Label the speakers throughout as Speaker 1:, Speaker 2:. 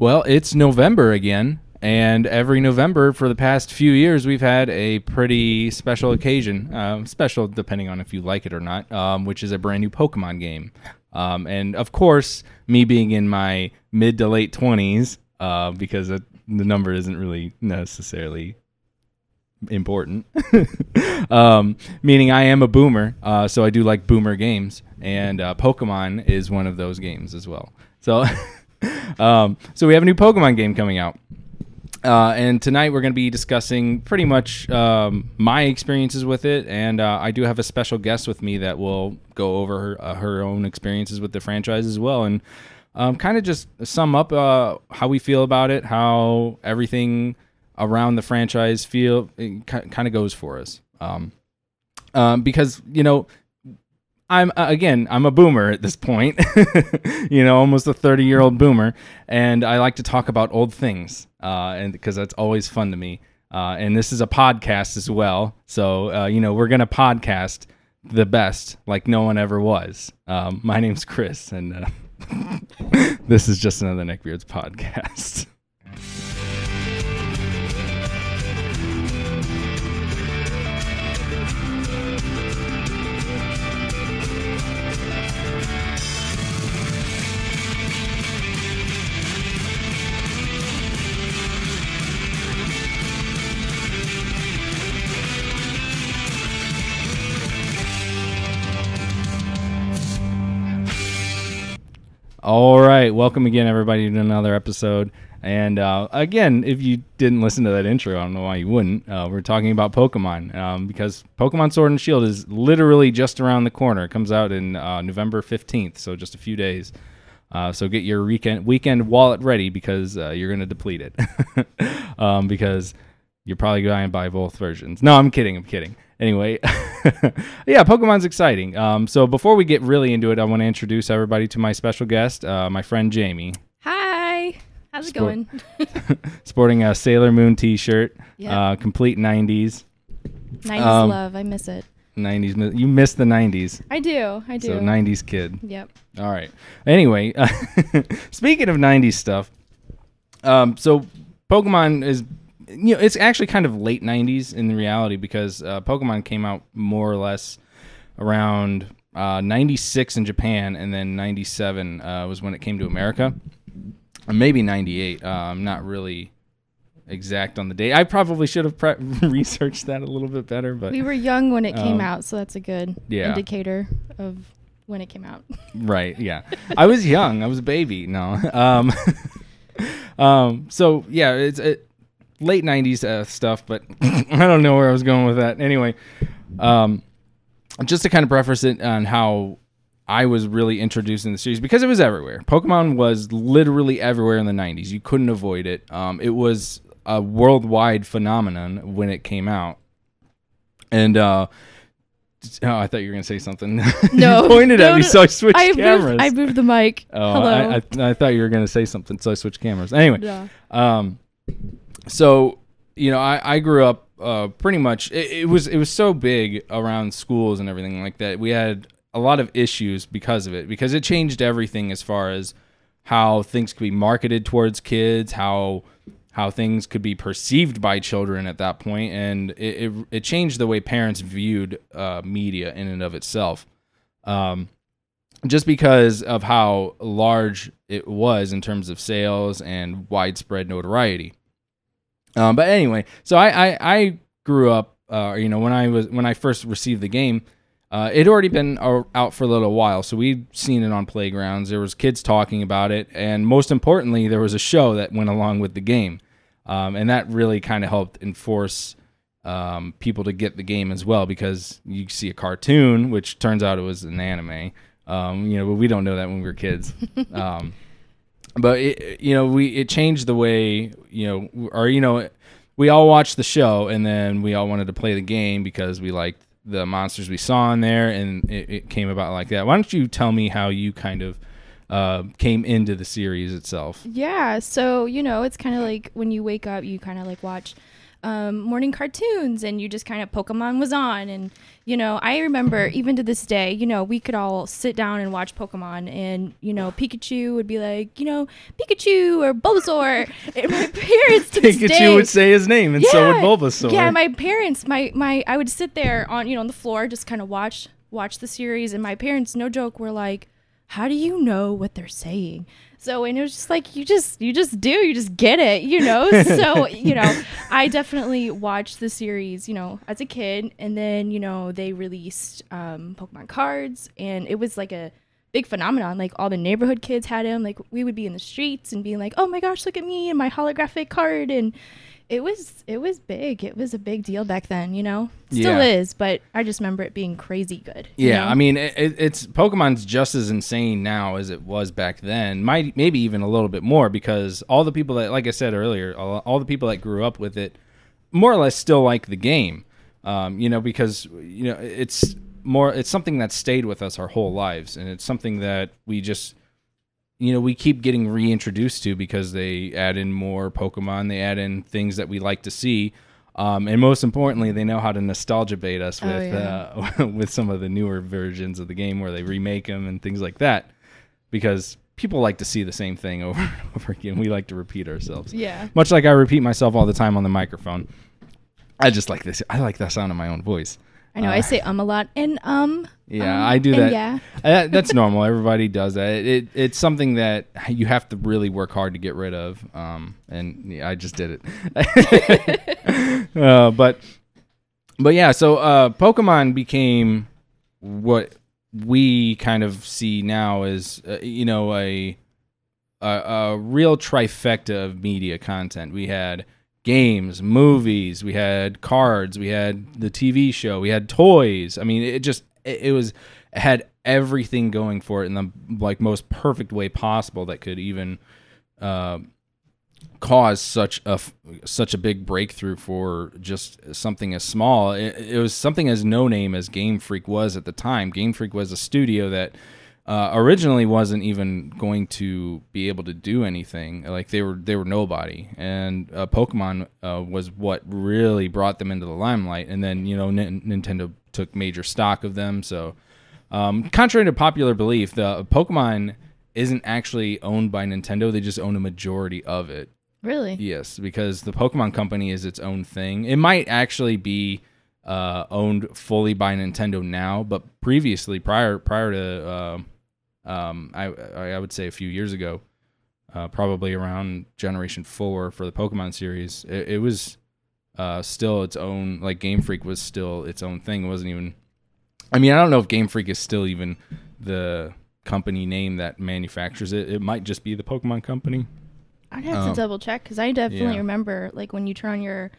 Speaker 1: Well, it's November again, and every November for the past few years, we've had a pretty special occasion. Um, special depending on if you like it or not, um, which is a brand new Pokemon game. Um, and of course, me being in my mid to late 20s, uh, because it, the number isn't really necessarily important. um, meaning I am a boomer, uh, so I do like boomer games, and uh, Pokemon is one of those games as well. So, um, so we have a new Pokemon game coming out. Uh, and tonight we're going to be discussing pretty much um, my experiences with it, and uh, I do have a special guest with me that will go over her, uh, her own experiences with the franchise as well, and um, kind of just sum up uh, how we feel about it, how everything around the franchise feel kind of goes for us. Um, um, because you know I'm uh, again, I'm a boomer at this point, you know, almost a 30 year old boomer, and I like to talk about old things, uh, and because that's always fun to me. Uh, and this is a podcast as well, so uh, you know we're gonna podcast the best like no one ever was. Um, my name's Chris, and uh, this is just another Neckbeards podcast. All right, welcome again, everybody, to another episode. And uh, again, if you didn't listen to that intro, I don't know why you wouldn't. Uh, we're talking about Pokemon um, because Pokemon Sword and Shield is literally just around the corner. It comes out in uh, November fifteenth, so just a few days. Uh, so get your weekend weekend wallet ready because uh, you're going to deplete it um, because you're probably going to buy both versions. No, I'm kidding. I'm kidding anyway, yeah, Pokemon's exciting. Um, so before we get really into it, I want to introduce everybody to my special guest, uh, my friend Jamie.
Speaker 2: Hi, how's it going?
Speaker 1: sporting a Sailor Moon T-shirt, uh, complete '90s.
Speaker 2: '90s um, love, I miss it.
Speaker 1: 90s, you miss the '90s.
Speaker 2: I do, I do.
Speaker 1: So '90s kid.
Speaker 2: Yep.
Speaker 1: All right. Anyway, speaking of '90s stuff, um, so Pokemon is you know, it's actually kind of late '90s in reality because uh, Pokemon came out more or less around uh, '96 in Japan, and then '97 uh, was when it came to America. Or maybe '98. Uh, I'm not really exact on the date. I probably should have pre- researched that a little bit better, but
Speaker 2: we were young when it came um, out, so that's a good yeah. indicator of when it came out.
Speaker 1: right. Yeah. I was young. I was a baby. No. Um, um, so yeah, it's it, late 90s uh, stuff, but I don't know where I was going with that. Anyway, um, just to kind of preface it on how I was really introduced in the series because it was everywhere. Pokemon was literally everywhere in the 90s. You couldn't avoid it. Um, it was a worldwide phenomenon when it came out. And, uh, Oh, I thought you were gonna say something.
Speaker 2: No,
Speaker 1: you pointed no, at me, so I switched I cameras.
Speaker 2: Moved, I moved the mic. Oh, Hello.
Speaker 1: I, I, I, thought you were gonna say something, so I switched cameras. Anyway, yeah. um, so you know, I, I grew up uh, pretty much. It, it, was it was so big around schools and everything like that. We had a lot of issues because of it because it changed everything as far as how things could be marketed towards kids, how how things could be perceived by children at that point, and it it, it changed the way parents viewed uh, media in and of itself. Um, just because of how large it was in terms of sales and widespread notoriety. Um, but anyway, so I, I, I grew up, uh, you know, when I was when I first received the game, uh, it had already been out for a little while, so we'd seen it on playgrounds. There was kids talking about it, and most importantly, there was a show that went along with the game, um, and that really kind of helped enforce um, people to get the game as well because you see a cartoon, which turns out it was an anime. Um, you know, but we don't know that when we were kids. But it, you know, we it changed the way you know, or you know, we all watched the show and then we all wanted to play the game because we liked the monsters we saw in there, and it, it came about like that. Why don't you tell me how you kind of uh, came into the series itself?
Speaker 2: Yeah, so you know, it's kind of like when you wake up, you kind of like watch um, morning cartoons and you just kind of Pokemon was on. And, you know, I remember even to this day, you know, we could all sit down and watch Pokemon and, you know, Pikachu would be like, you know, Pikachu or Bulbasaur. and my parents to
Speaker 1: Pikachu
Speaker 2: day,
Speaker 1: would say his name and yeah, so would Bulbasaur.
Speaker 2: Yeah, my parents, my, my, I would sit there on, you know, on the floor, just kind of watch, watch the series. And my parents, no joke, were like, how do you know what they're saying? So and it was just like you just you just do you just get it you know so you know I definitely watched the series you know as a kid and then you know they released um, Pokemon cards and it was like a big phenomenon like all the neighborhood kids had them like we would be in the streets and being like oh my gosh look at me and my holographic card and it was it was big. It was a big deal back then, you know. Still yeah. is, but I just remember it being crazy good.
Speaker 1: Yeah,
Speaker 2: know?
Speaker 1: I mean, it, it's Pokemon's just as insane now as it was back then. Might maybe even a little bit more because all the people that, like I said earlier, all, all the people that grew up with it, more or less still like the game. Um, you know, because you know it's more it's something that stayed with us our whole lives, and it's something that we just you know we keep getting reintroduced to because they add in more Pokemon, they add in things that we like to see. Um, and most importantly, they know how to nostalgia bait us oh, with yeah. uh, with some of the newer versions of the game where they remake them and things like that, because people like to see the same thing over and over again. We like to repeat ourselves.
Speaker 2: Yeah.
Speaker 1: Much like I repeat myself all the time on the microphone. I just like this. I like that sound of my own voice.
Speaker 2: I know uh, I say um a lot and um.
Speaker 1: Yeah,
Speaker 2: um,
Speaker 1: I do that. Yeah, uh, that's normal. Everybody does that. It, it, it's something that you have to really work hard to get rid of. Um, and yeah, I just did it. uh, but but yeah, so uh, Pokemon became what we kind of see now as uh, you know a, a a real trifecta of media content. We had games, movies, we had cards, we had the TV show, we had toys. I mean, it just it, it was it had everything going for it in the like most perfect way possible that could even uh, cause such a such a big breakthrough for just something as small. It, it was something as no name as Game Freak was at the time. Game Freak was a studio that uh, originally wasn't even going to be able to do anything. Like they were they were nobody, and uh, Pokemon uh, was what really brought them into the limelight. And then you know N- Nintendo took major stock of them. So, um, contrary to popular belief, the Pokemon isn't actually owned by Nintendo. They just own a majority of it.
Speaker 2: Really?
Speaker 1: Yes, because the Pokemon Company is its own thing. It might actually be uh, owned fully by Nintendo now, but previously, prior prior to uh, um, I I would say a few years ago, uh, probably around Generation Four for the Pokemon series, it, it was uh, still its own. Like Game Freak was still its own thing. It wasn't even. I mean, I don't know if Game Freak is still even the company name that manufactures it. It might just be the Pokemon Company.
Speaker 2: I'd have um, to double check because I definitely yeah. remember like when you turn on your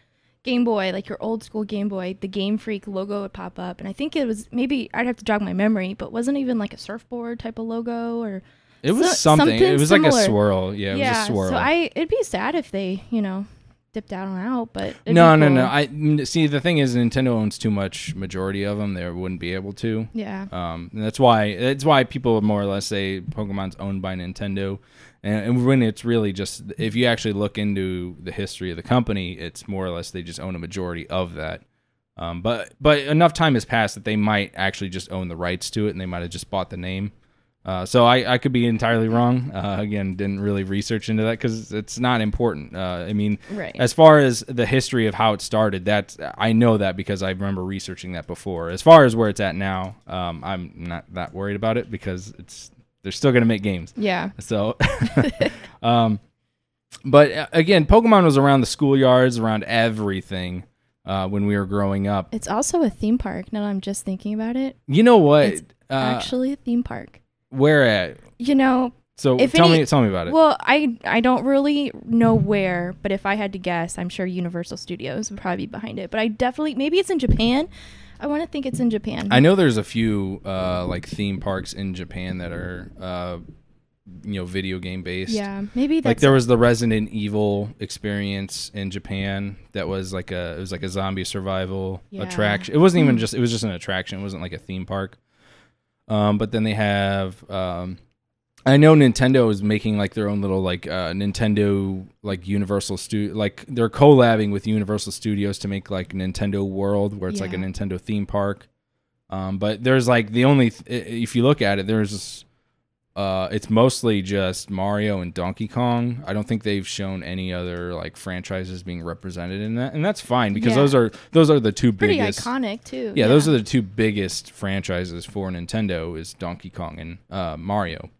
Speaker 2: Game Boy, like your old school Game Boy, the Game Freak logo would pop up, and I think it was maybe I'd have to jog my memory, but wasn't even like a surfboard type of logo or.
Speaker 1: It was so, something. something. It was similar. like a swirl. Yeah, it yeah, was a swirl.
Speaker 2: So I, it'd be sad if they, you know, dipped out and out. But
Speaker 1: no, no, cool. no. I see. The thing is, Nintendo owns too much majority of them. They wouldn't be able to.
Speaker 2: Yeah.
Speaker 1: Um, and that's why that's why people more or less say Pokemon's owned by Nintendo. And, and when it's really just, if you actually look into the history of the company, it's more or less they just own a majority of that. Um, but but enough time has passed that they might actually just own the rights to it, and they might have just bought the name. Uh, so I, I could be entirely wrong. Uh, again, didn't really research into that because it's not important. Uh, I mean,
Speaker 2: right.
Speaker 1: as far as the history of how it started, that's I know that because I remember researching that before. As far as where it's at now, um, I'm not that worried about it because it's they're still going to make games.
Speaker 2: Yeah.
Speaker 1: So, um, but uh, again, Pokemon was around the schoolyards, around everything uh, when we were growing up.
Speaker 2: It's also a theme park. Now I'm just thinking about it.
Speaker 1: You know what?
Speaker 2: It's uh, actually a theme park.
Speaker 1: Where at?
Speaker 2: You know.
Speaker 1: So tell any, me, tell me about it.
Speaker 2: Well, I I don't really know where, but if I had to guess, I'm sure Universal Studios would probably be behind it. But I definitely maybe it's in Japan. I want to think it's in Japan.
Speaker 1: I know there's a few uh, like theme parks in Japan that are uh, you know video game based.
Speaker 2: Yeah, maybe
Speaker 1: like there was the Resident Evil experience in Japan that was like a it was like a zombie survival yeah. attraction. It wasn't even hmm. just it was just an attraction. It wasn't like a theme park. Um, but then they have um, I know Nintendo is making like their own little like uh, Nintendo like Universal Studio like they're collabing with Universal Studios to make like Nintendo World where it's like a Nintendo theme park. Um, but there's like the only th- if you look at it, there's uh, it's mostly just Mario and Donkey Kong. I don't think they've shown any other like franchises being represented in that, and that's fine because
Speaker 2: Yeah.
Speaker 1: those are those are the two
Speaker 2: Pretty
Speaker 1: biggest.
Speaker 2: iconic too.
Speaker 1: Yeah, those are the two biggest franchises for Nintendo is Donkey Kong and uh, Mario.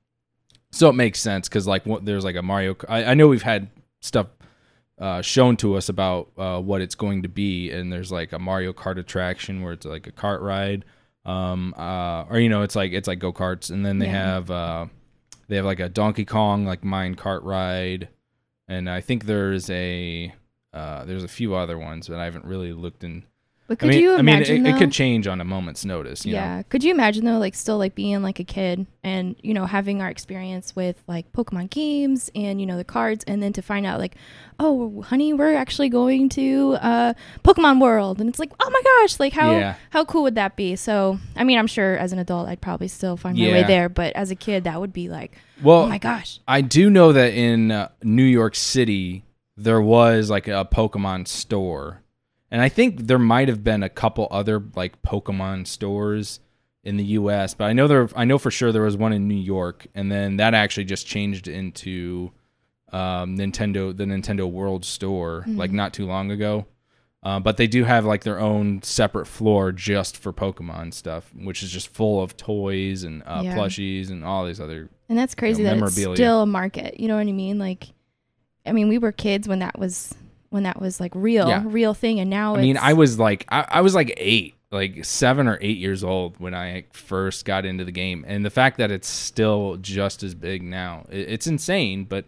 Speaker 1: So it makes sense because like what, there's like a Mario. I, I know we've had stuff uh, shown to us about uh, what it's going to be, and there's like a Mario Kart attraction where it's like a cart ride, um, uh, or you know it's like it's like go karts, and then they
Speaker 2: Yeah.
Speaker 1: have uh, they have like a Donkey Kong like mine cart ride, and I think there's a uh, there's a few other ones, but I haven't really looked in.
Speaker 2: But
Speaker 1: I
Speaker 2: could
Speaker 1: mean,
Speaker 2: you
Speaker 1: I mean,
Speaker 2: imagine
Speaker 1: it, it could change on a moment's notice. You
Speaker 2: yeah.
Speaker 1: know?
Speaker 2: Could you imagine though, like still like being like a kid and you know having our experience with like Pokemon games and you know the cards, and then to find out like, oh, honey, we're actually going to uh Pokemon World, and it's like, oh my gosh, like how
Speaker 1: Yeah.
Speaker 2: how cool would that be? So I mean, I'm sure as an adult, I'd probably still find my way there, but as a kid, that would be like,
Speaker 1: Well,
Speaker 2: oh my gosh,
Speaker 1: I do know that in uh, New York City there was like a Pokemon store, and I think there might have been a couple other like Pokemon stores in the U.S. But I know there, I know for sure there was one in New York, and then that actually just changed into um, Nintendo, the Nintendo World Store, like not too long ago. Uh, but they do have like their own separate floor just for Pokemon stuff, which is just full of toys and uh,
Speaker 2: Yeah.
Speaker 1: plushies and all these other
Speaker 2: and that's crazy that it's still a market. You know what I mean? Like, I mean, we were kids when that was when that was like real,
Speaker 1: Yeah.
Speaker 2: real thing, and now
Speaker 1: I mean, I was like, I, I was like eight, like seven or eight years old when I first got into the game, and the fact that it's still just as big now, it, it's insane. But,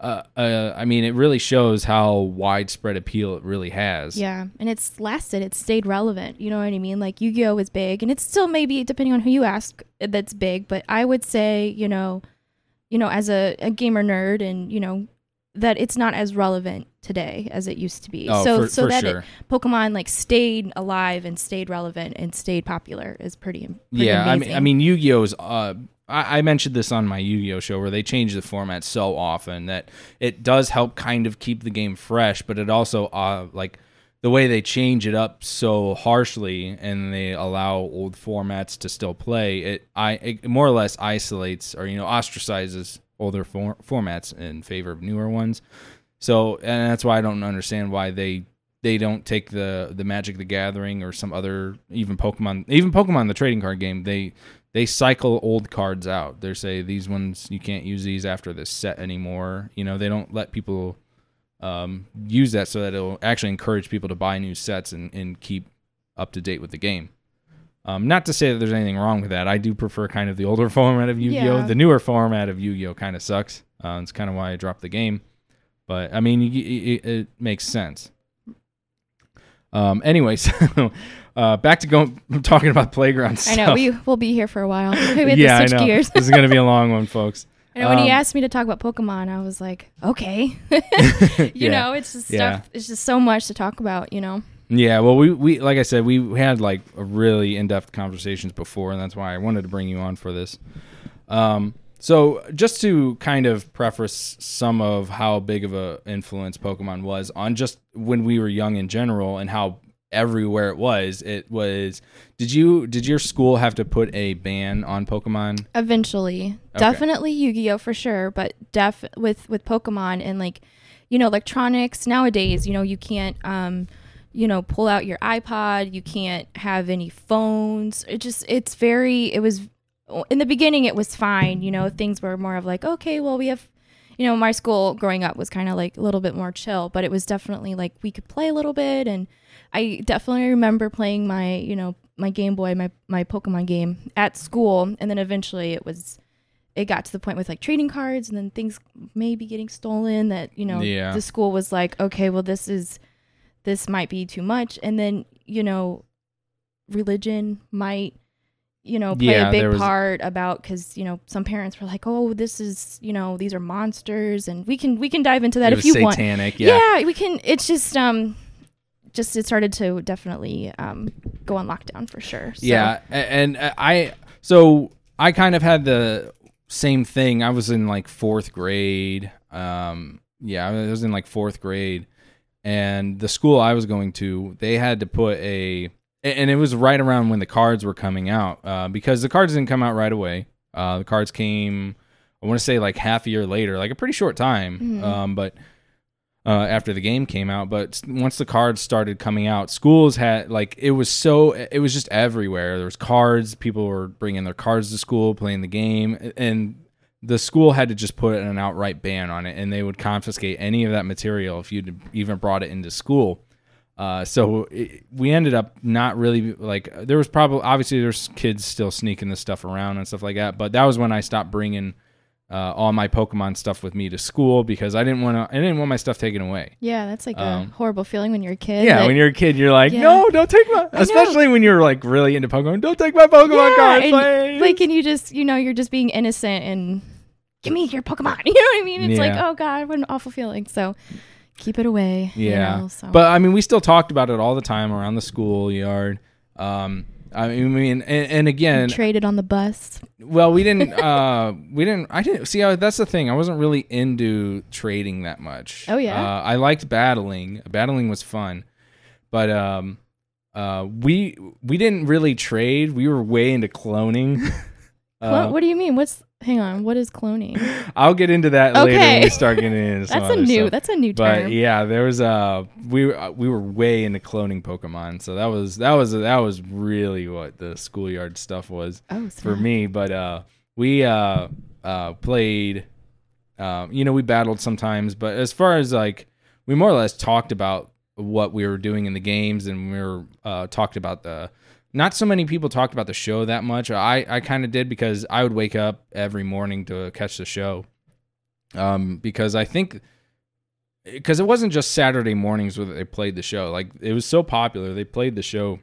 Speaker 1: uh, uh, I mean, it really shows how widespread appeal it really has.
Speaker 2: Yeah, and it's lasted. It's stayed relevant. You know what I mean? Like Yu-Gi-Oh is big, and it's still maybe depending on who you ask, that's big. But I would say, you know, you know, as a, a gamer nerd, and you know, that it's not as relevant today as it used to be.
Speaker 1: Oh,
Speaker 2: so
Speaker 1: for,
Speaker 2: so
Speaker 1: for
Speaker 2: that
Speaker 1: sure.
Speaker 2: it, Pokemon like stayed alive and stayed relevant and stayed popular is pretty. pretty
Speaker 1: yeah, I mean, I mean, Yu-Gi-Oh's. Uh, I, I mentioned this on my Yu-Gi-Oh show where they change the format so often that it does help kind of keep the game fresh, but it also uh like the way they change it up so harshly and they allow old formats to still play. It I it more or less isolates or you know ostracizes older for, formats in favor of newer ones. So and that's why I don't understand why they they don't take the the Magic the Gathering or some other even Pokemon even Pokemon the trading card game they they cycle old cards out. They say these ones you can't use these after this set anymore. You know they don't let people um, use that so that it'll actually encourage people to buy new sets and, and keep up to date with the game. Um, not to say that there's anything wrong with that. I do prefer kind of the older format of Yu-Gi-Oh.
Speaker 2: Yeah.
Speaker 1: The newer format of Yu-Gi-Oh kind of sucks. Uh, it's kind of why I dropped the game. But I mean, it, it makes sense. Um. Anyway, so uh, back to going talking about playground
Speaker 2: I know we will be here for a while.
Speaker 1: Yeah,
Speaker 2: to
Speaker 1: I know.
Speaker 2: gears.
Speaker 1: this is gonna be a long one, folks.
Speaker 2: And when
Speaker 1: Um,
Speaker 2: he asked me to talk about Pokemon, I was like, okay. you
Speaker 1: Yeah.
Speaker 2: know, it's just
Speaker 1: Yeah.
Speaker 2: stuff. It's just so much to talk about. You know.
Speaker 1: Yeah, well, we, we like I said, we we had like a really in depth conversations before, and that's why I wanted to bring you on for this. Um, so just to kind of preface some of how big of a influence Pokemon was on just when we were young in general, and how everywhere it was, it was. Did you did your school have to put a ban on Pokemon?
Speaker 2: Eventually,
Speaker 1: Okay.
Speaker 2: definitely Yu-Gi-Oh for sure, but def with with Pokemon and like, you know, electronics nowadays. You know, you can't um, you know, pull out your iPod. You can't have any phones. It just it's very. It was in the beginning. It was fine. You know, things were more of like okay, well, we have. You know, my school growing up was kind of like a little bit more chill, but it was definitely like we could play a little bit, and I definitely remember playing my, you know, my Game Boy, my my Pokemon game at school, and then eventually it was, it got to the point with like trading cards, and then things maybe getting stolen. That you know,
Speaker 1: Yeah.
Speaker 2: the school was like, okay, well this is, this might be too much, and then you know, religion might, you know, play
Speaker 1: Yeah,
Speaker 2: a big
Speaker 1: was-
Speaker 2: part about because you know some parents were like, oh, this is you know these are monsters, and we can we can dive into that
Speaker 1: it
Speaker 2: if you want
Speaker 1: satanic. Yeah.
Speaker 2: yeah. we can it's just um just it started to definitely um go on lockdown for sure so.
Speaker 1: Yeah, a- and uh, I so I kind of had the same thing. I was in like fourth grade. Um, yeah, I was in like fourth grade, and the school I was going to, they had to put a, and it was right around when the cards were coming out, uh, because the cards didn't come out right away. Uh, the cards came, I want to say like half a year later, like a pretty short time.
Speaker 2: Mhm.
Speaker 1: Um, but uh, after the game came out, but once the cards started coming out, schools had like it was so it was just everywhere. There was cards, people were bringing their cards to school, playing the game, and the school had to just put an outright ban on it, and they would confiscate any of that material if you even brought it into school. Uh, so it, we ended up not really like there was probably obviously there's kids still sneaking this stuff around and stuff like that, but that was when I stopped bringing uh, all my Pokemon stuff with me to school because I didn't want to I didn't want my stuff taken away.
Speaker 2: Yeah, that's like
Speaker 1: Um,
Speaker 2: a horrible feeling when you're a kid.
Speaker 1: Yeah,
Speaker 2: like-
Speaker 1: when you're a kid, you're like,
Speaker 2: Yeah.
Speaker 1: no, don't take my. Especially when you're like really into Pokemon, don't take my Pokemon
Speaker 2: Yeah,
Speaker 1: card,
Speaker 2: and,
Speaker 1: please.
Speaker 2: like, and you just, you know, you're just being innocent and give me your Pokemon. You know what I mean? It's like, oh god, what an awful feeling. So keep it away.
Speaker 1: yeah,
Speaker 2: You know, so.
Speaker 1: but I mean, we still talked about it all the time around the schoolyard. Um, I mean, and, and again,
Speaker 2: traded on the bus.
Speaker 1: well, we didn't, uh, we didn't. I didn't see. I, that's the thing. I wasn't really into trading that much.
Speaker 2: Oh, yeah?
Speaker 1: uh, I liked battling. Battling was fun, but um, uh, we we didn't really trade. We were way into cloning.
Speaker 2: Clo-
Speaker 1: Uh,
Speaker 2: what do you mean? What's hang on? What is cloning?
Speaker 1: I'll get into that later when
Speaker 2: Okay.
Speaker 1: we start getting into some
Speaker 2: That's a new.
Speaker 1: stuff.
Speaker 2: That's a new term.
Speaker 1: But yeah, there was uh we uh, we were way into cloning Pokemon, so that was that was that was really what the schoolyard stuff was
Speaker 2: oh,
Speaker 1: for me. But uh, we uh uh played, um, you know, we battled sometimes, but as far as like we more or less talked about what we were doing in the games, and we were uh talked about the. Not so many people talked about the show that much. I, I kind of did because I would wake up every morning to catch the show. Um, because I think because it wasn't just Saturday mornings where they played the show. Like it was so popular, they played the show.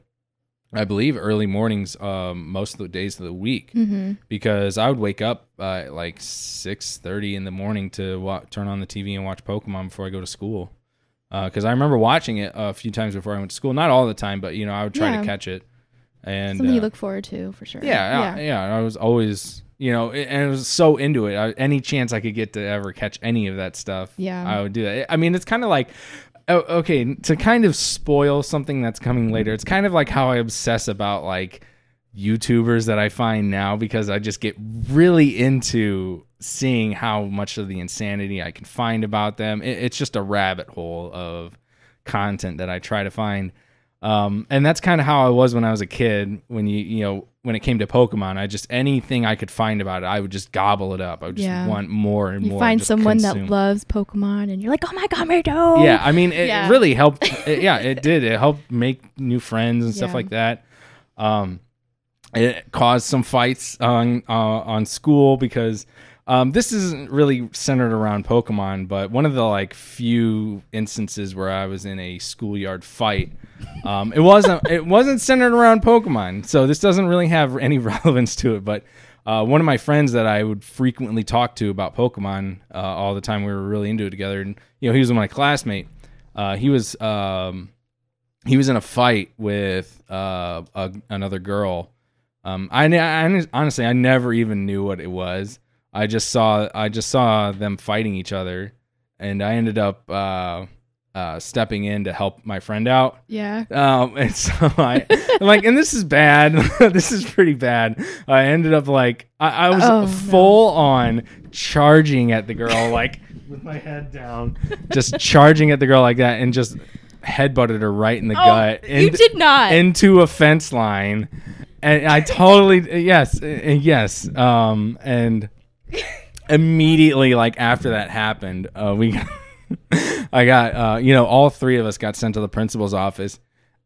Speaker 1: I believe early mornings, um, most of the days of the week,
Speaker 2: Mhm.
Speaker 1: because I would wake up uh, like six thirty in the morning to wa- turn on the TV and watch Pokemon before I go to school. Because I remember watching it a few times before I went to school. Not all the time, but you know I would try
Speaker 2: Yeah.
Speaker 1: to catch it. And
Speaker 2: Something you
Speaker 1: uh,
Speaker 2: look forward to for sure.
Speaker 1: yeah, yeah, yeah. I was always, you know, and I was so into it. I, any chance I could get to ever catch any of that stuff,
Speaker 2: Yeah.
Speaker 1: I would do that. I mean, it's kind of like, oh, okay, to kind of spoil something that's coming later. It's kind of like how I obsess about like YouTubers that I find now because I just get really into seeing how much of the insanity I can find about them. It, it's just a rabbit hole of content that I try to find. Um, and that's kind of how I was when I was a kid. When you you know when it came to Pokemon, I just anything I could find about it, I would just gobble it up. I would just
Speaker 2: Yeah.
Speaker 1: want more and more.
Speaker 2: You
Speaker 1: more.
Speaker 2: find someone
Speaker 1: consume.
Speaker 2: that loves Pokemon, and you're like, oh my god, too.
Speaker 1: Yeah, I mean, it
Speaker 2: Yeah.
Speaker 1: really helped. it- yeah, it did. It helped make new friends and stuff
Speaker 2: Yeah.
Speaker 1: like that. Um, it caused some fights on uh, on school because um, this isn't really centered around Pokemon, but one of the like few instances where I was in a schoolyard fight. Um, it wasn't it wasn't centered around Pokemon, so this doesn't really have any relevance to it. But uh, one of my friends that I would frequently talk to about Pokemon uh, all the time, we were really into it together, and you know he was my classmate. Uh, he was um, he was in a fight with uh, a, another girl. Um, I, I honestly I never even knew what it was. I just saw I just saw them fighting each other, and I ended up uh, uh, stepping in to help my friend out.
Speaker 2: Yeah.
Speaker 1: Um, and so I I'm like, and this is bad. this is pretty bad. I ended up like I, I was
Speaker 2: Oh, no.
Speaker 1: full on charging at the girl, like with my head down, just charging at the girl like that, and just headbutted her right in the
Speaker 2: Oh,
Speaker 1: gut.
Speaker 2: you did not.
Speaker 1: into a fence line, and I totally yes, uh, yes, um, and immediately like after that happened, uh, we, I got uh, you know, all three of us got sent to the principal's office.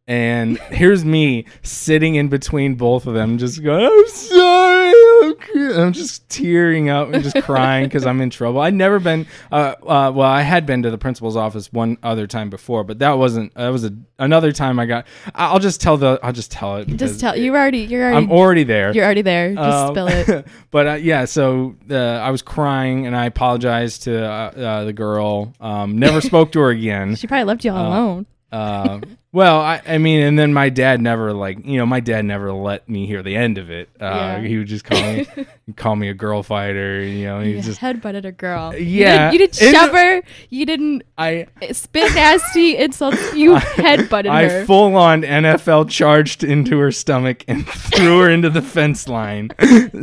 Speaker 1: And here's me sitting in between both of them, just going, "I'm sorry." Okay." I'm just tearing up and just crying because I'm in trouble. I'd never been, uh, uh, well, I had been to the principal's office one other time before, but that wasn't. That was a, another time I got. I'll just tell the. I'll just tell it.
Speaker 2: Just tell you already. You're already.
Speaker 1: I'm already there.
Speaker 2: you're already there. Just
Speaker 1: Um,
Speaker 2: spill it.
Speaker 1: but uh, yeah, so uh, I was crying and I apologized to uh, uh, the girl. Um, never spoke to her again.
Speaker 2: She probably left you all alone.
Speaker 1: Uh, well, I, I mean, and then my dad never like you know my dad never let me hear the end of it. Uh,
Speaker 2: Yeah.
Speaker 1: He would just call me call me a girl fighter. You know, he
Speaker 2: You
Speaker 1: just
Speaker 2: headbutted a girl.
Speaker 1: Yeah.
Speaker 2: You, did, didn't shove her. You didn't
Speaker 1: I
Speaker 2: spit nasty insults. You headbutted
Speaker 1: I
Speaker 2: her.
Speaker 1: full on NFL charged into her stomach and threw her into the fence line.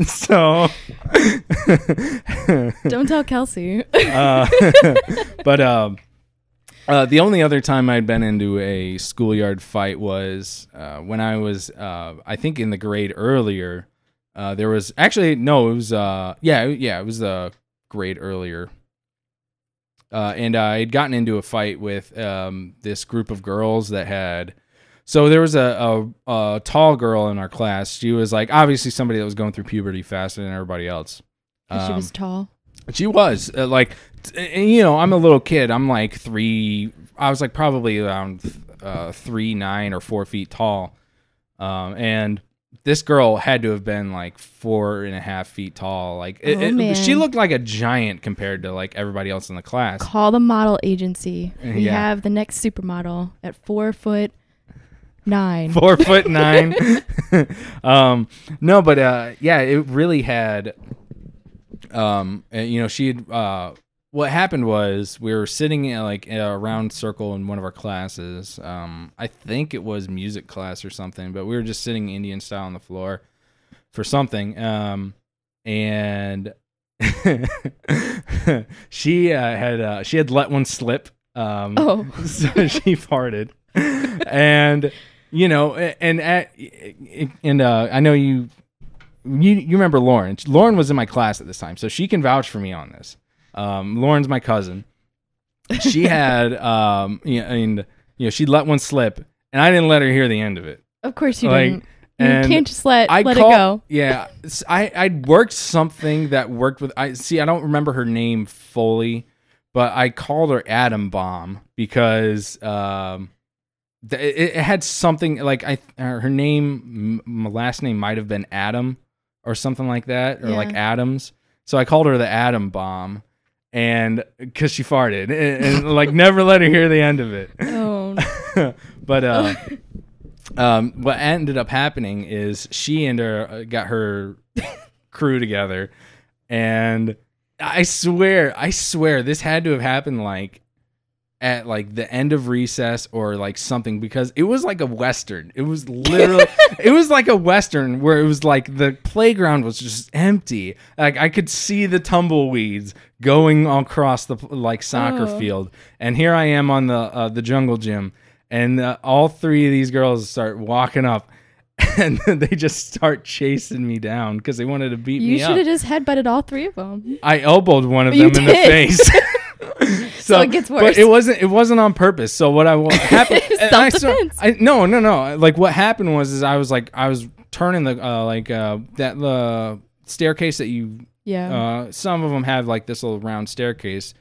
Speaker 1: so,
Speaker 2: Don't tell Kelsey.
Speaker 1: uh, but um, uh, the only other time I'd been into a schoolyard fight was uh, when I was, uh, I think, in the grade earlier. Uh, there was actually no, it was uh, yeah, yeah, it was the grade earlier. Uh, and I had gotten into a fight with um, this group of girls that had. So there was a, a, a tall girl in our class. She was like obviously somebody that was going through puberty faster than everybody else.
Speaker 2: she
Speaker 1: Um,
Speaker 2: was tall.
Speaker 1: she was uh, like, you know, I'm a little kid. I'm like three. I was like probably around uh, three nine or four feet tall, um, and this girl had to have been like four and a half feet tall. Like, it,
Speaker 2: Oh,
Speaker 1: it- she looked like a giant compared to like everybody else in the class.
Speaker 2: Call the model agency. We
Speaker 1: Yeah.
Speaker 2: have the next supermodel at four foot nine.
Speaker 1: four foot nine. um, no, but uh, yeah, it really had. Um, you know, she had. Uh, what happened was we were sitting in like in a round circle in one of our classes. Um, I think it was music class or something, but we were just sitting Indian style on the floor for something. Um, and she uh, had uh, she had let one slip. Um,
Speaker 2: Oh.
Speaker 1: so she farted, and you know, and at, and uh, I know you, you you remember Lauren. Lauren was in my class at this time, so she can vouch for me on this. Um, Lauren's my cousin. She had, um, you know, and you know, she let one slip, and I didn't let her hear the end of it.
Speaker 2: Of course you
Speaker 1: Like,
Speaker 2: didn't. You can't just let
Speaker 1: I
Speaker 2: let
Speaker 1: call-
Speaker 2: it go.
Speaker 1: Yeah, I I'd worked something that worked with. I see. I don't remember her name fully, but I called her Atom Bomb because um, th- it, it had something like I her name, m- my last name might have been Adam or something like that, or like Adams. So I called her the Atom Bomb, and because she farted, and, and like never let her hear the end of it.
Speaker 2: Oh,
Speaker 1: but uh, um, what ended up happening is she and her uh, got her crew together, and I swear, I swear, this had to have happened like at like the end of recess or like something because it was like a western. It was literally, it was like a western where it was like the playground was just empty. Like I could see the tumbleweeds going across the like soccer
Speaker 2: Oh.
Speaker 1: field, and here I am on the uh, the jungle gym, and uh, all three of these girls start walking up. And they just start chasing me down because they wanted to beat
Speaker 2: you
Speaker 1: me up.
Speaker 2: You should have just headbutted all three of them.
Speaker 1: I elbowed one of
Speaker 2: You
Speaker 1: them in the face.
Speaker 2: So it gets worse.
Speaker 1: But it wasn't. It wasn't on purpose. So what I what happened? I saw-. I, no, no, no. Like what happened was, is I was like, I was turning the uh, like uh, that the staircase that you.
Speaker 2: Yeah.
Speaker 1: Uh, some of them have like this little round staircase.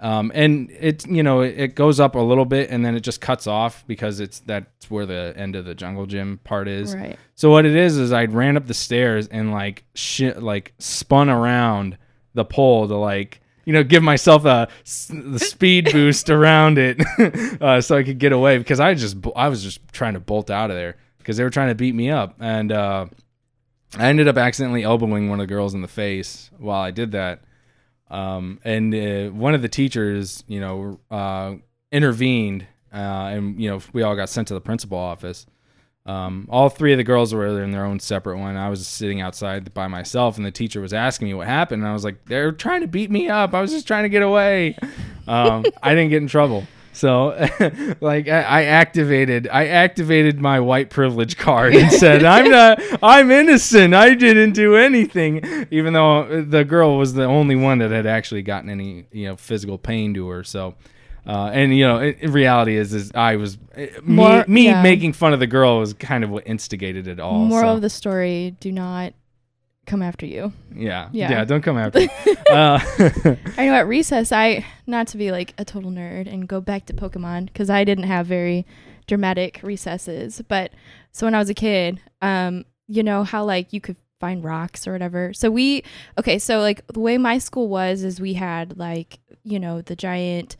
Speaker 1: Um, and it you know it, it goes up a little bit and then it just cuts off because it's that's where the end of the jungle gym part is.
Speaker 2: right.
Speaker 1: So what it is is I ran up the stairs and like shit like spun around the pole to like you know give myself a the speed boost around it uh, so I could get away because I just I was just trying to bolt out of there because they were trying to beat me up and uh, I ended up accidentally elbowing one of the girls in the face while I did that. Um, and uh, one of the teachers, you know, uh, intervened, uh, and you know, we all got sent to the principal office. Um, all three of the girls were in their own separate one. I was sitting outside by myself, and the teacher was asking me what happened. And I was like, "They're trying to beat me up. I was just trying to get away." Um, I didn't get in trouble. So, like, I, I activated, I activated my white privilege card and said, "I'm not, I'm innocent. I didn't do anything." Even though the girl was the only one that had actually gotten any, you know, physical pain to her. So, uh, and you know, in, in reality is, is I was eh, me,
Speaker 2: More-
Speaker 1: me
Speaker 2: yeah.
Speaker 1: making fun of the girl was kind of what instigated it all.
Speaker 2: Moral
Speaker 1: so,
Speaker 2: of the story: Do not come after you.
Speaker 1: yeah,
Speaker 2: Yeah.
Speaker 1: yeah, don't come after. me. uh,
Speaker 2: I know at recess, I not to be like a total nerd and go back to Pokemon because I didn't have very dramatic recesses. But so when I was a kid, um, you know how like you could find rocks or whatever. So we okay, so like the way my school was is we had like you know the giant.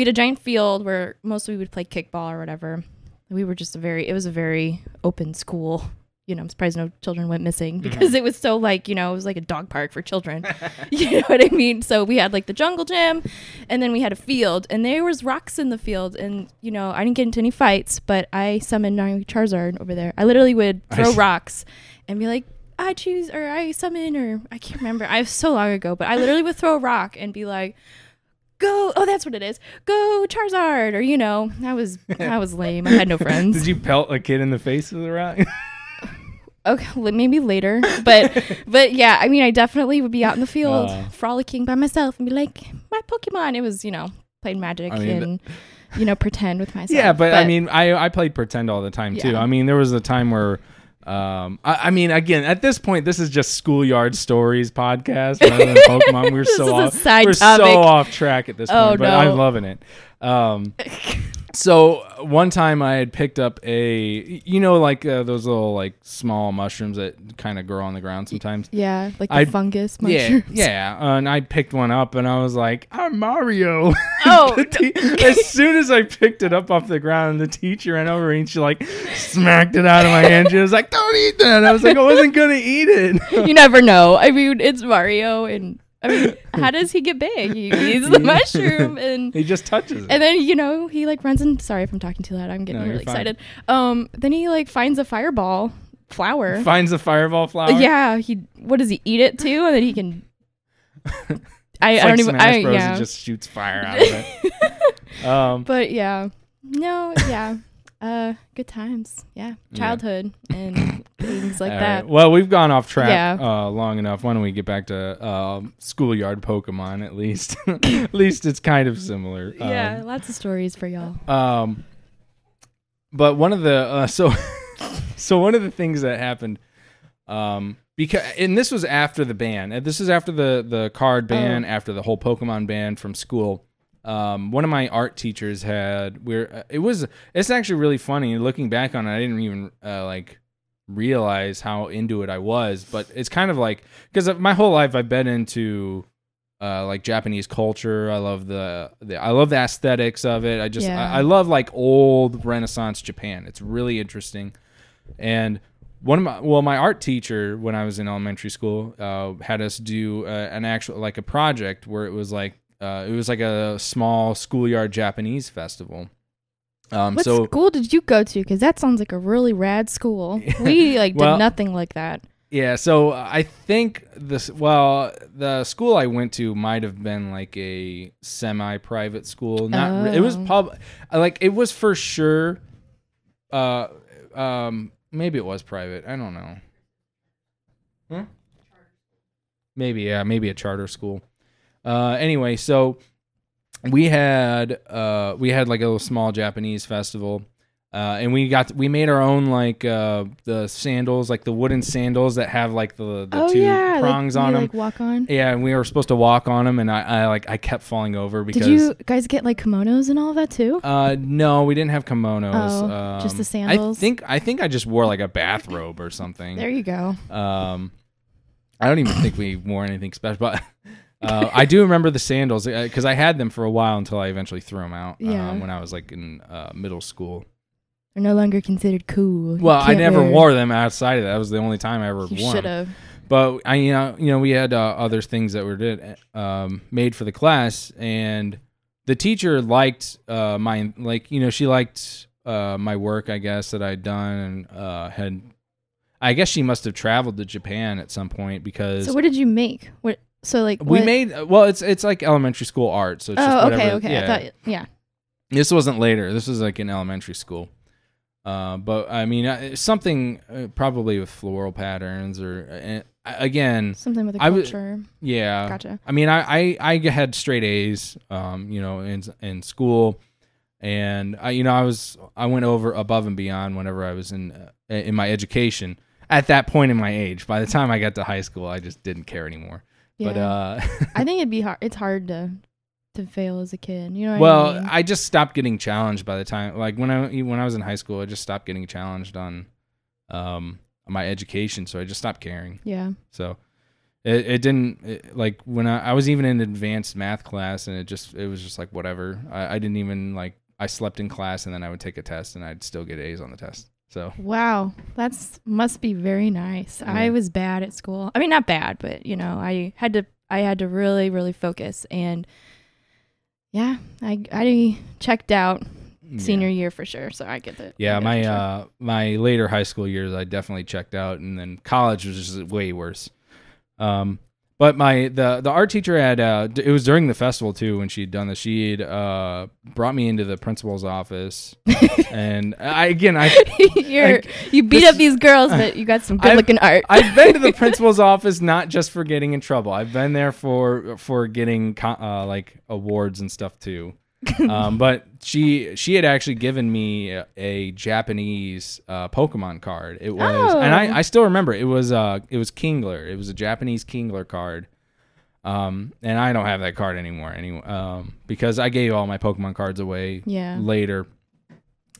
Speaker 2: We had a giant field where mostly we would play kickball or whatever. We were just a very it was a very open school. You know, I'm surprised no children went missing mm-hmm. because it was so like, you know, it was like a dog park for children. you know what I mean? So we had like the jungle gym and then we had a field and there was rocks in the field and you know, I didn't get into any fights, but I summoned Charizard over there. I literally would throw rocks and be like, I choose or I summon or I can't remember. I was so long ago, but I literally would throw a rock and be like, "Go!" Oh, that's what it is. Go Charizard, or you know, I was I was lame. I had no friends.
Speaker 1: Did you pelt a kid in the face with a rock?
Speaker 2: Okay, maybe later, but but yeah, I mean, I definitely would be out in the field
Speaker 1: Uh.
Speaker 2: frolicking by myself and be like, "My Pokemon." It was you know playing magic
Speaker 1: I mean,
Speaker 2: and you know pretend with myself.
Speaker 1: yeah, but, I mean, I I played pretend all the time too. I mean, there was a time where. Um, I, I mean, again, at this point, this is just schoolyard stories podcast rather than Pokemon. We're so off, we're
Speaker 2: topic.
Speaker 1: so off track at this point,
Speaker 2: Oh,
Speaker 1: but
Speaker 2: no.
Speaker 1: I'm loving it. Um, so one time I had picked up a, you know, like uh, those little like small mushrooms that kind of grow on the ground sometimes.
Speaker 2: yeah, like the
Speaker 1: I-
Speaker 2: fungus
Speaker 1: Yeah,
Speaker 2: mushrooms.
Speaker 1: yeah. Uh, and I picked one up, and I was like, "I'm Mario."
Speaker 2: Oh,
Speaker 1: te- as soon as I picked it up off the ground, the teacher ran over and she like smacked it out of my hand. She was like, "Don't eat that." I was like, "I wasn't gonna eat it."
Speaker 2: you never know. I mean, it's Mario, and I mean, how does he get big? He eats the mushroom, and
Speaker 1: he just touches it.
Speaker 2: and then you know he like runs and Sorry if I'm talking too loud. I'm getting
Speaker 1: No,
Speaker 2: really excited. Um, then he like finds a fireball flower.
Speaker 1: Finds a fireball flower.
Speaker 2: Yeah, he. What does he eat it too? And then he can. I, I don't even.
Speaker 1: Smash
Speaker 2: I
Speaker 1: Bros.
Speaker 2: yeah.
Speaker 1: Just shoots fire out of it. um,
Speaker 2: but yeah, no, yeah. Uh, good times. Yeah,
Speaker 1: Yeah.
Speaker 2: childhood and things like
Speaker 1: all
Speaker 2: that.
Speaker 1: right. Well, we've gone off track
Speaker 2: Yeah.
Speaker 1: uh, long enough. Why don't we get back to um, schoolyard Pokemon at least? at least it's kind of similar.
Speaker 2: yeah,
Speaker 1: Um,
Speaker 2: lots of stories for y'all.
Speaker 1: Um, but one of the uh, so so one of the things that happened, um, because and this was after the ban. and This is after the the card ban,
Speaker 2: Oh.
Speaker 1: after the whole Pokemon ban from school. Um, one of my art teachers had we're uh, it was it's actually really funny looking back on it. I didn't even uh, like realize how into it I was, but it's kind of like because my whole life I've been into uh, like Japanese culture. I love the, the I love the aesthetics of it. I just
Speaker 2: Yeah.
Speaker 1: I, I love like old Renaissance Japan. It's really interesting. And one of my well, my art teacher when I was in elementary school uh, had us do uh, an actual like a project where it was like uh, it was like a small schoolyard Japanese festival. Um,
Speaker 2: What
Speaker 1: so
Speaker 2: school did you go to? Because that sounds like a really rad school. We like
Speaker 1: Well-
Speaker 2: did nothing like that.
Speaker 1: Yeah, so I think this well, the school I went to might have been like a semi-private school. Not re- it was
Speaker 2: Oh.
Speaker 1: pub like it was for sure uh um maybe it was private. I don't know. Huh? Maybe yeah, maybe a charter school. Uh anyway, so we had uh we had like a little small Japanese festival. Uh, and we got we made our own like uh, the sandals, like the wooden sandals that have like the, the
Speaker 2: oh
Speaker 1: two
Speaker 2: yeah, like,
Speaker 1: prongs
Speaker 2: you,
Speaker 1: on them.
Speaker 2: Like walk on.
Speaker 1: yeah, and we were supposed to walk on them, and I, I like I kept falling over because
Speaker 2: Did you guys get like kimonos and all that too?
Speaker 1: uh no, we didn't have kimonos.
Speaker 2: Oh, just the
Speaker 1: Um,
Speaker 2: sandals?
Speaker 1: I think I think I just wore like a bathrobe or something.
Speaker 2: There you go.
Speaker 1: Um, I don't even think we wore anything special, but uh, I do remember the sandals because I had them for a while until I eventually threw them out.
Speaker 2: Yeah.
Speaker 1: Um, when I was like in uh, middle school.
Speaker 2: They're no longer considered cool. You
Speaker 1: Well, I never
Speaker 2: wear-
Speaker 1: wore them outside of that. That was the only time I ever
Speaker 2: You
Speaker 1: wore
Speaker 2: should
Speaker 1: them.
Speaker 2: have.
Speaker 1: But I, you know, you know, we had uh, other things that were did um, made for the class, and the teacher liked uh, my like, you know, she liked uh, my work, I guess, that I'd done, and uh, had. I guess she must have traveled to Japan at some point because
Speaker 2: So what did you make? What? So like
Speaker 1: we
Speaker 2: what-
Speaker 1: made. Well, it's it's like elementary school art, so it's just
Speaker 2: Oh,
Speaker 1: whatever.
Speaker 2: okay, okay.
Speaker 1: Yeah.
Speaker 2: I thought, yeah.
Speaker 1: This wasn't later. This was like in elementary school. Uh, but I mean, uh, something uh, probably with floral patterns or uh, again,
Speaker 2: Something with a culture.
Speaker 1: yeah.
Speaker 2: Gotcha.
Speaker 1: I mean, I, I, I had straight A's, um, you know, in in school, and I, you know, I was I went over above and beyond whenever I was in uh, in my education. At that point in my age, by the time I got to high school, I just didn't care anymore.
Speaker 2: Yeah.
Speaker 1: But uh,
Speaker 2: I think it'd be hard. It's hard to to fail as a kid. You know
Speaker 1: well,
Speaker 2: I mean?
Speaker 1: I just stopped getting challenged by the time, like when I when I was in high school, I just stopped getting challenged on um my education, so I just stopped caring.
Speaker 2: yeah.
Speaker 1: So It, it didn't it, like when I, I was even in advanced math class, and it just it was just like whatever. I, I didn't even like I slept in class, and then I would take a test, and I'd still get A's on the test. So
Speaker 2: Wow, that's must be very nice. I was bad at school. I mean, not bad, but you know, I had to I had to really really focus and yeah, I I checked out senior year for sure. So I get the
Speaker 1: Yeah,
Speaker 2: get
Speaker 1: my
Speaker 2: truth.
Speaker 1: uh my later high school years I definitely checked out and then college was just way worse. Um but my the the art teacher had uh it was during the festival too when she'd done this. She'd uh brought me into the principal's office and I again I
Speaker 2: You're
Speaker 1: like,
Speaker 2: you beat
Speaker 1: this-
Speaker 2: up these girls, but you got some
Speaker 1: I've-
Speaker 2: good looking art.
Speaker 1: I've been to the principal's office not just for getting in trouble. I've been there for for getting co- uh, like awards and stuff too. Um, but she she had actually given me a, a Japanese uh, Pokemon card. It was, and
Speaker 2: Oh.
Speaker 1: I, I still remember it was uh it was Kingler. It was a Japanese Kingler card. Um, and I don't have that card anymore anyway. Um, because I gave all my Pokemon cards away
Speaker 2: Yeah.
Speaker 1: later.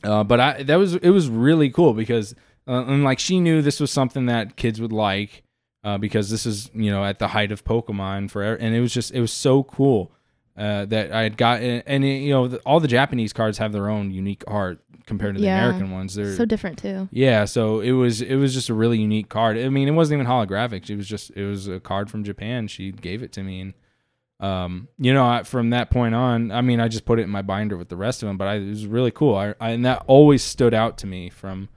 Speaker 1: Uh, but I that was it was really cool because uh, and like she knew this was something that kids would like uh, because this is you know at the height of Pokemon for and it was just it was so cool uh, that I had got and it, you know the, all the Japanese cards have their own unique art compared to the
Speaker 2: Yeah.
Speaker 1: American ones. They're
Speaker 2: so different too.
Speaker 1: yeah, so it was it was just a really unique card. I mean, it wasn't even holographic. It was just it was a card from Japan. She gave it to me, and um, you know, I, from that point on, I mean, I just put it in my binder with the rest of them. But I, it was really cool. I, I and that always stood out to me from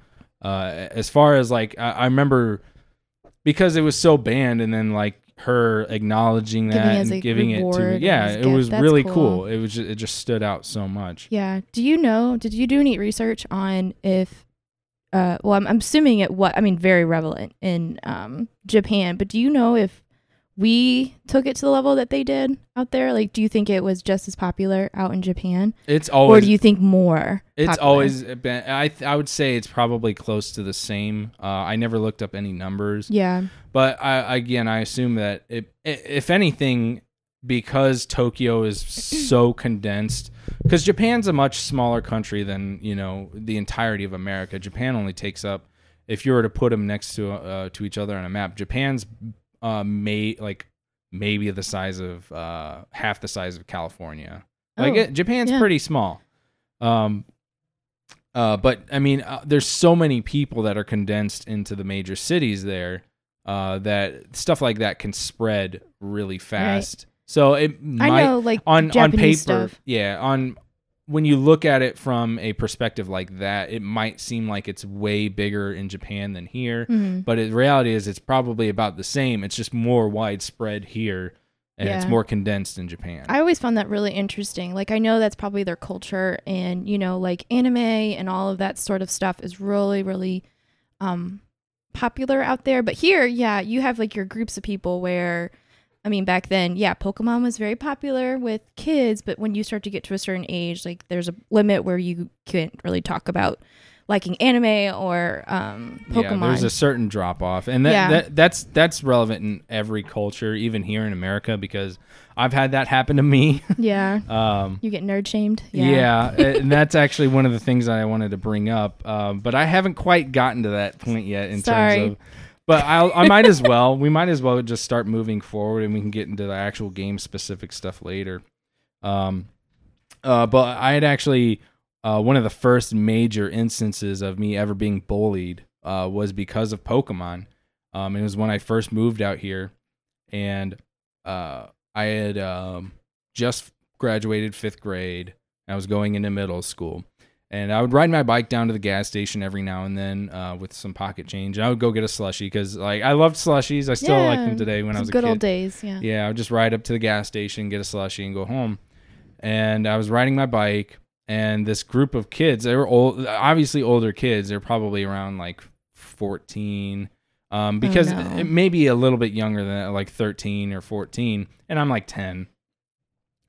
Speaker 1: uh, as far as like I, I remember because it was so banned, and then like her acknowledging that
Speaker 2: Giving
Speaker 1: and giving it to me. Yeah, it was
Speaker 2: That's
Speaker 1: really
Speaker 2: cool.
Speaker 1: cool. It was just, it just stood out so much.
Speaker 2: Yeah. Do you know? Did you do any research on if? Uh, well, I'm, I'm assuming it. What I mean, very relevant in um, Japan. But do you know if we took it to the level that they did out there? Like, do you think it was just as popular out in Japan,
Speaker 1: It's always, or
Speaker 2: do you think more?
Speaker 1: It's
Speaker 2: popular?
Speaker 1: always been. I th- I would say it's probably close to the same. Uh, I never looked up any numbers,
Speaker 2: Yeah.
Speaker 1: but I again I assume that it, if anything, because Tokyo is so condensed, because Japan's a much smaller country than you know the entirety of America. Japan only takes up, if you were to put them next to uh, to each other on a map, Japan's uh, may like maybe the size of uh, half the size of California. Like
Speaker 2: Oh,
Speaker 1: it, Japan's
Speaker 2: yeah.
Speaker 1: pretty small. Um, uh, but I mean, uh, there's so many people that are condensed into the major cities there uh, that stuff like that can spread really fast. So it
Speaker 2: I
Speaker 1: might
Speaker 2: know, like
Speaker 1: on
Speaker 2: Japanese
Speaker 1: on paper,
Speaker 2: stuff.
Speaker 1: yeah. On when you look at it from a perspective like that, it might seem like it's way bigger in Japan than here.
Speaker 2: Mhm.
Speaker 1: But the reality is, it's probably about the same. It's just more widespread here, and it's more condensed in Japan.
Speaker 2: I always found that really interesting. Like I know that's probably their culture and you know like anime and all of that sort of stuff is really really um popular out there, but here yeah, you have like your groups of people where I mean back then, yeah, Pokemon was very popular with kids, but when you start to get to a certain age, like there's a limit where you can't really talk about liking anime or um Pokemon.
Speaker 1: Yeah, there's a certain drop off, and that,
Speaker 2: Yeah.
Speaker 1: that that's that's relevant in every culture, even here in America, because I've had that happen to me.
Speaker 2: yeah.
Speaker 1: um,
Speaker 2: You get nerd shamed.
Speaker 1: yeah, yeah and that's actually one of the things that I wanted to bring up, um, but I haven't quite gotten to that point yet in
Speaker 2: Sorry.
Speaker 1: terms of. But I'll, I might as well. We might as well just start moving forward, and we can get into the actual game specific stuff later. Um, uh, but I had actually uh, one of the first major instances of me ever being bullied uh, was because of Pokemon. Um, it was when I first moved out here, and uh, I had um, just graduated fifth grade. I was going into middle school, and I would ride my bike down to the gas station every now and then uh, with some pocket change. And I would go get a slushie because like I loved slushies. I still like them today. When I was a
Speaker 2: good
Speaker 1: kid,
Speaker 2: old days, yeah.
Speaker 1: yeah, I would just ride up to the gas station, get a slushie, and go home. And I was riding my bike, and this group of kids, they were old, obviously older kids. They're probably around like 14, um, because
Speaker 2: Oh, no.
Speaker 1: it may be a little bit younger than that, like 13 or 14, and I'm like 10.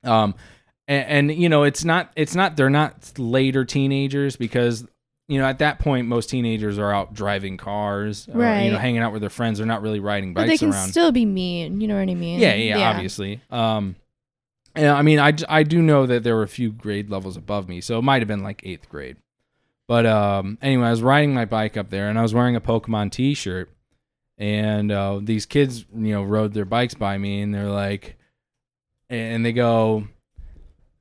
Speaker 1: Um, and, and you know, it's not, it's not, they're not later teenagers because you know, at that point, most teenagers are out driving cars, or, You know, hanging out with their friends. They're not really riding
Speaker 2: But
Speaker 1: bikes
Speaker 2: they can
Speaker 1: around.
Speaker 2: still be mean. You know what I mean?
Speaker 1: Yeah, yeah, obviously. Um, and I mean, I, I do know that there were a few grade levels above me, so it might have been like eighth grade. But um, anyway, I was riding my bike up there, and I was wearing a Pokemon T-shirt, and uh, these kids, you know, rode their bikes by me, and they're like, and they go,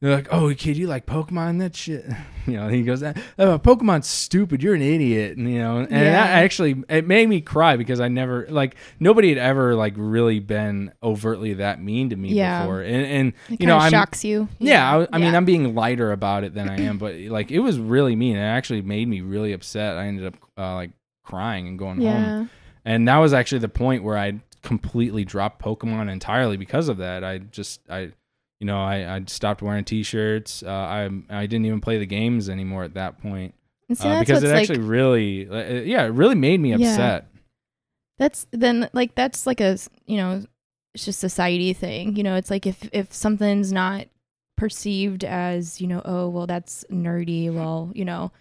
Speaker 1: they're like, "Oh, kid, you like Pokemon? That shit." You know, he goes, "Oh, Pokemon's stupid. You're an idiot." And, you know, and
Speaker 2: Yeah.
Speaker 1: that actually it made me cry because I never like nobody had ever like really been overtly that mean to me
Speaker 2: Yeah.
Speaker 1: before. And and
Speaker 2: It
Speaker 1: you know, I'm
Speaker 2: shocks you.
Speaker 1: yeah, I, I mean,
Speaker 2: Yeah.
Speaker 1: I'm being lighter about it than I am, but like it was really mean. It actually made me really upset. I ended up uh, like crying and going home. And that was actually the point where I completely dropped Pokemon entirely because of that. I just I you know, I, I stopped wearing t-shirts. Uh, I I didn't even play the games anymore at that point
Speaker 2: see,
Speaker 1: uh, because it
Speaker 2: like,
Speaker 1: actually really, uh, yeah, it really made me
Speaker 2: Yeah.
Speaker 1: upset.
Speaker 2: that's then like that's like a you know it's just society thing you know it's like if if something's not perceived as you know oh well that's nerdy well you know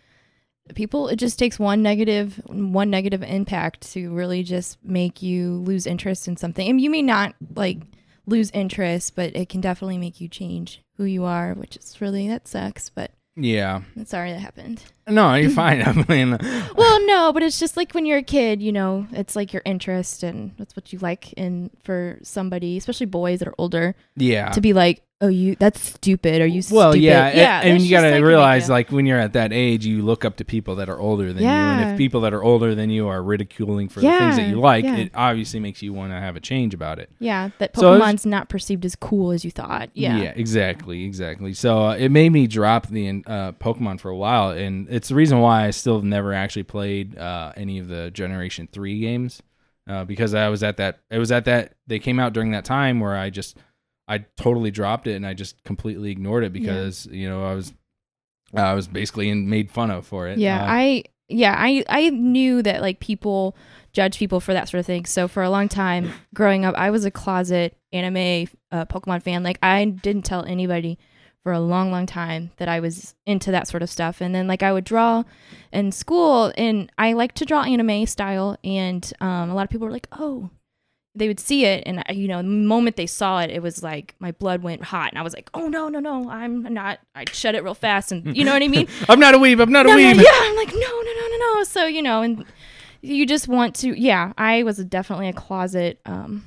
Speaker 2: people it just takes one negative one negative impact to really just make you lose interest in something and you may not like lose interest but it can definitely make you change who you are which is really that sucks but
Speaker 1: Yeah,
Speaker 2: i'm sorry that happened
Speaker 1: no, you're fine. I mean,
Speaker 2: well, no, but it's just like when you're a kid, you know, it's like your interest and that's what you like. And for somebody, especially boys that are older,
Speaker 1: yeah,
Speaker 2: to be like, oh, you, that's stupid. Are you
Speaker 1: Well,
Speaker 2: stupid?
Speaker 1: yeah,
Speaker 2: yeah.
Speaker 1: and
Speaker 2: that's
Speaker 1: you got to
Speaker 2: like,
Speaker 1: realize, like when you're at that age, you look up to people that are older than you, and if people that are older than you are ridiculing for the things that you like,
Speaker 2: yeah.
Speaker 1: it obviously makes you want to have a change about it.
Speaker 2: yeah, that
Speaker 1: So
Speaker 2: Pokemon's not perceived as cool as you thought. Yeah.
Speaker 1: Yeah, exactly, exactly. So uh, it made me drop the uh, Pokemon for a while, and it's the reason why I still have never actually played uh, any of the Generation Three games uh, because I was at that. It was at that. They came out during that time where I just, I totally dropped it and I just completely ignored it because you know I was, I was basically in, made fun of for it.
Speaker 2: Yeah,
Speaker 1: Uh,
Speaker 2: I yeah, I I knew that like people judge people for that sort of thing. So for a long time growing up, I was a closet anime uh, Pokemon fan. Like I didn't tell anybody for a long long time that I was into that sort of stuff. And then like I would draw in school and I like to draw anime style and um, a lot of people were like, "Oh, they would see it and you know the moment they saw it it was like my blood went hot and i was like oh no no no i'm not i'd shut it real fast and you know what i mean
Speaker 1: I'm not a weeb. I'm not a
Speaker 2: no, no,
Speaker 1: weeb.
Speaker 2: yeah, I'm like, no, no, no, no, no. So, you know, and you just want to, yeah, I was definitely a closet um,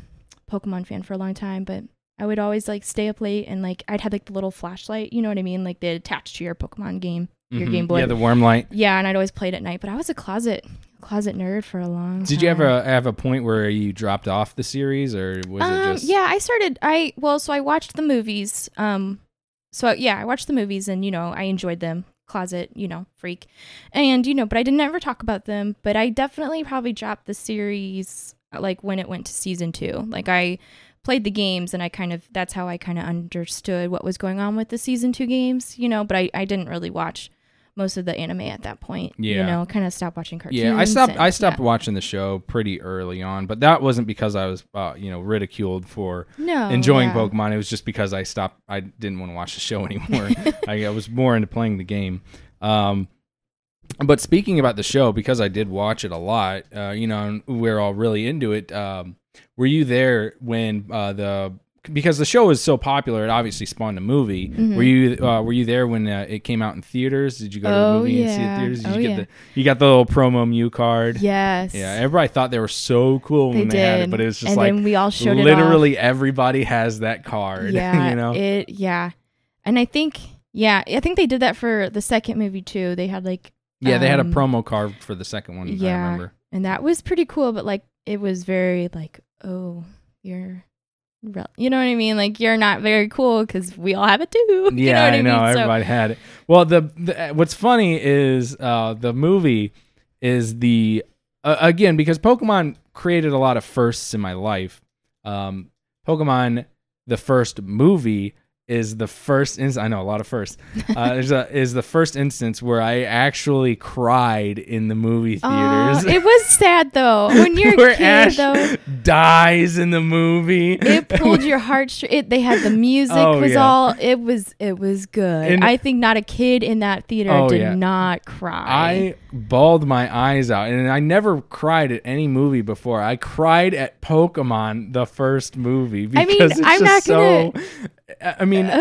Speaker 2: Pokemon fan for a long time, but I would always like stay up late and like I'd have like the little flashlight, you know what I mean? Like they attached to your Pokemon game, your
Speaker 1: Mhm.
Speaker 2: Game Boy.
Speaker 1: Yeah, the worm light.
Speaker 2: yeah, and I'd always play it at night, but I was a closet closet nerd for a long time.
Speaker 1: Did you
Speaker 2: time.
Speaker 1: ever have a point where you dropped off the series, or was
Speaker 2: Um,
Speaker 1: it just?
Speaker 2: yeah, I started. I well, so I watched the movies. Um, so yeah, I watched the movies, and you know, I enjoyed them. Closet, you know, freak, and you know, but I didn't ever talk about them. But I definitely probably dropped the series uh, like when it went to season two. Like I played the games, and I kind of that's how I kind of understood what was going on with the season two games. You know, but I I didn't really watch most of the anime at that point.
Speaker 1: Yeah.
Speaker 2: you know, kind of stopped watching cartoons.
Speaker 1: Yeah, I stopped.
Speaker 2: and-
Speaker 1: I stopped
Speaker 2: yeah.
Speaker 1: watching the show pretty early on, but that wasn't because I was, uh, you know, ridiculed for
Speaker 2: No,
Speaker 1: enjoying
Speaker 2: yeah.
Speaker 1: Pokemon. It was just because I stopped. I didn't want to watch the show anymore. I, I was more into playing the game. Um, but speaking about the show, because I did watch it a lot, uh, you know, and we're all really into it. Um, were you there when uh, the because the show was so popular, it obviously spawned a movie.
Speaker 2: Mhm.
Speaker 1: Were you uh, were you there when uh, it came out in theaters? Did you go to
Speaker 2: Oh,
Speaker 1: the movie and see it theaters? Did
Speaker 2: Oh,
Speaker 1: you get
Speaker 2: yeah.
Speaker 1: the you got the little promo Mew card?
Speaker 2: Yes.
Speaker 1: Yeah, everybody thought they were so cool when they,
Speaker 2: did.
Speaker 1: had it, but it was just
Speaker 2: and
Speaker 1: like
Speaker 2: then we all showed
Speaker 1: literally everybody has that card.
Speaker 2: yeah
Speaker 1: you know.
Speaker 2: it yeah and i think yeah i think they did that for the second movie too they had like
Speaker 1: yeah, they had a
Speaker 2: um,
Speaker 1: promo card for the second one. I
Speaker 2: yeah.
Speaker 1: remember.
Speaker 2: and that was pretty cool but like it was very like oh you're you know what i mean like you're not very cool because we all have it too you
Speaker 1: Yeah,
Speaker 2: know what
Speaker 1: I
Speaker 2: i,
Speaker 1: know
Speaker 2: mean So-
Speaker 1: everybody had it. Well, the, the what's funny is uh, the movie is the uh, again because Pokemon created a lot of firsts in my life. Um, Pokemon, the first movie is the first instance. I know a lot of firsts. Uh, there's a, is the first instance where I actually cried in the movie theaters.
Speaker 2: it was sad though when you're a kid
Speaker 1: Ash
Speaker 2: though
Speaker 1: dies in the movie.
Speaker 2: it pulled your heartstrings. It they had the music
Speaker 1: Oh,
Speaker 2: was
Speaker 1: yeah.
Speaker 2: all it was it was good.
Speaker 1: And-
Speaker 2: I think not a kid in that theater
Speaker 1: Oh,
Speaker 2: did
Speaker 1: yeah.
Speaker 2: not cry.
Speaker 1: I bawled my eyes out, and I never cried at any movie before. I cried at Pokemon, the first movie,
Speaker 2: I
Speaker 1: because
Speaker 2: mean,
Speaker 1: it's
Speaker 2: I'm
Speaker 1: just
Speaker 2: not
Speaker 1: so.
Speaker 2: gonna-
Speaker 1: I mean,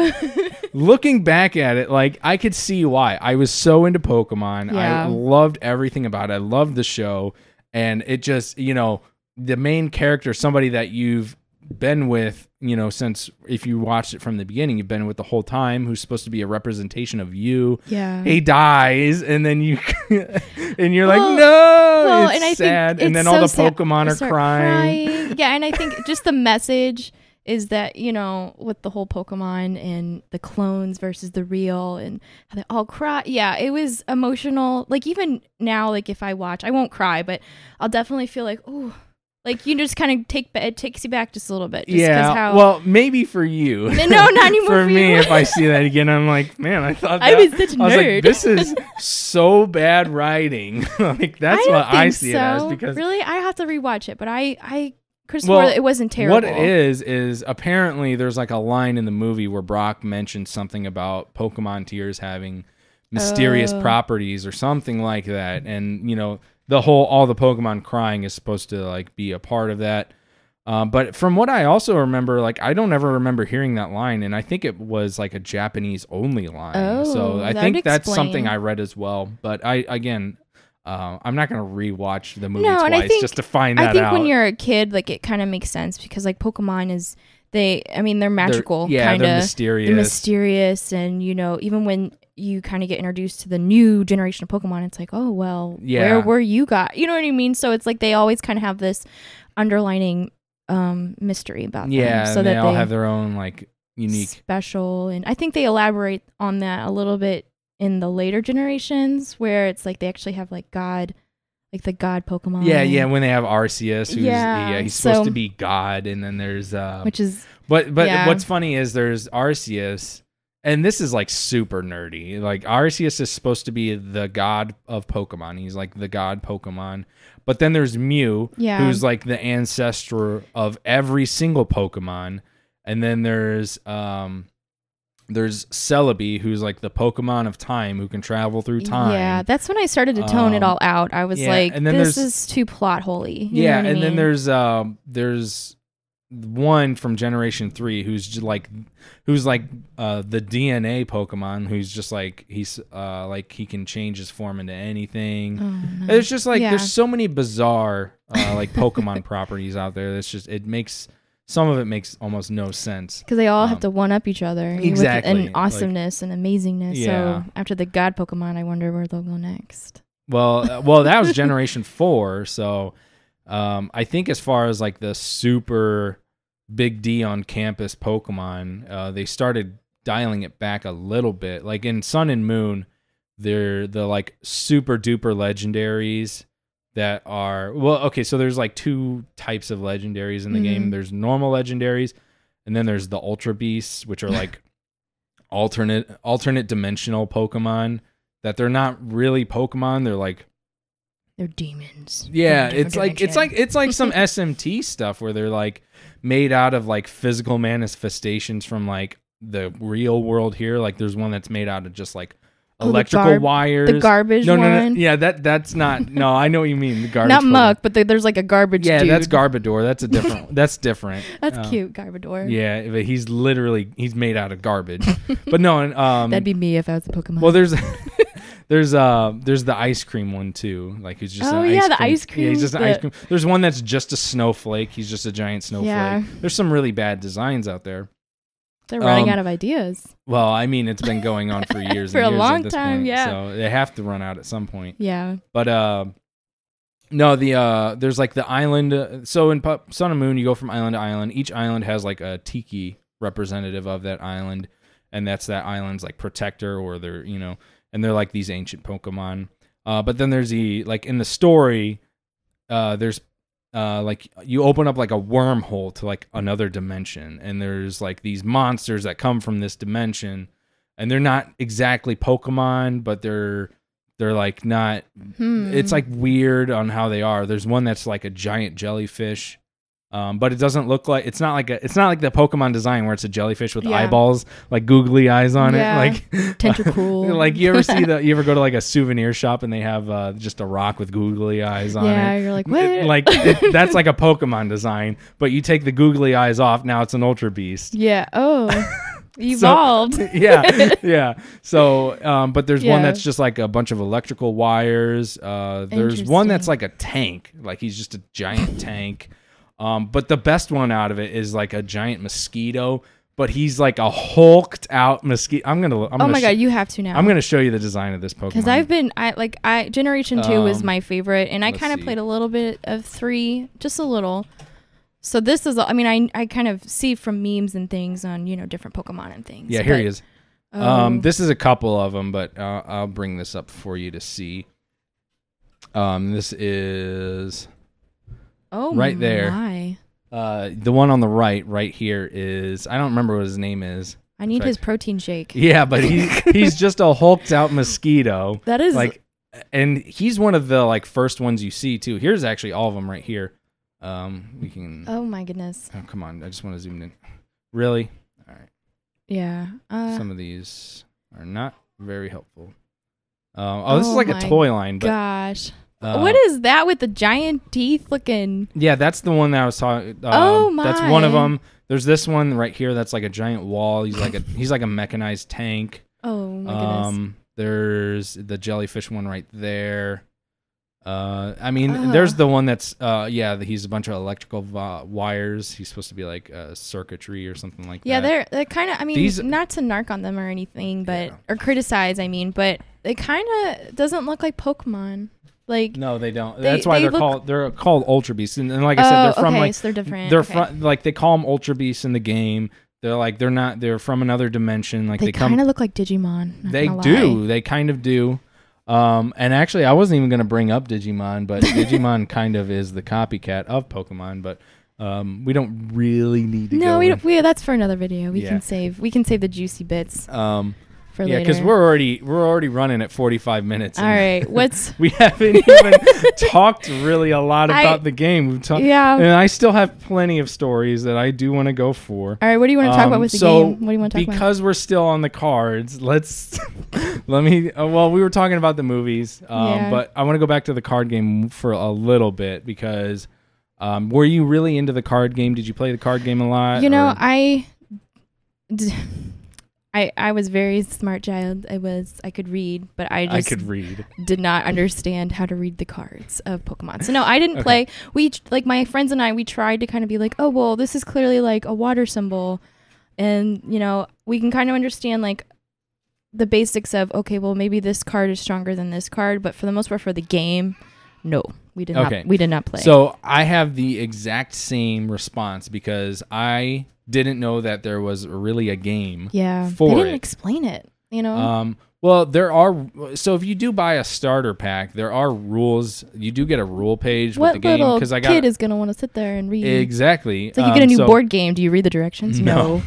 Speaker 1: looking back at it, like I could see why. I was so into Pokemon. I loved everything about it. I loved the show, and it just, you know, the main character, somebody that you've been with, you know, since if you watched it from the beginning, you've been with the whole time, who's supposed to be a representation of you.
Speaker 2: Yeah.
Speaker 1: He dies, and then you, and you're like, no,
Speaker 2: well,
Speaker 1: it's
Speaker 2: and I
Speaker 1: sad, and then
Speaker 2: it's
Speaker 1: all the
Speaker 2: so.
Speaker 1: Pokemon are
Speaker 2: start
Speaker 1: crying.
Speaker 2: Yeah, and I think just the message is that you know with the whole Pokemon and the clones versus the real and how they all cry. Yeah, it was emotional. Like even now, like if I watch, I won't cry, but I'll definitely feel like oh. Like you just kind of take it takes you back just a little bit.
Speaker 1: Yeah,
Speaker 2: how,
Speaker 1: well, maybe for you.
Speaker 2: No, not anymore
Speaker 1: for
Speaker 2: for
Speaker 1: me, if I see that again, I'm like, man, I thought
Speaker 2: I
Speaker 1: that-
Speaker 2: was such a
Speaker 1: I was like,
Speaker 2: nerd.
Speaker 1: this is so bad writing. like that's
Speaker 2: I
Speaker 1: what I see
Speaker 2: so.
Speaker 1: it as because
Speaker 2: really, I have to rewatch it. But I, I
Speaker 1: Well,
Speaker 2: it wasn't terrible.
Speaker 1: What it is is apparently there's like a line in the movie where Brock mentions something about Pokemon tears having mysterious
Speaker 2: Oh.
Speaker 1: properties or something like that, and you know the whole all the Pokemon crying is supposed to like be a part of that. Um, but from what I also remember, like I don't ever remember hearing that line, and I think it was like a Japanese only line.
Speaker 2: Oh,
Speaker 1: so
Speaker 2: I
Speaker 1: think that's something. I read as well. But I again, uh, I'm not gonna rewatch the movie
Speaker 2: No,
Speaker 1: twice
Speaker 2: think-
Speaker 1: just to find that
Speaker 2: I think
Speaker 1: out.
Speaker 2: when you're a kid, like it kind of makes sense because like Pokemon is they. I mean, they're
Speaker 1: They're-
Speaker 2: magical,
Speaker 1: yeah,
Speaker 2: kind
Speaker 1: they're
Speaker 2: of.
Speaker 1: mysterious.
Speaker 2: They're mysterious, and you know, even when you kind of get introduced to the new generation of Pokemon, it's like, oh well,
Speaker 1: Yeah.
Speaker 2: where were you got? You know what I mean? So it's like they always kind of have this underlining um mystery about
Speaker 1: Yeah,
Speaker 2: them, Yeah, so
Speaker 1: and they
Speaker 2: that
Speaker 1: all
Speaker 2: they
Speaker 1: have their own like unique.
Speaker 2: special, and I think they elaborate on that a little bit in the later generations, where it's like they actually have like God, like the God Pokemon.
Speaker 1: Yeah, yeah. When they have Arceus, who's yeah,
Speaker 2: Yeah,
Speaker 1: he's supposed
Speaker 2: so-
Speaker 1: to be God, and then there's uh,
Speaker 2: which is
Speaker 1: but but
Speaker 2: yeah.
Speaker 1: what's funny is there's Arceus, and this is like super nerdy. Like Arceus is supposed to be the god of Pokemon. He's like the god Pokemon. But then there's Mew,
Speaker 2: Yeah.
Speaker 1: who's like the ancestor of every single Pokemon. And then there's um there's Celebi, who's like the Pokemon of time who can travel through time.
Speaker 2: Yeah, that's when I started to tone it
Speaker 1: Um,
Speaker 2: all out. I was
Speaker 1: yeah,
Speaker 2: like,
Speaker 1: and then
Speaker 2: this is too plot holy. You
Speaker 1: yeah,
Speaker 2: know what I
Speaker 1: and then there's um there's one from Generation Three who's just like who's like uh the DNA Pokemon who's just like he's uh like he can change his form into anything.
Speaker 2: Oh, no.
Speaker 1: It's just like
Speaker 2: Yeah.
Speaker 1: there's so many bizarre uh like Pokemon properties out there. That's just it makes some of it makes almost no sense.
Speaker 2: because they all
Speaker 1: um,
Speaker 2: have to one up each other
Speaker 1: exactly,
Speaker 2: with
Speaker 1: like-
Speaker 2: an awesomeness and amazingness.
Speaker 1: Yeah.
Speaker 2: So after the God Pokemon, I wonder where they'll go next.
Speaker 1: Well, uh, well, that was Generation Four. So, um, I think as far as like the super big D on campus Pokemon, uh, they started dialing it back a little bit. Like in Sun and Moon, they're the like super duper legendaries that are well. Okay, so there's like two types of legendaries in the game.
Speaker 2: Mhm.
Speaker 1: There's normal legendaries, and then there's the Ultra Beasts, which are like alternate alternate dimensional Pokemon that they're not really Pokemon. They're like
Speaker 2: They're demons.
Speaker 1: yeah, it's like it's like it's like some SMT stuff where they're like made out of like physical manifestations from like the real world here. Like there's one that's made out of just like
Speaker 2: Oh, the
Speaker 1: electrical wires.
Speaker 2: the garbage
Speaker 1: no, no, no,
Speaker 2: one.
Speaker 1: Yeah, that that's not. No, I know what you mean. The garbage.
Speaker 2: Not. Muk, but the, there's like a garbage.
Speaker 1: Yeah,
Speaker 2: dude.
Speaker 1: that's Garbodor. That's a different. that's different.
Speaker 2: That's
Speaker 1: Uh,
Speaker 2: cute, Garbodor.
Speaker 1: Yeah, but he's literally he's made out of garbage. but no, and, um,
Speaker 2: That'd be me if I was a Pokemon.
Speaker 1: well, there's there's uh there's the ice cream one too. Like he's just
Speaker 2: Oh, yeah,
Speaker 1: ice
Speaker 2: the
Speaker 1: cream.
Speaker 2: ice
Speaker 1: Yeah, he's just an
Speaker 2: cream,
Speaker 1: ice cream. There's one that's just a snowflake. He's just a giant snowflake.
Speaker 2: Yeah.
Speaker 1: There's some really bad designs out there.
Speaker 2: They're running
Speaker 1: um,
Speaker 2: out of ideas.
Speaker 1: Well, I mean, it's been going on for years
Speaker 2: For
Speaker 1: and
Speaker 2: a
Speaker 1: years
Speaker 2: long time,
Speaker 1: point,
Speaker 2: yeah.
Speaker 1: So they have to run out at some point.
Speaker 2: Yeah.
Speaker 1: But uh, no, the uh, there's like the island. Uh, so in Pu- Sun and Moon, you go from island to island. Each island has like a tiki representative of that island, and that's that island's like protector, or they're you know, and they're like these ancient Pokemon. Uh, but then there's the like in the story, uh, there's uh, like you open up like a wormhole to like another dimension, and there's like these monsters that come from this dimension, and they're not exactly Pokemon, but they're they're like not
Speaker 2: Hmm.
Speaker 1: it's like weird on how they are. There's one that's like a giant jellyfish. Um, but it doesn't look like it's not like a it's not like the Pokemon design where it's a jellyfish with
Speaker 2: Yeah.
Speaker 1: eyeballs, like googly eyes on
Speaker 2: Yeah.
Speaker 1: it. Like
Speaker 2: Tentacool.
Speaker 1: like you ever see the you ever go to like a souvenir shop and they have uh, just a rock with googly eyes on
Speaker 2: yeah,
Speaker 1: it.
Speaker 2: Yeah, you're like,
Speaker 1: It-
Speaker 2: what?
Speaker 1: like it, that's like a Pokemon design, but you take the googly eyes off, now it's an Ultra Beast.
Speaker 2: yeah. Oh. Evolved.
Speaker 1: yeah, yeah. So, um, but there's one that's just like a bunch of electrical wires. Uh, there's one that's like a tank, like he's just a giant tank. Um, but the best one out of it is like a giant mosquito, but he's like a hulked out mosquito. I'm gonna. I'm
Speaker 2: oh
Speaker 1: gonna
Speaker 2: my
Speaker 1: sh-
Speaker 2: god, you have to now.
Speaker 1: I'm gonna show you the design of this Pokemon.
Speaker 2: because I've been I like I Generation Two was
Speaker 1: Um,
Speaker 2: my favorite, and I
Speaker 1: let's
Speaker 2: kind of
Speaker 1: see.
Speaker 2: played a little bit of three, just a little. So this is, I mean, I I kind of see from memes and things on you know different Pokemon and things.
Speaker 1: yeah, here he is.
Speaker 2: Oh,
Speaker 1: Um, this is a couple of them, but uh, I'll bring this up for you to see. Um, this is
Speaker 2: oh
Speaker 1: right there.
Speaker 2: My.
Speaker 1: uh, the one on the right, right here is I don't remember what his name is.
Speaker 2: I need his protein shake.
Speaker 1: Yeah, but he he's just a hulked out mosquito.
Speaker 2: That is
Speaker 1: Like, and he's one of the like first ones you see too. Here's actually all of them right here. Um, we can.
Speaker 2: oh my goodness.
Speaker 1: Oh, come on, I just want to zoom in. Really? All right.
Speaker 2: Yeah. Uh,
Speaker 1: Some of these are not very helpful. Um, oh, this is
Speaker 2: Oh
Speaker 1: like a toy line, but
Speaker 2: gosh.
Speaker 1: Uh,
Speaker 2: what is that with the giant teeth looking?
Speaker 1: Yeah, that's the one that I was talking. Um,
Speaker 2: Oh,
Speaker 1: That's one of them. There's this one right here. That's like a giant wall. He's like a he's like a mechanized tank.
Speaker 2: Oh my goodness.
Speaker 1: Um, there's the jellyfish one right there. Uh, I mean, there's the one that's uh, yeah, he's a bunch of electrical vi- wires. He's supposed to be like uh, circuitry or something like
Speaker 2: Yeah,
Speaker 1: that.
Speaker 2: Yeah, they're they're kind of. I mean,
Speaker 1: These-
Speaker 2: not to narc on them or anything, but
Speaker 1: Yeah.
Speaker 2: or criticize. I mean, but it kind of doesn't look like Pokemon. Like,
Speaker 1: No, they don't.
Speaker 2: They-
Speaker 1: That's why
Speaker 2: they
Speaker 1: are called they're called Ultra Beasts, and, and like I said,
Speaker 2: oh,
Speaker 1: they're from
Speaker 2: okay,
Speaker 1: like
Speaker 2: so they're different.
Speaker 1: they're
Speaker 2: okay.
Speaker 1: from like they call them Ultra Beasts in the game. They're like they're not. They're from another dimension. Like
Speaker 2: They,
Speaker 1: they,
Speaker 2: kind of look like Digimon.
Speaker 1: They do. They kind of do. Um, and actually, I wasn't even going to bring up Digimon, but Digimon kind of is the copycat of Pokemon. But um, we don't really need to
Speaker 2: No, we don't. We, that's for another video. We
Speaker 1: Yeah.
Speaker 2: can save. We can save the juicy bits
Speaker 1: Um,
Speaker 2: for
Speaker 1: yeah,
Speaker 2: later.
Speaker 1: because we're already we're already running at forty five minutes.
Speaker 2: All right. What's
Speaker 1: we haven't even talked really a lot
Speaker 2: I-
Speaker 1: about the game. We've talked,
Speaker 2: yeah?
Speaker 1: and I still have plenty of stories that I do want to go for.
Speaker 2: All right. What do you want to talk
Speaker 1: Um,
Speaker 2: about with the
Speaker 1: so
Speaker 2: game? What do you want to talk about?
Speaker 1: because we're still on the cards let's let me uh, well we were talking about the movies um,
Speaker 2: Yeah.
Speaker 1: but i want to go back to the card game for a little bit because um, were you really into the card game did you play the card game a lot
Speaker 2: You know,
Speaker 1: or-
Speaker 2: I, d- I, I was very smart child. I was, I could read, but I just i
Speaker 1: could read
Speaker 2: did not understand how to read the cards of Pokemon. So no, I didn't
Speaker 1: Okay.
Speaker 2: play. We like my friends and I. We tried to kind of be like, oh well, this is clearly like a water symbol, and you know we can kind of understand like the basics of okay, well maybe this card is stronger than this card, but for the most part for the game, no, we did
Speaker 1: Okay.
Speaker 2: not. We did not play.
Speaker 1: so i have the exact same response because i didn't know that there was really a game
Speaker 2: yeah,
Speaker 1: for
Speaker 2: they didn't
Speaker 1: it.
Speaker 2: explain it. You know.
Speaker 1: Um, well, there are. So if you do buy a starter pack, there are rules. You do get a rule page with the game because I got
Speaker 2: kid is gonna want to sit there and read?
Speaker 1: exactly.
Speaker 2: It's like you get a
Speaker 1: Um,
Speaker 2: new
Speaker 1: so-
Speaker 2: board game. Do you read the directions?
Speaker 1: No.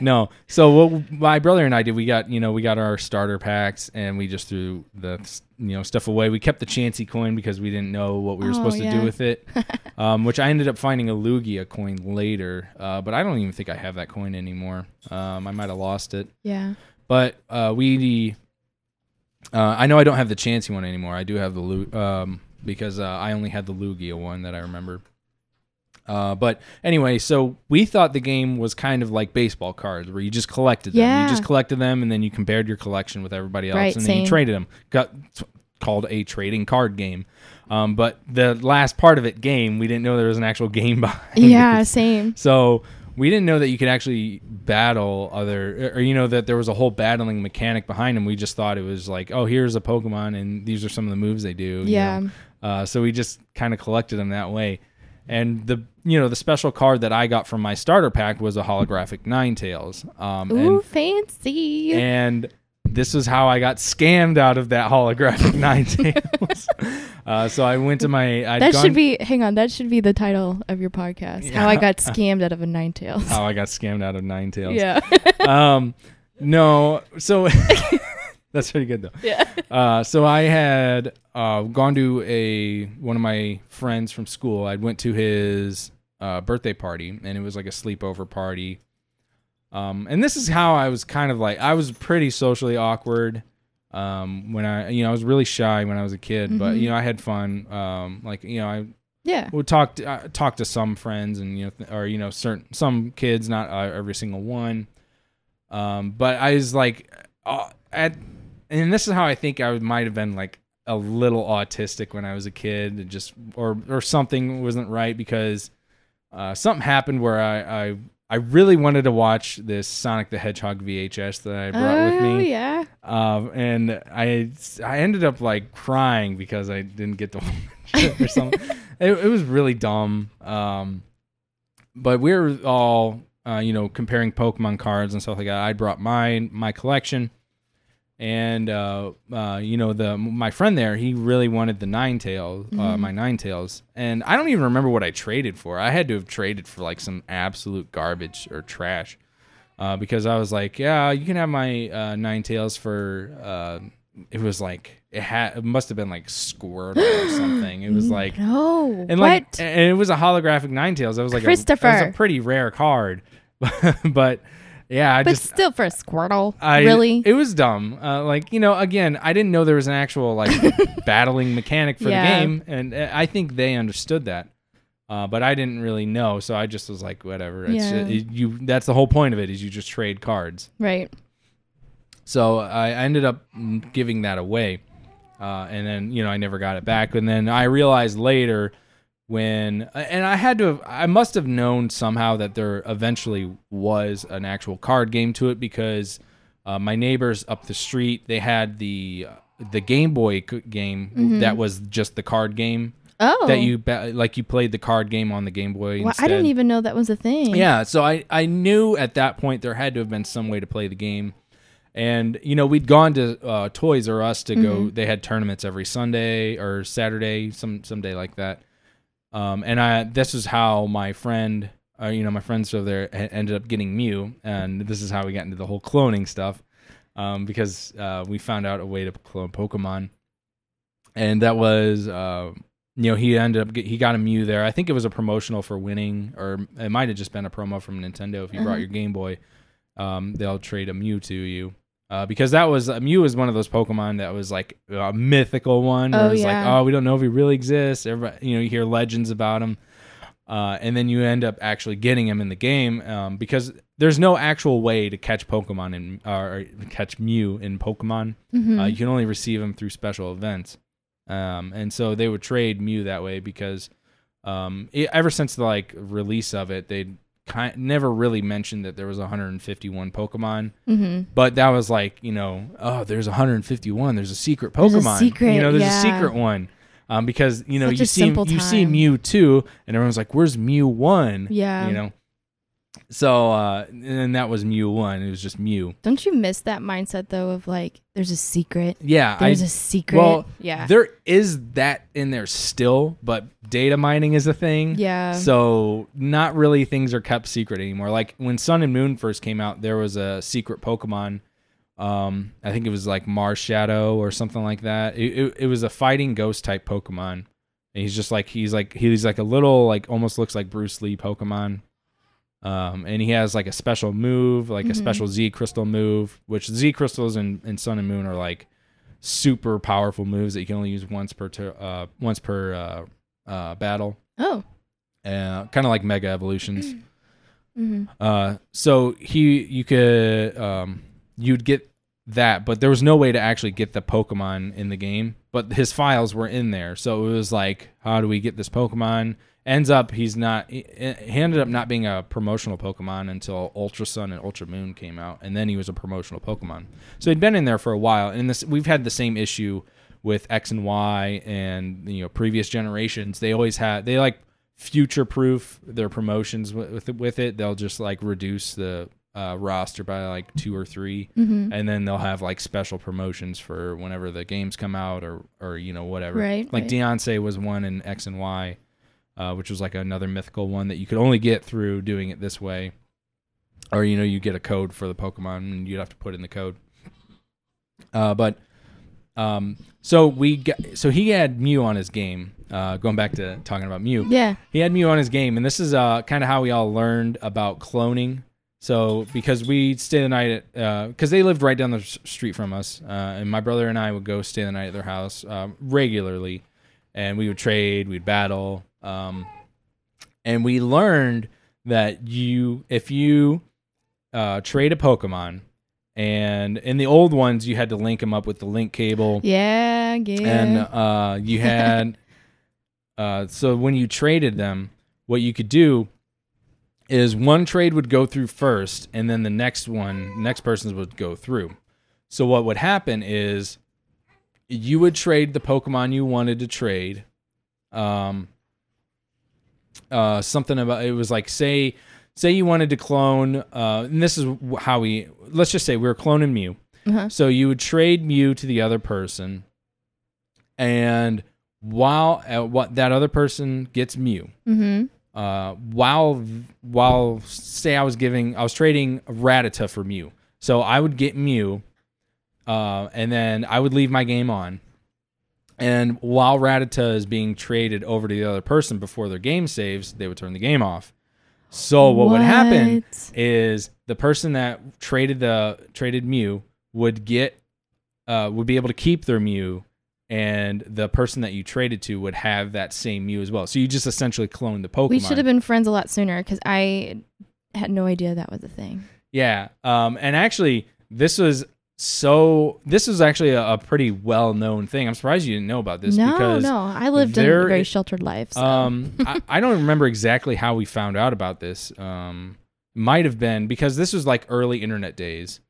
Speaker 1: no. So what my brother and I did, we got you know we got our starter packs and we just threw the you know stuff away. We kept the Chansey coin because we didn't know what we were
Speaker 2: Oh,
Speaker 1: supposed to do with it. um, which I ended up finding a Lugia coin later, uh, but I don't even think I have that coin anymore. Um, I might have lost it.
Speaker 2: yeah.
Speaker 1: But uh, we, uh, I know I don't have the Chansey one anymore. I do have the Lu- um, because uh, I only had the Lugia one that I remember. Uh, but anyway, so we thought the game was kind of like baseball cards, where you just collected them.
Speaker 2: Yeah.
Speaker 1: You just collected them, and then you compared your collection with everybody else,
Speaker 2: Right,
Speaker 1: and then you traded them. Got called a trading card game. Um, but the last part of it, game, we didn't know there was an actual game behind.
Speaker 2: Yeah.
Speaker 1: it.
Speaker 2: Same.
Speaker 1: So we didn't know that you could actually battle other, or you know that there was a whole battling mechanic behind them. We just thought it was like, oh, here's a Pokemon, and these are some of the moves they do. you
Speaker 2: Yeah.
Speaker 1: know. Uh, so we just kind of collected them that way. And the you know the special card that I got from my starter pack was a holographic Ninetales. Um,
Speaker 2: Ooh,
Speaker 1: and
Speaker 2: fancy.
Speaker 1: and this was how I got scammed out of that holographic Ninetales. uh, so I went to my. I'd
Speaker 2: that
Speaker 1: gone-
Speaker 2: should be. Hang on. That should be the title of your podcast. How I got scammed out of a Ninetales.
Speaker 1: how I got scammed out of Ninetales.
Speaker 2: yeah.
Speaker 1: um, no, so that's pretty good though.
Speaker 2: yeah.
Speaker 1: Uh, so I had uh, gone to a one of my friends from school. I went to his uh, birthday party, and it was like a sleepover party. Um, and this is how I was kind of like I was pretty socially awkward. Um, when I you know I was really shy when I was a kid, but
Speaker 2: Mhm.
Speaker 1: you know I had fun. Um, like you know I
Speaker 2: Yeah.
Speaker 1: would talk to, uh, talk to some friends and you know th- or you know certain some kids not uh, every single one Um, but I was like, uh, at, and this is how I think I might have been like a little autistic when I was a kid, and just or or something wasn't right because uh, something happened where I, I I really wanted to watch this Sonic the Hedgehog VHS that I brought
Speaker 2: oh,
Speaker 1: with me.
Speaker 2: yeah.
Speaker 1: Um, and I I ended up like crying because I didn't get to watch it or something. it, it was really dumb. Um, but we were all uh, you know comparing Pokemon cards and stuff like that. I brought mine my collection, and uh, uh, you know the my friend there he really wanted the Ninetales, uh, my Ninetales, and I don't even remember what I traded for. I had to have traded for like some absolute garbage or trash uh, because I was like, yeah, you can have my uh, Ninetales for. Uh, it was like it had it must have been like Squirtle or something. It was like
Speaker 2: No.
Speaker 1: and like
Speaker 2: what?
Speaker 1: and it was a holographic Ninetales. It was like a, it was a pretty rare card, but yeah, I
Speaker 2: but
Speaker 1: just
Speaker 2: still for a Squirtle.
Speaker 1: I
Speaker 2: really?
Speaker 1: it was dumb. Uh, like you know, again, I didn't know there was an actual like battling mechanic for
Speaker 2: Yeah.
Speaker 1: the game, and uh, I think they understood that. Uh, but I didn't really know, so I just was like, whatever. It's
Speaker 2: Yeah.
Speaker 1: ju- you. That's the whole point of it is you just trade cards.
Speaker 2: right.
Speaker 1: So I ended up giving that away, uh, and then you know I never got it back. And then I realized later when, and I had to, have, I must have known somehow that there eventually was an actual card game to it because uh, my neighbors up the street they had the the Game Boy game that was just the card game
Speaker 2: Oh.
Speaker 1: that you like you played the card game on the Game Boy.
Speaker 2: Well, I didn't even know that was a thing.
Speaker 1: Yeah, so I I knew at that point there had to have been some way to play the game, and you know we'd gone to uh, Toys R Us to go. They had tournaments every Sunday or Saturday, some some day like that. Um, and I this is how my friend, uh, you know, my friends over there ended up getting Mew, and this is how we got into the whole cloning stuff, um, because uh, we found out a way to clone Pokemon, and that was. Uh, you know, he ended up get, he got a Mew there. I think it was a promotional for winning, or it might have just been a promo from Nintendo. If you brought
Speaker 2: Uh-huh.
Speaker 1: your Game Boy, um, they'll trade a Mew to you. Uh, because that was uh, Mew was one of those Pokemon that was like a mythical one. Where
Speaker 2: Oh,
Speaker 1: it was like, oh, we don't know if he really exists. Everybody, you know, you hear legends about him, uh, and then you end up actually getting him in the game um, because there's no actual way to catch Pokemon in or catch Mew in Pokemon.
Speaker 2: Mhm.
Speaker 1: Uh, you can only receive them through special events. Um, and so they would trade Mew that way because um, it, ever since the like release of it, they kind never really mentioned that there was 151 Pokemon,
Speaker 2: Mhm.
Speaker 1: but that was like you know, oh, there's 151. There's a secret
Speaker 2: There's a
Speaker 1: Pokemon.
Speaker 2: secret,
Speaker 1: you know, there's
Speaker 2: yeah.
Speaker 1: a secret one. Um, because you know
Speaker 2: Such
Speaker 1: you see you see. Mew two, and everyone's like, "Where's Mew one?"
Speaker 2: Yeah.
Speaker 1: you know. So uh, and that was Mew one. It was just Mew.
Speaker 2: Don't you miss that mindset though of like there's a secret.
Speaker 1: Yeah,
Speaker 2: There's a secret.
Speaker 1: well,
Speaker 2: yeah.
Speaker 1: There is that in there still, but data mining is a thing.
Speaker 2: Yeah.
Speaker 1: So not really things are kept secret anymore. Like when Sun and Moon first came out, there was a secret Pokemon. Um, I think it was like Marshadow or something like that. It, it, it was a fighting ghost type Pokemon. And he's just like he's like he's like a little like almost looks like Bruce Lee Pokemon. Um, and he has like a special move, like a
Speaker 2: Mhm.
Speaker 1: special Z crystal move, which Z crystals in, in Sun and Moon are like super powerful moves that you can only use once per tur uh, once per uh, uh, battle.
Speaker 2: oh.
Speaker 1: Uh, kind of like Mega Evolutions.
Speaker 2: hmm
Speaker 1: Uh, so he, you could, um, you'd get that, but there was no way to actually get the Pokemon in the game. But his files were in there, so it was like, how do we get this Pokemon? Ends up, he's not. He he ended up not being a promotional Pokemon until Ultra Sun and Ultra Moon came out, and then he was a promotional Pokemon. So he'd been in there for a while, and this we've had the same issue with X and Y and you know previous generations. They always had they like future proof their promotions with with it, with it. They'll just like reduce the uh, roster by like two or 3
Speaker 2: hmm
Speaker 1: and then they'll have like special promotions for whenever the games come out or or you know whatever.
Speaker 2: Right,
Speaker 1: Like
Speaker 2: right.
Speaker 1: Diancie was one in X and Y, uh, which was like another mythical one that you could only get through doing it this way, or you know you get a code for the Pokemon and you'd have to put in the code. Uh, but um, so we got, so he had Mew on his game. Uh, going back to talking about Mew,
Speaker 2: Yeah.
Speaker 1: he had Mew on his game, and this is uh, kind of how we all learned about cloning. So because we stay the night at, because they lived right down the street from us, uh, and my brother and I would go stay the night at their house um, regularly, and we would trade, we'd battle, um, and we learned that you, if you uh, trade a Pokemon, and in the old ones you had to link them up with the link cable,
Speaker 2: Yeah, yeah.
Speaker 1: and uh, you had uh, so when you traded them, what you could do is one trade would go through first, and then the next one, next person's would go through. So what would happen is you would trade the Pokemon you wanted to trade. Um, uh, something about it was like say say you wanted to clone. Uh, and this is how we let's just say we were cloning Mew.
Speaker 2: Uh-huh.
Speaker 1: So you would trade Mew to the other person, and while uh, what that other person gets Mew,
Speaker 2: mm-hmm.
Speaker 1: uh, while while say I was giving I was trading Rattata for Mew. So I would get Mew, uh, and then I would leave my game on. And while Rattata is being traded over to the other person before their game saves, they would turn the game off. So what, would happen is the person that traded the traded Mew would get uh, would be able to keep their Mew, and the person that you traded to would have that same Mew as well. So you just essentially cloned the Pokemon.
Speaker 2: We should have been friends a lot sooner because I had no idea that was a thing.
Speaker 1: Yeah. Um, and actually, this was so. This is actually a, a pretty well known thing. I'm surprised you didn't know about this
Speaker 2: no,
Speaker 1: because
Speaker 2: no, I lived in
Speaker 1: there
Speaker 2: a very sheltered life. So.
Speaker 1: um, I, I don't remember exactly how we found out about this. Um, might have been because this was like early internet days,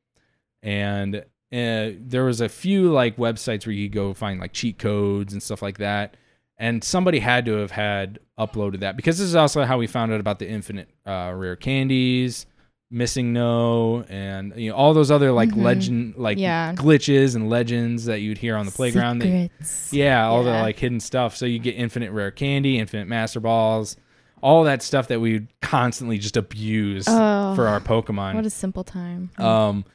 Speaker 1: and uh, there was a few like websites where you could go find like cheat codes and stuff like that. And somebody had to have had uploaded that because this is also how we found out about the infinite uh, rare candies, MissingNo, and you know all those other like
Speaker 2: Mhm.
Speaker 1: legend like
Speaker 2: Yeah.
Speaker 1: glitches and legends that you'd hear on the playground. that- yeah, all the like hidden stuff. So you get infinite rare candy, infinite master balls, all that stuff that we would constantly just abuse
Speaker 2: Oh,
Speaker 1: for our Pokemon.
Speaker 2: What a simple time.
Speaker 1: um,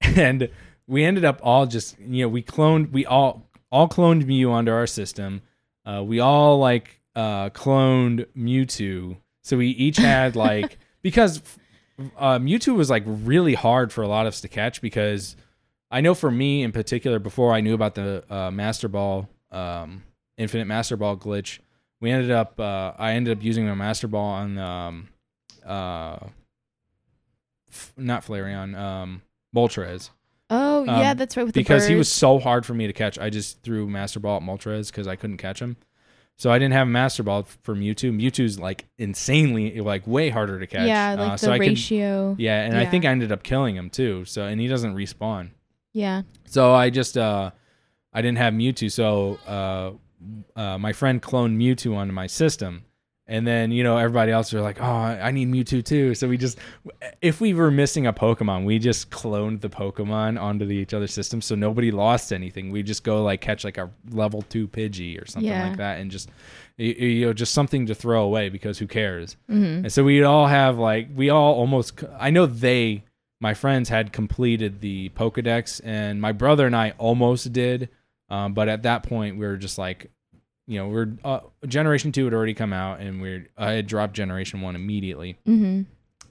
Speaker 1: and we ended up all just you know we cloned we all all cloned Mew onto our system. Uh, we all like uh, cloned Mewtwo, so we each had like because uh, Mewtwo was like really hard for a lot of us to catch because I know for me in particular, before I knew about the uh, Master Ball, um, Infinite Master Ball glitch, we ended up uh, I ended up using my Master Ball on um, uh, f- not Flareon, um, Moltres
Speaker 2: oh yeah,
Speaker 1: um,
Speaker 2: that's right. With
Speaker 1: because he was so hard for me to catch. I just threw Master Ball at Moltres because I couldn't catch him. So I didn't have a Master Ball for Mewtwo. Mewtwo's like insanely, like way harder to catch.
Speaker 2: yeah, like
Speaker 1: Uh,
Speaker 2: the
Speaker 1: so I could-
Speaker 2: ratio.
Speaker 1: yeah, and I think I ended up killing him too. So and he doesn't respawn.
Speaker 2: yeah.
Speaker 1: So I just uh I didn't have Mewtwo, so uh, uh my friend cloned Mewtwo onto my system. And then, you know, everybody else are like, "Oh, I need Mewtwo too." So we just if we were missing a Pokemon, we just cloned the Pokemon onto the each other's system so nobody lost anything. We just go like catch like a level 2 Pidgey or something
Speaker 2: Yeah.
Speaker 1: like that and just you know, just something to throw away because who cares?
Speaker 2: hmm
Speaker 1: And so we'd all have like we all almost I know they my friends had completed the Pokedex and my brother and I almost did. Um, but at that point we were just like you know, we're uh, generation 2 had already come out and we're I had dropped generation 1 immediately.
Speaker 2: hmm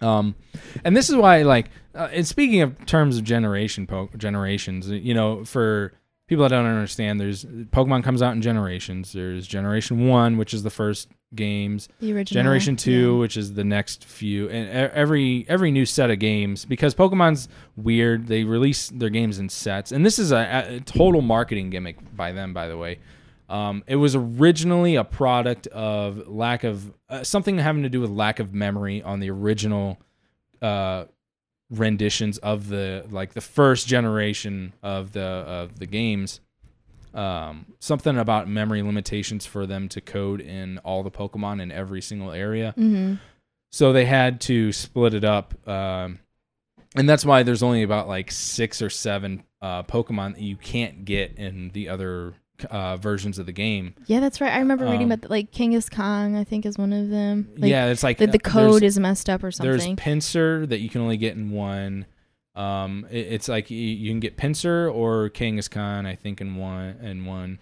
Speaker 1: Um, and this is why, like, uh, and speaking of terms of generation po- generations, you know, for people that don't understand, there's Pokemon comes out in generations. There's Generation One, which is the first games.
Speaker 2: The original.
Speaker 1: Generation Two,
Speaker 2: yeah.
Speaker 1: which is the next few, and every every new set of games because Pokemon's weird. They release their games in sets, and this is a, a total marketing gimmick by them, by the way. Um, it was originally a product of lack of uh, something having to do with lack of memory on the original uh, renditions of the like the first generation of the of the games. Um, something about memory limitations for them to code in all the Pokemon in every single area.
Speaker 2: Mhm.
Speaker 1: So they had to split it up. Um, and that's why there's only about like six or seven uh, Pokemon that you can't get in the other uh, versions of the game.
Speaker 2: Yeah, that's right. I remember reading
Speaker 1: Um,
Speaker 2: about the, like Kangaskhan. Kong. I think is one of them. Like,
Speaker 1: yeah, it's like
Speaker 2: the, the
Speaker 1: uh,
Speaker 2: code is messed up or something.
Speaker 1: There's Pinsir that you can only get in one. Um, it- it's like you, you can get Pinsir or Kangaskhan, I think, in one. In one,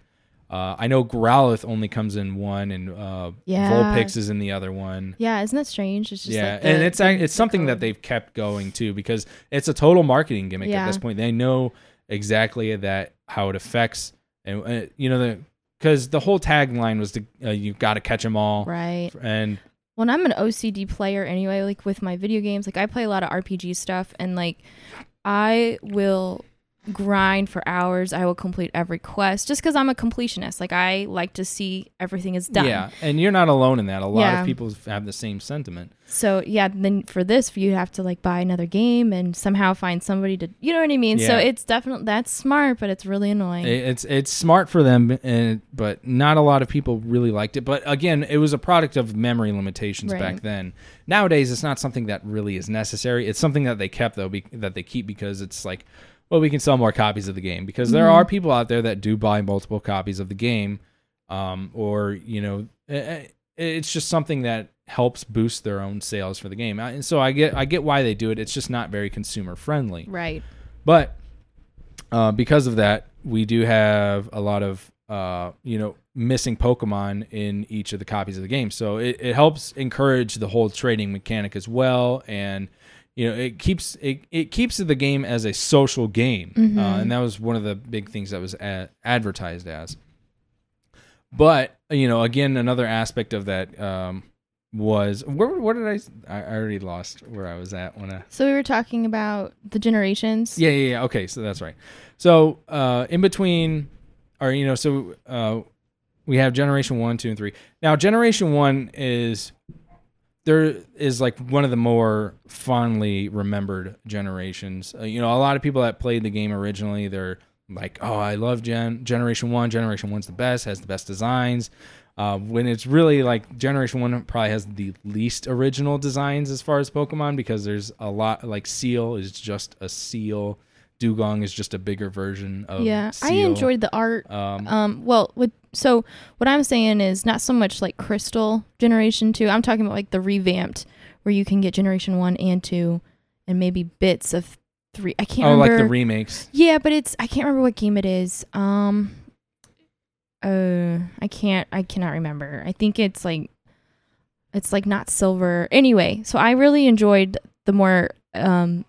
Speaker 1: uh, I know Growlithe only comes in one, and uh,
Speaker 2: Yeah.
Speaker 1: Vulpix is in the other one.
Speaker 2: yeah, isn't that strange? It's just
Speaker 1: yeah,
Speaker 2: like the-
Speaker 1: and it's
Speaker 2: the-
Speaker 1: it's something that they've kept going too because it's a total marketing gimmick at this point. They know exactly that how it affects, and uh, you know the because the whole tagline was to uh, you got to catch them all,
Speaker 2: right.
Speaker 1: and
Speaker 2: Well, and I'm an OCD player anyway, like with my video games. Like I play a lot of RPG stuff and like I will grind for hours. I will complete every quest just because I'm a completionist. Like I like to see everything is done.
Speaker 1: Yeah, and you're not alone in that. A lot
Speaker 2: Yeah.
Speaker 1: of people have the same sentiment.
Speaker 2: So yeah, then for this, you have to like buy another game and somehow find somebody to, you know what I mean. So it's definitely that's smart, but it's really annoying.
Speaker 1: It- It's it's smart for them, and but not a lot of people really liked it. But again, it was a product of memory limitations back then. Nowadays, it's not something that really is necessary. It's something that they kept though, be, that they keep because it's like, well, we can sell more copies of the game because there
Speaker 2: Mhm.
Speaker 1: are people out there that do buy multiple copies of the game, um, or you know, it's just something that helps boost their own sales for the game. And so I get I get why they do it. It's just not very consumer friendly.
Speaker 2: right.
Speaker 1: But uh, because of that, we do have a lot of uh, you know missing Pokemon in each of the copies of the game. So it, it helps encourage the whole trading mechanic as well, and you know it keeps it, it keeps the game as a social game,
Speaker 2: Mhm.
Speaker 1: uh, and that was one of the big things that was a- advertised as. But you know, again, another aspect of that um, was where what did I I I already lost where I was at when I
Speaker 2: So we were talking about the generations.
Speaker 1: yeah, yeah, yeah. Okay, so that's right. So uh, in between, or you know, so uh, we have generation one, two, and three. Now, generation one is there is like one of the more fondly remembered generations. Uh, you know, a lot of people that played the game originally, they're like, "Oh, I love Gen Generation One. Generation One's the best. Has the best designs." Uh, when it's really like Generation One probably has the least original designs as far as Pokemon because there's a lot like Seel is just a Seal, Dewgong is just a bigger version of
Speaker 2: yeah. I enjoyed the art.
Speaker 1: Um,
Speaker 2: Um, well, with so what I'm saying is not so much like Crystal Generation Two. I'm talking about like the revamped, where you can get Generation One and Two, and maybe bits of three. I can't
Speaker 1: oh,
Speaker 2: remember.
Speaker 1: like the remakes.
Speaker 2: yeah, but it's I can't remember what game it is. Um, uh, I can't. I cannot remember. I think it's like, it's like not silver. Anyway, so I really enjoyed the more um,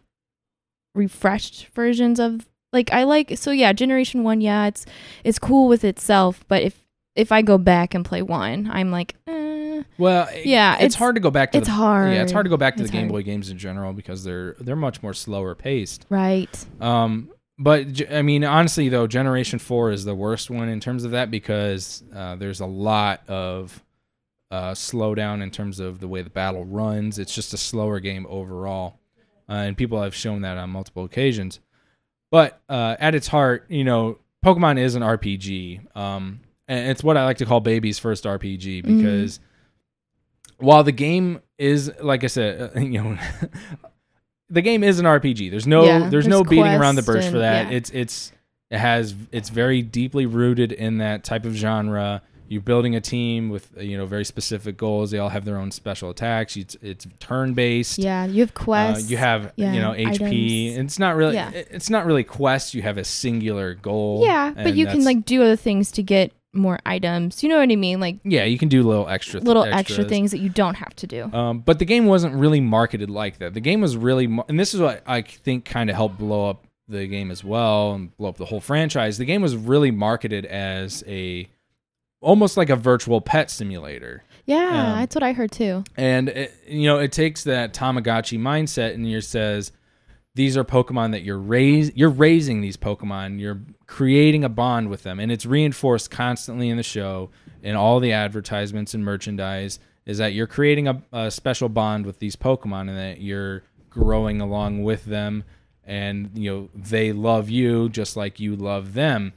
Speaker 2: refreshed versions of like I like. So yeah, Generation One. Yeah, it's it's cool with itself, but if if I go back and play one, I'm like, eh,
Speaker 1: Well,
Speaker 2: Yeah,
Speaker 1: it's,
Speaker 2: it's-
Speaker 1: hard to go back to
Speaker 2: it's
Speaker 1: the
Speaker 2: hard.
Speaker 1: Yeah, it's hard to go back to
Speaker 2: It's
Speaker 1: the Game
Speaker 2: hard.
Speaker 1: Boy games in general because they're they're much more slower paced.
Speaker 2: right.
Speaker 1: Um, but I mean, honestly though, Generation Four is the worst one in terms of that because uh, there's a lot of uh, slowdown in terms of the way the battle runs. It's just a slower game overall, uh, and people have shown that on multiple occasions. But uh, at its heart, you know, Pokemon is an RPG. Um, and it's what I like to call baby's first RPG
Speaker 2: Mhm.
Speaker 1: because while the game is, like I said, uh, you know, the game is an RPG. There's no,
Speaker 2: Yeah,
Speaker 1: there's, no beating around the bush for that.
Speaker 2: yeah.
Speaker 1: It's it's it has it's very deeply rooted in that type of genre. You're building a team with uh, you know very specific goals. They all have their own special attacks. It's, it's turn based.
Speaker 2: Yeah, you have
Speaker 1: Uh,
Speaker 2: quests.
Speaker 1: you have
Speaker 2: yeah,
Speaker 1: you know HP. It's not really
Speaker 2: Yeah.
Speaker 1: it's not really quests. You have a singular goal.
Speaker 2: Yeah, but you can like do other things to get more items. You know what I mean? Like
Speaker 1: yeah, you can do little extra
Speaker 2: little extra things that you don't have to do.
Speaker 1: Um, but the game wasn't really marketed like that. The game was really, mar- and this is what I think kind of helped blow up the game as well and blow up the whole franchise. The game was really marketed as a almost like a virtual pet simulator.
Speaker 2: Yeah,
Speaker 1: um,
Speaker 2: that's what I heard too.
Speaker 1: And it, you know, it takes that Tamagotchi mindset and it says these are Pokemon that you're raise you're raising these Pokemon, you're creating a bond with them, and it's reinforced constantly in the show in all the advertisements and merchandise is that you're creating a, a special bond with these Pokemon and that you're growing along with them and you know they love you just like you love them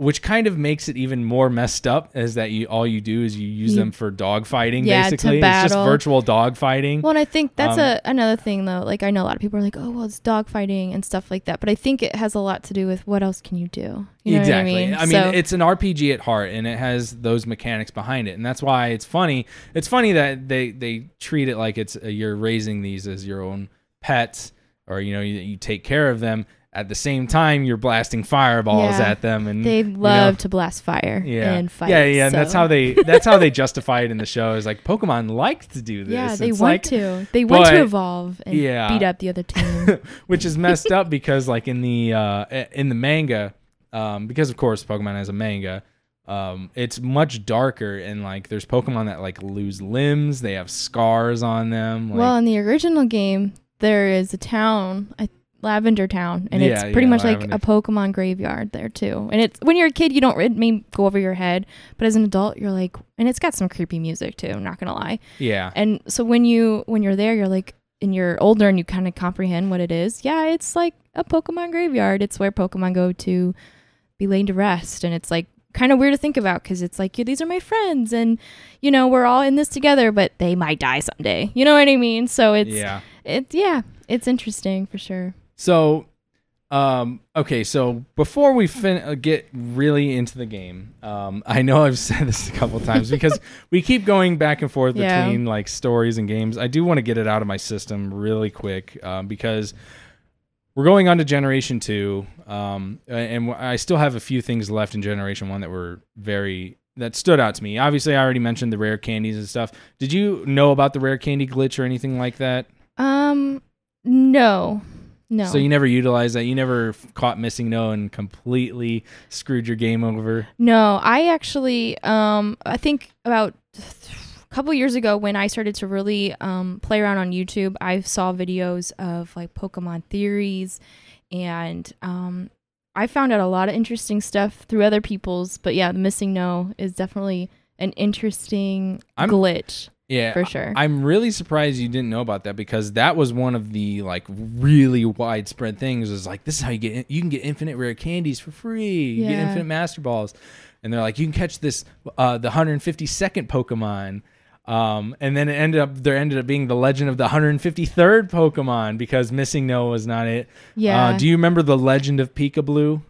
Speaker 1: which kind of makes it even more messed up is that you all you do is you use them for dog fighting
Speaker 2: Yeah, to
Speaker 1: basically it's just virtual dog fighting
Speaker 2: Well, and I think that's
Speaker 1: Um,
Speaker 2: a another thing though. Like I know a lot of people are like, "Oh, well, it's dogfighting and stuff like that," but I think it has a lot to do with what else can you do? You know
Speaker 1: exactly.
Speaker 2: What I mean,
Speaker 1: I mean,
Speaker 2: So-
Speaker 1: it's an RPG at heart, and it has those mechanics behind it, and that's why it's funny. It's funny that they they treat it like it's uh, you're raising these as your own pets, or you know you, you take care of them. At the same time, you're blasting fireballs
Speaker 2: Yeah.
Speaker 1: at them, and
Speaker 2: they
Speaker 1: you know,
Speaker 2: love to blast fire
Speaker 1: yeah,
Speaker 2: and fight.
Speaker 1: yeah, yeah. And that's how they that's how they justify it in the show. Is like Pokemon like to do this.
Speaker 2: Yeah, they
Speaker 1: It's
Speaker 2: want
Speaker 1: like,
Speaker 2: to. They want
Speaker 1: but-
Speaker 2: to evolve and
Speaker 1: yeah.
Speaker 2: beat up the other team.
Speaker 1: which is messed up because like in the uh in the manga um because of course pokemon has a manga um, it's much darker and like there's Pokemon that like lose limbs, they have scars on them. Like,
Speaker 2: well, in the original game, there is a town, a Lavender Town, and
Speaker 1: Yeah,
Speaker 2: it's pretty
Speaker 1: yeah,
Speaker 2: much like a Pokemon graveyard there too. And it's when you're a kid, you don't it may go over your head, but as an adult, you're like, and it's got some creepy music too. I'm not gonna lie.
Speaker 1: yeah,
Speaker 2: And so when you when you're there, you're like, and you're older and you kind of comprehend what it is. Yeah, it's like a Pokemon graveyard. It's where Pokemon go to be laid to rest, and it's like kind of weird to think about because it's like yeah, these are my friends, and you know we're all in this together, but they might die someday. You know what I mean? So it's
Speaker 1: yeah.
Speaker 2: it's yeah, it's interesting for sure.
Speaker 1: So, um, okay, so before we fin- uh, get really into the game, um, I know I've said this a couple times because we keep going back and forth
Speaker 2: Yeah.
Speaker 1: between like stories and games. I do want to get it out of my system really quick um, because we're going on to Generation Two, um, and I still have a few things left in Generation One that were very that stood out to me. Obviously, I already mentioned the rare candies and stuff. Did you know about the rare candy glitch or anything like that?
Speaker 2: Um, no, no.
Speaker 1: So you never utilized that. You never caught MissingNo and completely screwed your game over.
Speaker 2: No, I actually, um, I think about a couple years ago when I started to really um, play around on YouTube, I saw videos of like Pokemon theories, and um, I found out a lot of interesting stuff through other people's. But yeah, the MissingNo is definitely an interesting
Speaker 1: I'm-
Speaker 2: glitch
Speaker 1: Yeah,
Speaker 2: for sure.
Speaker 1: I'm really surprised you didn't know about that because that was one of the like really widespread things. Was like this is how you get you can get infinite rare candies for free. You get
Speaker 2: Yeah.
Speaker 1: infinite master balls, and they're like you can catch this uh, the 152nd Pokemon. Um, and then it ended up there ended up being the legend of the 153rd Pokemon because MissingNo was not it.
Speaker 2: yeah.
Speaker 1: Uh, do you remember the legend of Pikablue?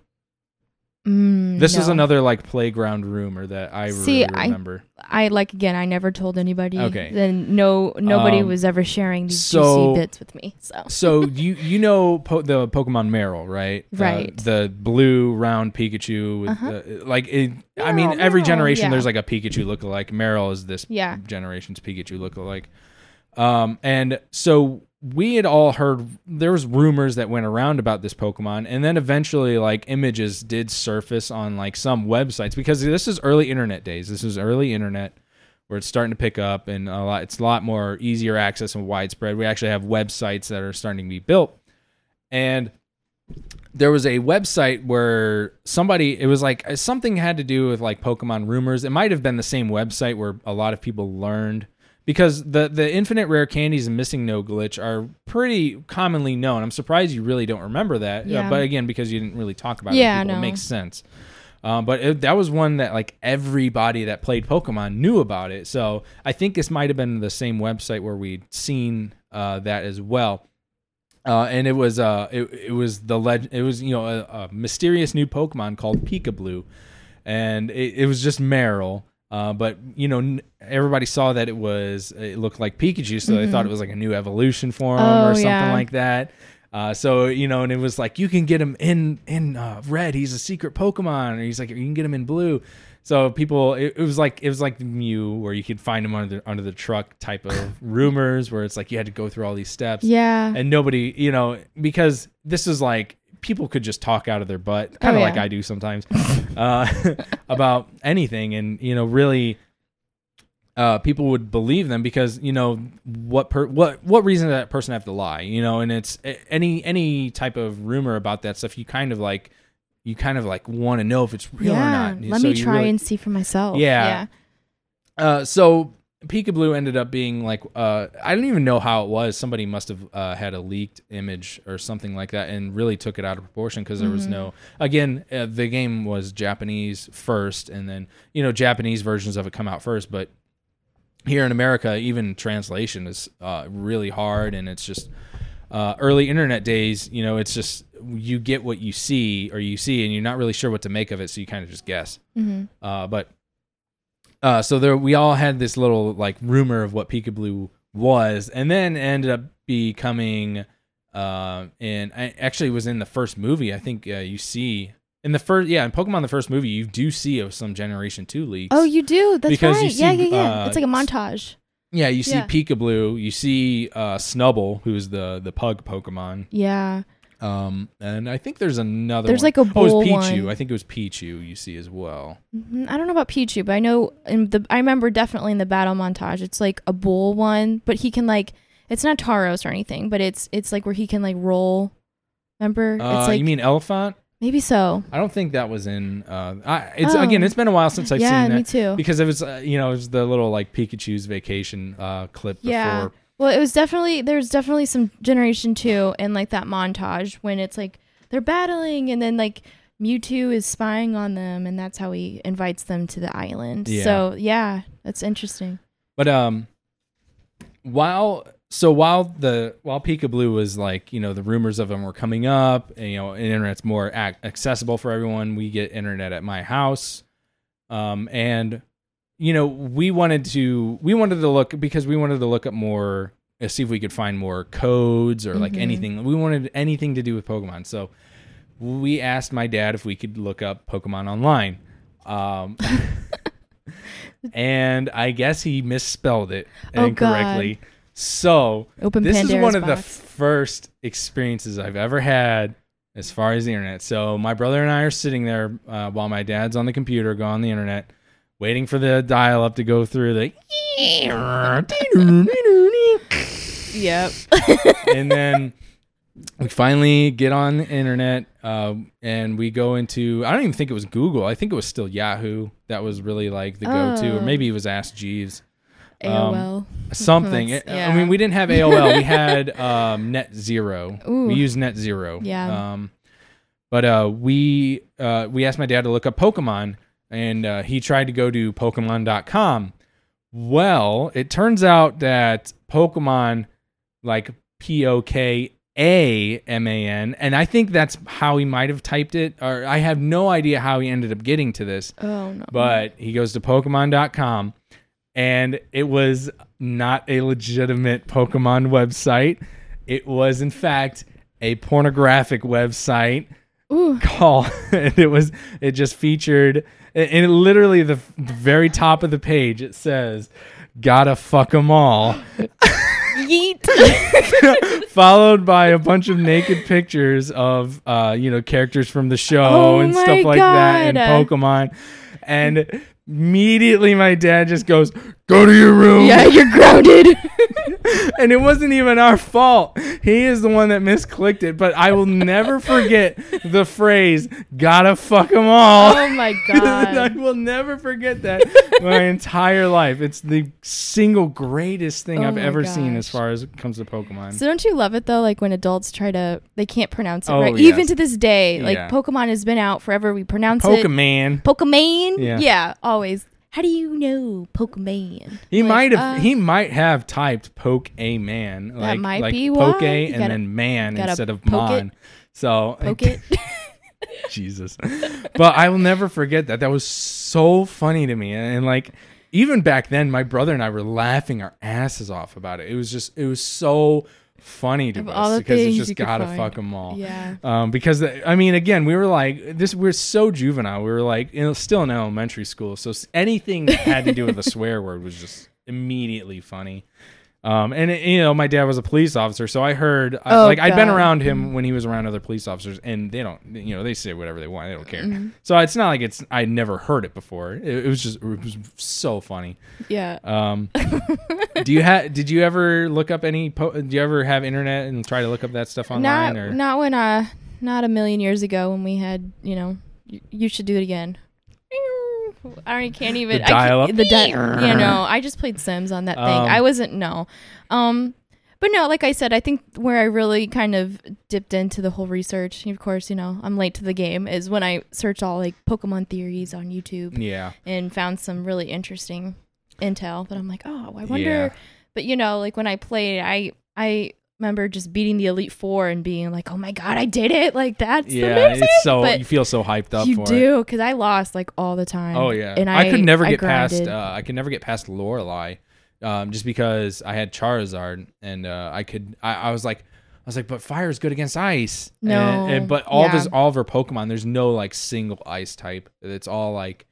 Speaker 2: Mm,
Speaker 1: This is another like playground rumor that I
Speaker 2: See,
Speaker 1: really remember.
Speaker 2: I like again. I never told anybody.
Speaker 1: Okay.
Speaker 2: Then no, nobody
Speaker 1: Um,
Speaker 2: was ever sharing these
Speaker 1: so-
Speaker 2: juicy bits with me. So
Speaker 1: so you you know po- the Pokemon Marill, right? The-
Speaker 2: Right.
Speaker 1: The, blue round Pikachu with
Speaker 2: Uh-huh.
Speaker 1: the, like it, I mean
Speaker 2: Marill,
Speaker 1: every
Speaker 2: Marill,
Speaker 1: generation
Speaker 2: yeah.
Speaker 1: there's like a Pikachu lookalike. Marill is this
Speaker 2: Yeah.
Speaker 1: generation's Pikachu lookalike. Um and so we had all heard there was rumors that went around about this Pokemon and then eventually like images did surface on like some websites because this is early internet days. This is early internet where it's starting to pick up and a lot it's a lot more easier access and widespread. We actually have websites that are starting to be built. And there was a website where somebody it was like something had to do with like Pokemon rumors. It might have been the same website where a lot of people learned because the the infinite rare candies and MissingNo glitch are pretty commonly known. I'm surprised you really don't remember that. Uh,
Speaker 2: Yeah.
Speaker 1: but again, because you didn't really talk about
Speaker 2: Yeah,
Speaker 1: it, people,
Speaker 2: no.
Speaker 1: it makes sense. Um, but it, that was one that like everybody that played Pokemon knew about it. So I think this might have been the same website where we'd seen uh, that as well. Uh, and it was uh, it, it was the leg- it was you know a, a mysterious new Pokemon called Pikablue, and it, it was just Marill. Uh, but you know, n- everybody saw that it was it looked like Pikachu, so they thought it was like a new evolution form
Speaker 2: Mm-hmm. Oh,
Speaker 1: or something
Speaker 2: yeah.
Speaker 1: like that. Uh, so you know, and it was like you can get him in in uh, red. He's a secret Pokemon, or he's like you can get him in blue. So people, it, it was like it was like the Mew, where you could find him under the, under the truck type of rumors, where it's like you had to go through all these steps
Speaker 2: yeah,
Speaker 1: and nobody, you know, because this is like people could just talk out of their butt, kind of
Speaker 2: Oh,
Speaker 1: like. I do sometimes, uh, about anything, and you know, really, uh, people would believe them because you know what per what what reason did that person have to lie, you know, and it's any any type of rumor about that stuff, you kind of like you kind of like want to know if it's real
Speaker 2: yeah.
Speaker 1: or not.
Speaker 2: Let
Speaker 1: So
Speaker 2: me try
Speaker 1: really-
Speaker 2: and see for myself.
Speaker 1: Yeah. uh, so Pikablue ended up being like uh, I don't even know how it was. Somebody must have uh, had a leaked image or something like that, and really took it out of proportion because there was
Speaker 2: Mm-hmm.
Speaker 1: no. Again, uh, the game was Japanese first, and then you know Japanese versions of it come out first, but here in America, even translation is uh, really hard, and it's just uh, early internet days. You know, it's just you get what you see or you see, and you're not really sure what to make of it, so you kind of just guess.
Speaker 2: hmm
Speaker 1: Uh, but uh, so there, we all had this little like rumor of what Pikablue was, and then ended up becoming. Uh, and I actually was in the first movie. I think uh, you see in the first, yeah, in Pokemon the first movie, you do see of some Generation Two leaks.
Speaker 2: Oh, you do. That's
Speaker 1: Because you
Speaker 2: right. yeah,
Speaker 1: see,
Speaker 2: yeah, yeah.
Speaker 1: uh,
Speaker 2: it's like a montage.
Speaker 1: yeah, you see
Speaker 2: yeah.
Speaker 1: Pikablue, you see uh, Snubbull, who's the the pug Pokemon.
Speaker 2: Yeah.
Speaker 1: Um, and I think there's another.
Speaker 2: There's
Speaker 1: one.
Speaker 2: like a
Speaker 1: oh, it was Pichu.
Speaker 2: one.
Speaker 1: I think it was Pichu. You see as well.
Speaker 2: Mhm. I don't know about Pichu, but I know in the I remember definitely in the battle montage, it's like a bull one, but he can like it's not Tauros or anything, but it's it's like where he can like roll. Remember?
Speaker 1: Uh,
Speaker 2: it's like
Speaker 1: you mean Elephant?
Speaker 2: maybe so.
Speaker 1: I don't think that was in. Uh, I, it's
Speaker 2: Oh.
Speaker 1: again. It's been a while since I've
Speaker 2: yeah,
Speaker 1: seen
Speaker 2: me too.
Speaker 1: because it was uh, you know it was the little like Pikachu's vacation uh, clip
Speaker 2: Yeah.
Speaker 1: before.
Speaker 2: Well, it was definitely there's definitely some Generation Two in like that montage when it's like they're battling and then like Mewtwo is spying on them and that's how he invites them to the island.
Speaker 1: Yeah.
Speaker 2: So yeah, that's interesting.
Speaker 1: But um, while so while the while Pikablue was like you know the rumors of him were coming up, and, you know, internet's more ac- accessible for everyone. We get internet at my house, um, and you know we wanted to we wanted to look because we wanted to look up more, uh, see if we could find more codes or like
Speaker 2: Mhm.
Speaker 1: anything. We wanted anything to do with Pokemon, so we asked my dad if we could look up Pokemon online. Um, and I guess he misspelled it
Speaker 2: Oh,
Speaker 1: incorrectly. So
Speaker 2: Open
Speaker 1: this is one of the first experiences I've ever had as far as the internet. So my brother and I are sitting there uh, while my dad's on the computer, go on the internet, waiting for the dial up to go through the.
Speaker 2: Yep.
Speaker 1: and then we finally get on the internet um, and we go into i don't even think it was google i think it was still yahoo that was really like the go-to or
Speaker 2: Oh.
Speaker 1: maybe it was ask jeeves Um,
Speaker 2: AOL.
Speaker 1: something
Speaker 2: That's-
Speaker 1: i mean we didn't have aol we had um, net zero
Speaker 2: Ooh.
Speaker 1: we used net zero
Speaker 2: Yeah.
Speaker 1: um, but uh, we uh, we asked my dad to look up pokemon and uh, he tried to go to pokemon.com well it turns out that pokemon like P O K A M A N, and I think that's how he might have typed it, or I have no idea how he ended up getting to this.
Speaker 2: oh no.
Speaker 1: But he goes to Pokemon.com, and it was not a legitimate Pokemon website. It was, in fact, a pornographic website
Speaker 2: Ooh.
Speaker 1: call and it was it just featured and it literally the, the very top of the page it says gotta fuck them all.
Speaker 2: Yeet.
Speaker 1: followed by a bunch of naked pictures of uh you know characters from the show
Speaker 2: Oh
Speaker 1: and stuff like that and pokemon. And immediately my dad just goes go to your room
Speaker 2: yeah, you're grounded.
Speaker 1: and it wasn't even our fault. He is the one that misclicked it. But I will never forget the phrase "gotta fuck them all."
Speaker 2: oh my God.
Speaker 1: I will never forget that my entire life. It's the single greatest thing
Speaker 2: Oh
Speaker 1: I've ever seen as far as it comes to Pokemon.
Speaker 2: So don't you love it though? Like when adults try to, they can't pronounce it
Speaker 1: Oh,
Speaker 2: right.
Speaker 1: yes.
Speaker 2: Even to this day, like
Speaker 1: Yeah.
Speaker 2: Pokemon has been out forever. We pronounce it
Speaker 1: Pokemon.
Speaker 2: Pokemon.
Speaker 1: Yeah.
Speaker 2: Yeah. Always. How do you know Pokemon?
Speaker 1: He
Speaker 2: Like,
Speaker 1: might have
Speaker 2: uh,
Speaker 1: he might have typed poke a man like
Speaker 2: might
Speaker 1: like
Speaker 2: be
Speaker 1: poke
Speaker 2: why.
Speaker 1: And
Speaker 2: gotta-
Speaker 1: then man instead of
Speaker 2: poke it.
Speaker 1: mon. So
Speaker 2: poke it.
Speaker 1: Jesus. But I will never forget that. That was so funny to me. And, and, like even back then my brother and I were laughing our asses off about it. It was just it was so funny to
Speaker 2: Of
Speaker 1: us
Speaker 2: the
Speaker 1: because it's just gotta fuck them all.
Speaker 2: yeah.
Speaker 1: Um, because I mean, again, we were like this. We're so juvenile. We were like, you know, still in elementary school, so anything that had to do with a swear word was just immediately funny. Um, and it- you know, my dad was a police officer, so I heard I-
Speaker 2: Oh,
Speaker 1: like I'd been around him when he was around other police officers, and they don't, you know, they say whatever they want, they don't care.
Speaker 2: Mm-hmm.
Speaker 1: So it's not like it's I never heard it before. It, it was just it was so funny.
Speaker 2: Yeah.
Speaker 1: Um, do you have? Did you ever look up any? Po- do you ever have internet and try to look up that stuff online?
Speaker 2: Not
Speaker 1: or
Speaker 2: not when uh not a million years ago when we had you know y- you should do it again. I can't even
Speaker 1: The
Speaker 2: I can't-
Speaker 1: dial-up?
Speaker 2: The di- you know I just played Sims on that thing.
Speaker 1: Um,
Speaker 2: I wasn't no, um, but no, like I said, I think where I really kind of dipped into the whole research. Of course, you know I'm late to the game. Is when I searched all like Pokemon theories on YouTube
Speaker 1: yeah.
Speaker 2: and found some really interesting intel that I'm like, oh, I wonder.
Speaker 1: Yeah.
Speaker 2: But you know, like when I played, I I remember just beating the Elite Four and being like, oh my god, I did it! Like that's
Speaker 1: Yeah,
Speaker 2: amazing.
Speaker 1: it's so
Speaker 2: But
Speaker 1: you feel so hyped up
Speaker 2: you do because I lost like all the time.
Speaker 1: Oh yeah,
Speaker 2: and
Speaker 1: I,
Speaker 2: I,
Speaker 1: could never
Speaker 2: I
Speaker 1: get past. Uh, I could never get past Lorelei, um, just because I had Charizard, and uh, I could. I, I was like, I was like, but fire is good against ice.
Speaker 2: No,
Speaker 1: and, but all of his all of her Pokemon, there's no like single ice type. It's all like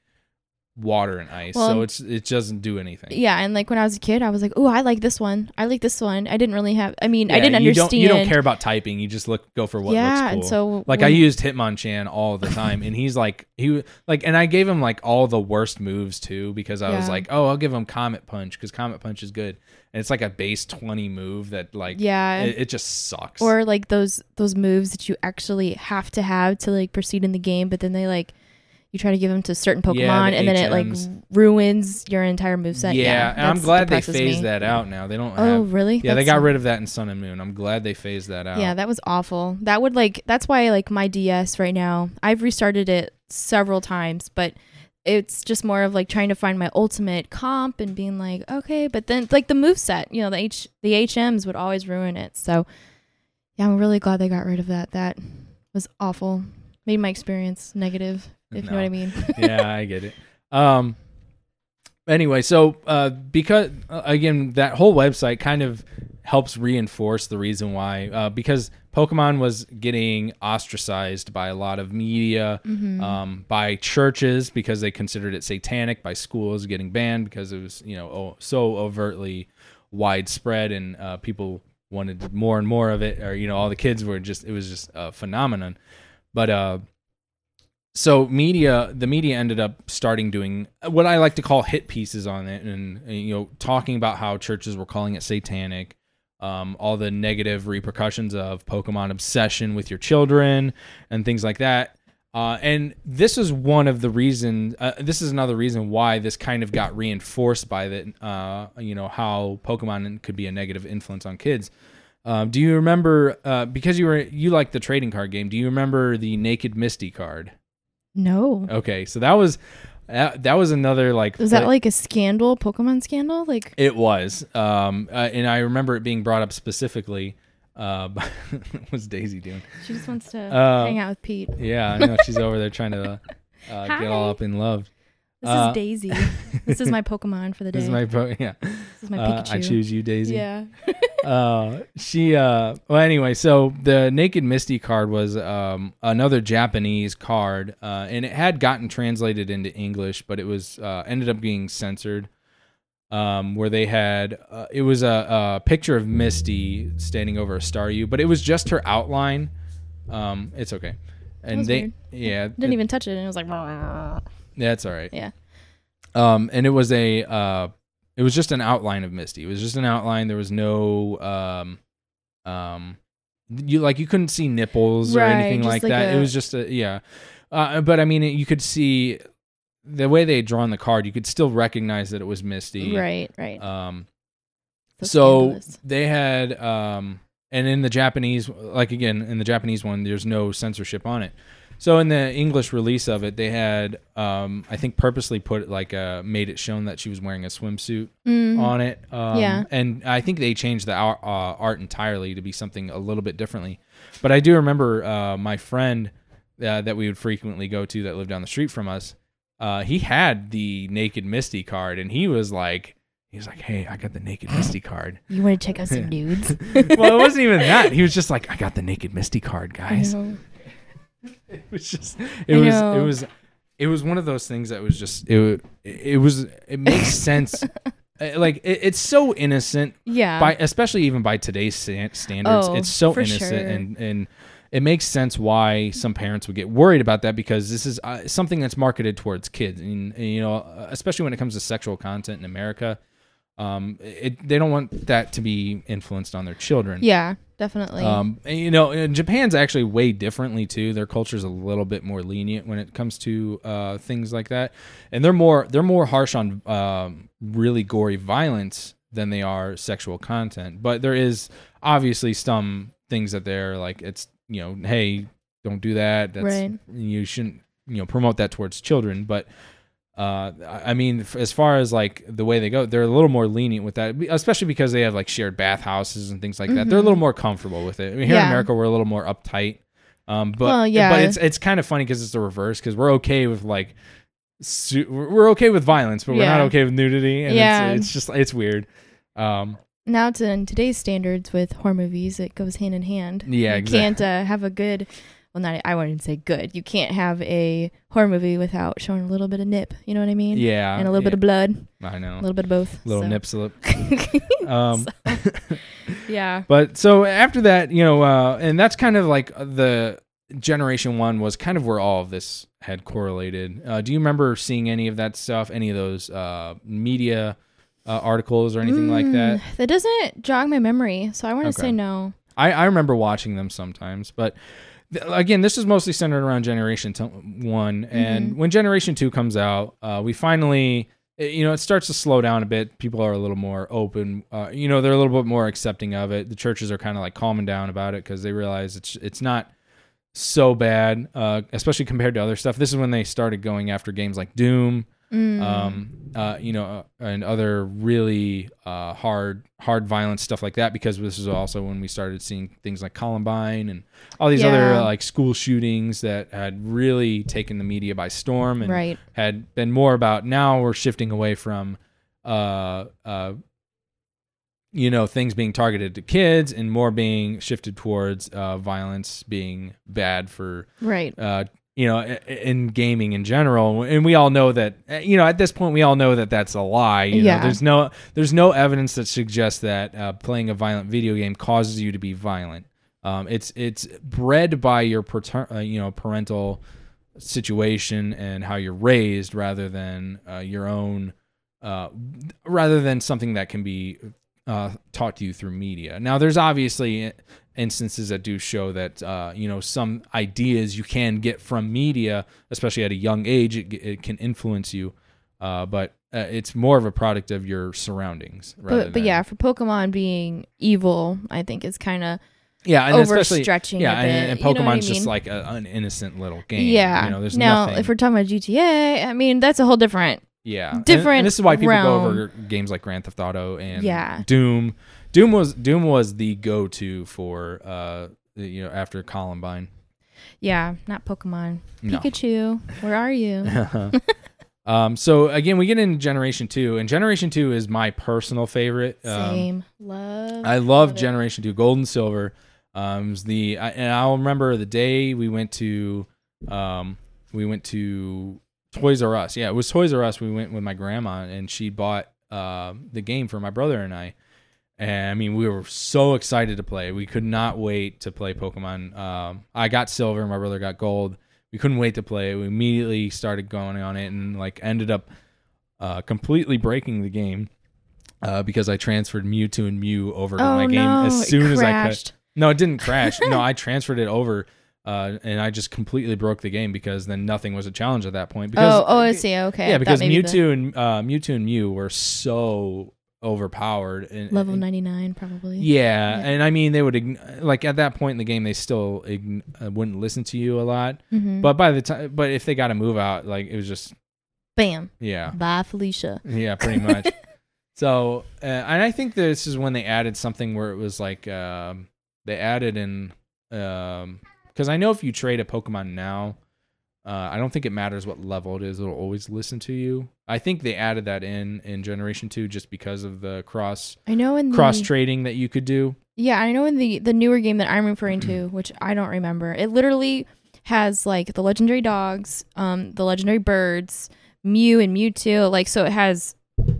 Speaker 1: water and ice,
Speaker 2: Well,
Speaker 1: so it's it doesn't do anything.
Speaker 2: Yeah, and like when I was a kid, I was like, "Oh, I like this one. I like this one." I didn't really have. I mean, I didn't understand.
Speaker 1: Don't, you don't care about typing. You just look go for what
Speaker 2: yeah,
Speaker 1: looks cool.
Speaker 2: and so
Speaker 1: like I used Hitmonchan all the time, and he's like he like, and I gave him like all the worst moves too because I was like, oh, I'll give him Comet Punch because Comet Punch is good, and it's like a base twenty move that like
Speaker 2: yeah,
Speaker 1: it, it just sucks.
Speaker 2: or like those those moves that you actually have to have to like proceed in the game, but then they like you try to give them to certain Pokemon,
Speaker 1: Yeah, the
Speaker 2: and then it like
Speaker 1: HMs. ruins
Speaker 2: ruins your entire moveset.
Speaker 1: yeah,
Speaker 2: Yeah,
Speaker 1: and I'm glad they phased
Speaker 2: me.
Speaker 1: that out now. They don't
Speaker 2: Oh,
Speaker 1: have.
Speaker 2: really?
Speaker 1: Yeah, they got rid of that in Sun and Moon. I'm glad they phased that out.
Speaker 2: Yeah, that was awful. That would like that's why like my DS right now. I've restarted it several times, but it's just more of like trying to find my ultimate comp and being like, okay, but then like the move set, you know, the H the HMs would always ruin it. So yeah, I'm really glad they got rid of that. That was awful. Made my experience negative, if you know what I mean.
Speaker 1: yeah, I get it. Um. Anyway, so uh, because uh, again, that whole website kind of helps reinforce the reason why uh, because Pokemon was getting ostracized by a lot of media,
Speaker 2: Mm-hmm.
Speaker 1: um, by churches because they considered it satanic, by schools getting banned because it was you know oh, so overtly widespread and uh, people wanted more and more of it, or you know all the kids were just it was just a phenomenon. But uh, so media the media ended up starting doing what i like to call hit pieces on it and, and, you know talking about how churches were calling it satanic um, all the negative repercussions of pokemon obsession with your children and things like that. Uh, and this is one of the reasons uh, this is another reason why this kind of got reinforced by the uh, you know how pokemon could be a negative influence on kids. Um, do you remember uh, because you were you like the trading card game do you remember the naked misty card
Speaker 2: No.
Speaker 1: Okay, so that was that, that was another like
Speaker 2: Was that like a scandal, Pokemon scandal? Like
Speaker 1: it was um uh, and I remember it being brought up specifically uh what's Daisy doing?
Speaker 2: she just wants to
Speaker 1: Uh,
Speaker 2: hang out with Pete.
Speaker 1: Yeah, I know she's over there trying to uh, get all up in love.
Speaker 2: This
Speaker 1: uh,
Speaker 2: is Daisy. this is my Pokemon for the day.
Speaker 1: This is my po- yeah.
Speaker 2: This is my
Speaker 1: Uh,
Speaker 2: Pikachu.
Speaker 1: I choose you, Daisy.
Speaker 2: Yeah.
Speaker 1: uh she uh well anyway so the naked misty card was um another japanese card uh and it had gotten translated into english but it was uh ended up being censored um where they had uh, it was a, a picture of misty standing over a staryu but it was just her outline um it's okay and they
Speaker 2: weird.
Speaker 1: yeah
Speaker 2: Didn't even touch it, and it was like.
Speaker 1: That's all right
Speaker 2: Yeah.
Speaker 1: um and it was a uh it was just an outline of misty it was just an outline there was no um um you like you couldn't see nipples or
Speaker 2: Right,
Speaker 1: anything
Speaker 2: just
Speaker 1: like,
Speaker 2: like
Speaker 1: that it was just a yeah uh, but i mean you could see the way they had drawn the card you could still recognize that it was misty
Speaker 2: Right. Right.
Speaker 1: um
Speaker 2: So
Speaker 1: so
Speaker 2: scandalous.
Speaker 1: they had um and in the japanese like again in the japanese one there's no censorship on it so in the english release of it they had um i think purposely put like uh made it shown that she was wearing a swimsuit
Speaker 2: Mhm.
Speaker 1: on it um
Speaker 2: Yeah.
Speaker 1: and i think they changed the ar- uh, art entirely to be something a little bit differently but i do remember uh my friend uh, that we would frequently go to that lived down the street from us uh he had the naked misty card and he was like he was like hey i got the naked misty card
Speaker 2: You want to check out some nudes?
Speaker 1: well, it wasn't even that. He was just like, I got the naked Misty card, guys. It was just, it
Speaker 2: I
Speaker 1: was,
Speaker 2: know.
Speaker 1: it was, it was one of those things that was just, it, it was, it makes sense. Uh, Like it, it's so innocent
Speaker 2: Yeah.
Speaker 1: by, especially even by today's standards.
Speaker 2: Oh,
Speaker 1: it's so innocent,
Speaker 2: sure.
Speaker 1: and and it makes sense why some parents would get worried about that because this is uh, something that's marketed towards kids, and, and, you know, uh, especially when it comes to sexual content in America. Um, it, they don't want that to be influenced on their children.
Speaker 2: yeah. Definitely.
Speaker 1: Um, and, you know, Japan's actually way differently too. Their culture's a little bit more lenient when it comes to uh, things like that, and they're more they're more harsh on um, really gory violence than they are sexual content. But there is obviously some things that they're like it's you know, hey, don't do that. That's
Speaker 2: Right.
Speaker 1: you shouldn't you know promote that towards children. But uh, I mean, as far as like the way they go, they're a little more lenient with that, especially because they have like shared bathhouses and things like that. They're a little more comfortable with it. I mean, here in America, we're a little more uptight. Um, but
Speaker 2: Well, yeah.
Speaker 1: but it's it's kind of funny because it's the reverse because we're okay with like su- we're okay with violence, but we're not okay with nudity, and
Speaker 2: Yeah.
Speaker 1: it's, it's just it's weird. Um,
Speaker 2: now to in today's standards with horror movies, it goes hand in hand.
Speaker 1: Yeah,
Speaker 2: you
Speaker 1: exact-
Speaker 2: can't uh, have a good. Well, not I wouldn't say good. You can't have a horror movie without showing a little bit of nip. You know what I mean?
Speaker 1: Yeah,
Speaker 2: and a little
Speaker 1: yeah,
Speaker 2: bit of blood,
Speaker 1: I know.
Speaker 2: A little bit of both.
Speaker 1: Little
Speaker 2: so.
Speaker 1: nip slip. Um,
Speaker 2: Yeah.
Speaker 1: But so after that, you know, uh, and that's kind of like the generation one was kind of where all of this had correlated. Uh, do you remember seeing any of that stuff? Any of those uh, media uh, articles or anything like that?
Speaker 2: Mm, That doesn't jog my memory, so I want to
Speaker 1: Okay.
Speaker 2: say no.
Speaker 1: I, I remember watching them sometimes, but again, this is mostly centered around Generation One. And when Generation Two comes out, uh, we finally, eh, you know, it starts to slow down a bit. People are a little more open. Uh, you know, they're a little bit more accepting of it. The churches are kind of like calming down about it because they realize it's it's not so bad, uh, especially compared to other stuff. This is when they started going after games like Doom
Speaker 2: Mm.
Speaker 1: um, uh, you know, uh, and other really uh, hard, hard violence stuff like that. Because this is also when we started seeing things like Columbine and all these other
Speaker 2: Yeah.
Speaker 1: uh, like school shootings that had really taken the media by storm and
Speaker 2: Right.
Speaker 1: had been more about. Now we're shifting away from, uh, uh, you know, things being targeted to kids and more being shifted towards uh, violence being bad for
Speaker 2: Right.
Speaker 1: uh, you know, in gaming in general, and we all know that, uh, you know, at this point, we all know that that's a lie. You
Speaker 2: Yeah.
Speaker 1: know, there's no, there's no evidence that suggests that uh, playing a violent video game causes you to be violent. Um, it's it's bred by your pater- uh, you know parental situation and how you're raised, rather than uh, your own, uh, rather than something that can be uh, taught to you through media. Now, there's obviously instances that do show that uh, you know some ideas you can get from media, especially at a young age, it, it can influence you. Uh, but uh, it's more of a product of your surroundings.
Speaker 2: But but yeah, for Pokemon being evil, I think is kind of
Speaker 1: yeah, and
Speaker 2: overstretching
Speaker 1: yeah,
Speaker 2: a bit.
Speaker 1: and, and
Speaker 2: you know I
Speaker 1: Pokemon's just
Speaker 2: mean?
Speaker 1: like a, an innocent little game.
Speaker 2: yeah.
Speaker 1: you know, there's
Speaker 2: now,
Speaker 1: nothing.
Speaker 2: if we're talking about GTA, I mean that's a whole different.
Speaker 1: Yeah,
Speaker 2: different
Speaker 1: And, this is why people go over games like Grand Theft Auto and
Speaker 2: Yeah.
Speaker 1: Doom. Doom was Doom was the go-to for uh you know after Columbine.
Speaker 2: Yeah, not Pokemon.
Speaker 1: No.
Speaker 2: Pikachu, where are you?
Speaker 1: um. So again, we get into Generation Two, and Generation Two is my personal favorite. Um,
Speaker 2: Same. Love.
Speaker 1: I love
Speaker 2: love.
Speaker 1: Generation Two, Gold and Silver. Um, the I, and I'll remember the day we went to, um, we went to Toys R Us. Yeah, it was Toys R Us. We went with my grandma, and she bought uh, the game for my brother and I. And I mean, we were so excited to play. We could not wait to play Pokemon. Um, I got silver, my brother got gold. We couldn't wait to play. We immediately started going on it, and like ended up uh, completely breaking the game uh, because I transferred Mewtwo and Mew over to
Speaker 2: oh
Speaker 1: my game
Speaker 2: no!
Speaker 1: as soon as I could.
Speaker 2: crashed.
Speaker 1: No, it didn't crash. no, I transferred it over, uh, and I just completely broke the game because then nothing was a challenge at that point. Because
Speaker 2: Oh, oh, I see. Okay.
Speaker 1: yeah, because
Speaker 2: maybe the
Speaker 1: Mewtwo and uh, Mewtwo and Mew were so overpowered. And,
Speaker 2: level
Speaker 1: and-
Speaker 2: ninety nine probably.
Speaker 1: Yeah,
Speaker 2: Yeah.
Speaker 1: and I mean they would like at that point in the game they still ign- uh, wouldn't listen to you a lot.
Speaker 2: Mhm.
Speaker 1: But by the time, but if they got to move out, like it was just
Speaker 2: Bam.
Speaker 1: yeah,
Speaker 2: Bye, Felicia.
Speaker 1: yeah, pretty much. so, uh, and I think this is when they added something where it was like um, they added in because I know if you trade a Pokemon now, uh, I don't think it matters what level it is; it'll always listen to you. I think they added that in in Generation Two just because of the cross
Speaker 2: I know in the
Speaker 1: cross trading that you could do.
Speaker 2: Yeah, I know in the the newer game that I'm referring to, which I don't remember, it literally has like the legendary dogs, um, the legendary birds, Mew and Mewtwo, like so it has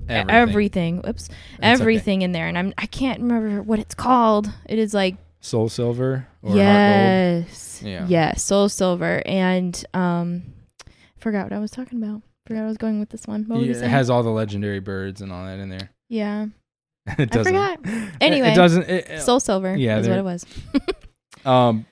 Speaker 1: Everything.
Speaker 2: everything. Oops,
Speaker 1: okay.
Speaker 2: everything in there, and I'm I can't remember what it's called. It is like
Speaker 1: Soul Silver or Heart
Speaker 2: yes,
Speaker 1: Yeah.
Speaker 2: yes, Soul Silver, and um, forgot what I was talking about. Forgot I was going with this one. What
Speaker 1: Gold. Yeah, it has all the legendary birds and all that in there.
Speaker 2: yeah,
Speaker 1: it doesn't.
Speaker 2: I
Speaker 1: forgot.
Speaker 2: Anyway,
Speaker 1: it doesn't. It, it-
Speaker 2: Soul Silver.
Speaker 1: yeah,
Speaker 2: is what it was.
Speaker 1: Um,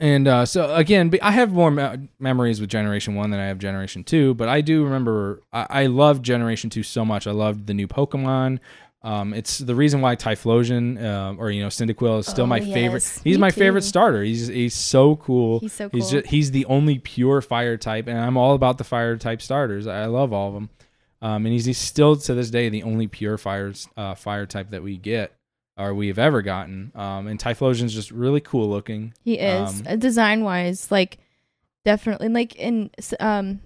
Speaker 1: and uh, so again, I have more me- memories with Generation One than I have Generation Two, but I do remember I, I loved Generation Two so much. I loved the new Pokemon. Um, it's the reason why Typhlosion uh, or you know Cyndaquil is still
Speaker 2: Oh,
Speaker 1: my
Speaker 2: yes.
Speaker 1: favorite. He's
Speaker 2: Me
Speaker 1: my favorite starter. He's he's so cool.
Speaker 2: He's so cool.
Speaker 1: He's just, he's the only pure fire type, and I'm all about the fire type starters. I love all of them. Um, and he's, he's still to this day the only pure fire uh, fire type that we get or we have ever gotten. Um, and Typhlosion's just really cool looking.
Speaker 2: He is
Speaker 1: Um,
Speaker 2: uh, design wise, like definitely like in um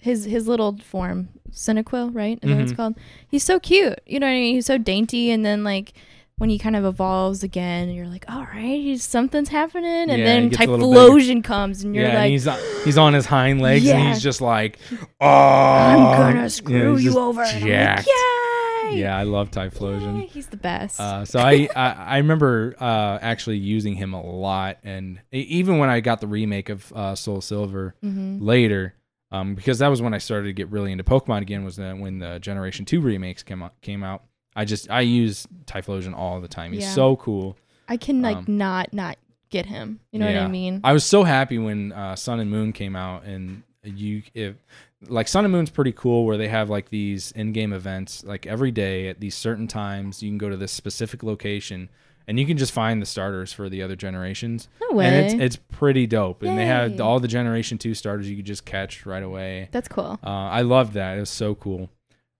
Speaker 2: his his little form, Cyndaquil, right? Is that what it's
Speaker 1: Mhm.
Speaker 2: called? He's so cute. You know what I mean? He's so dainty, and then like when he kind of evolves again, you're like, all right, he's, something's happening, and
Speaker 1: Yeah,
Speaker 2: then Typhlosion comes, and you're
Speaker 1: yeah, and
Speaker 2: like,
Speaker 1: he's on, he's on his hind legs and he's just like, oh,
Speaker 2: I'm gonna screw
Speaker 1: he's
Speaker 2: you over. And I'm like.
Speaker 1: Yeah, I love Typhlosion.
Speaker 2: he's the best.
Speaker 1: Uh, so I, I I remember uh, actually using him a lot, and even when I got the remake of uh, Soul Silver
Speaker 2: hmm
Speaker 1: later, um, because that was when I started to get really into Pokemon again. Was that when the Generation Two remakes came out? Came out. I just I use Typhlosion all the time. He's
Speaker 2: Yeah.
Speaker 1: so cool.
Speaker 2: I can like
Speaker 1: um,
Speaker 2: not not get him. You know what. I mean?
Speaker 1: I was so happy when uh, Sun and Moon came out, and you if like Sun and Moon's pretty cool, where they have like these in-game events, like every day at these certain times. You can go to this specific location, and you can just find the starters for the other generations.
Speaker 2: no way.
Speaker 1: And it's it's pretty dope. And they had all the Generation Two starters you could just catch right away.
Speaker 2: That's cool.
Speaker 1: Uh, I loved that. It was so cool.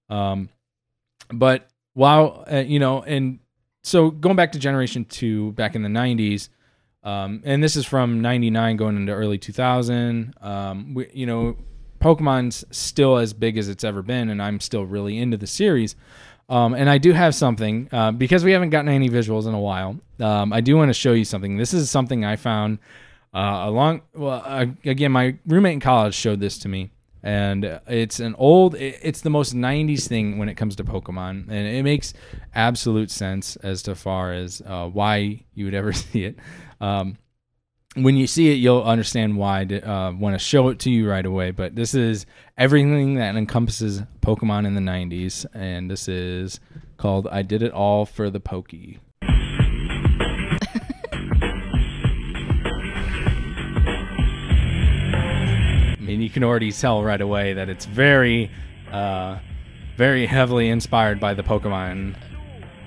Speaker 1: Um, but while uh, you know, and so going back to Generation Two, back in the '90s, um, and this is from '99 going into early 2000. Um, we, you know, Pokemon's still as big as it's ever been, and I'm still really into the series. Um, and I do have something uh, because we haven't gotten any visuals in a while. Um, I do want to show you something. This is something I found uh, along. Well, uh, again, my roommate in college showed this to me, and it's an old. it- It's the most '90s thing when it comes to Pokemon, and it makes absolute sense as to far as uh, why you would ever see it. Um, when you see it, you'll understand why I uh, want to show it to you right away. But this is everything that encompasses Pokemon in the 90s, and this is called I Did It All for the Pokey. I mean, you can already tell right away that it's very, uh, very heavily inspired by the Pokemon,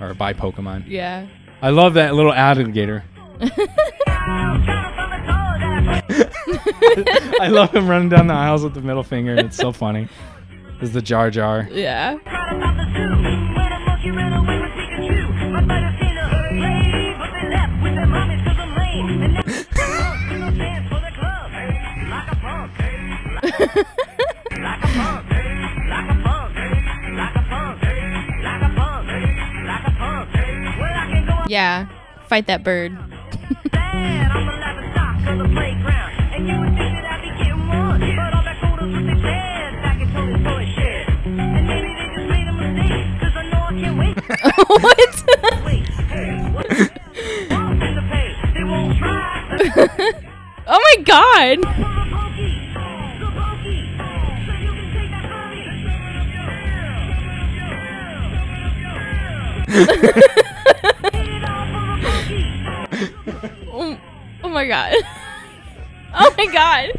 Speaker 1: or by Pokemon.
Speaker 2: Yeah.
Speaker 1: I love that little alligator. I love him running down the aisles with the middle finger. It's so funny. This is the Jar Jar.
Speaker 2: Yeah. Yeah. Fight that bird. what? oh my god. Oh, oh my god. Oh my god.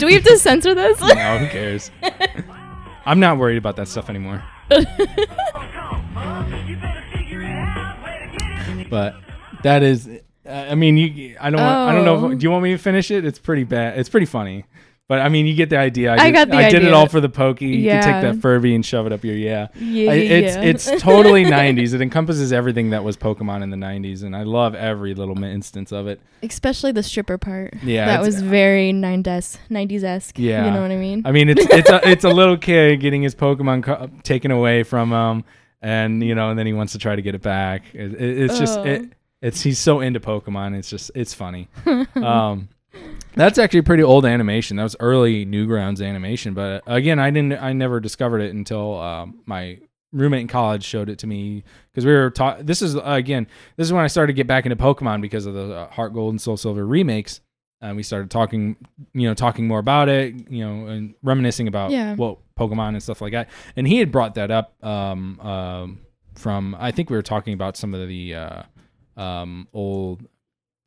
Speaker 2: Do we have to censor this?
Speaker 1: No, who cares? I'm not worried about that stuff anymore. But that is, uh, I mean, you. I don't. Want, I don't know.
Speaker 2: Oh.
Speaker 1: If, do you want me to finish it? It's pretty bad. It's pretty funny. But I mean, you get the idea.
Speaker 2: I
Speaker 1: did,
Speaker 2: got the
Speaker 1: I did it all for the pokey. Yeah. You can take that Furby and shove it up your yeah.
Speaker 2: Yeah,
Speaker 1: I- it's
Speaker 2: yeah.
Speaker 1: it's totally 90s. It encompasses everything that was Pokemon in the 90s, and I love every little instance of it.
Speaker 2: Especially the stripper part.
Speaker 1: Yeah,
Speaker 2: That was very 90s 90s esque.
Speaker 1: Yeah.
Speaker 2: You know what I mean?
Speaker 1: I mean, it's it's a it's a little kid getting his Pokemon co- taken away from him, and you know, and then he wants to try to get it back. It, it- it's just
Speaker 2: Oh.
Speaker 1: it, it's he's so into Pokemon. It's just it's funny. um, that's actually pretty old animation. That was early Newgrounds animation, but again, I didn't I never discovered it until um, my roommate in college showed it to me because we were taught. This is uh, again, this is when I started to get back into Pokemon because of the uh, Heart Gold and Soul Silver remakes. And we started talking, you know, talking more about it, you know, and reminiscing about
Speaker 2: Yeah.
Speaker 1: what Pokemon and stuff like that. And he had brought that up um, um, from I think we were talking about some of the uh, um, old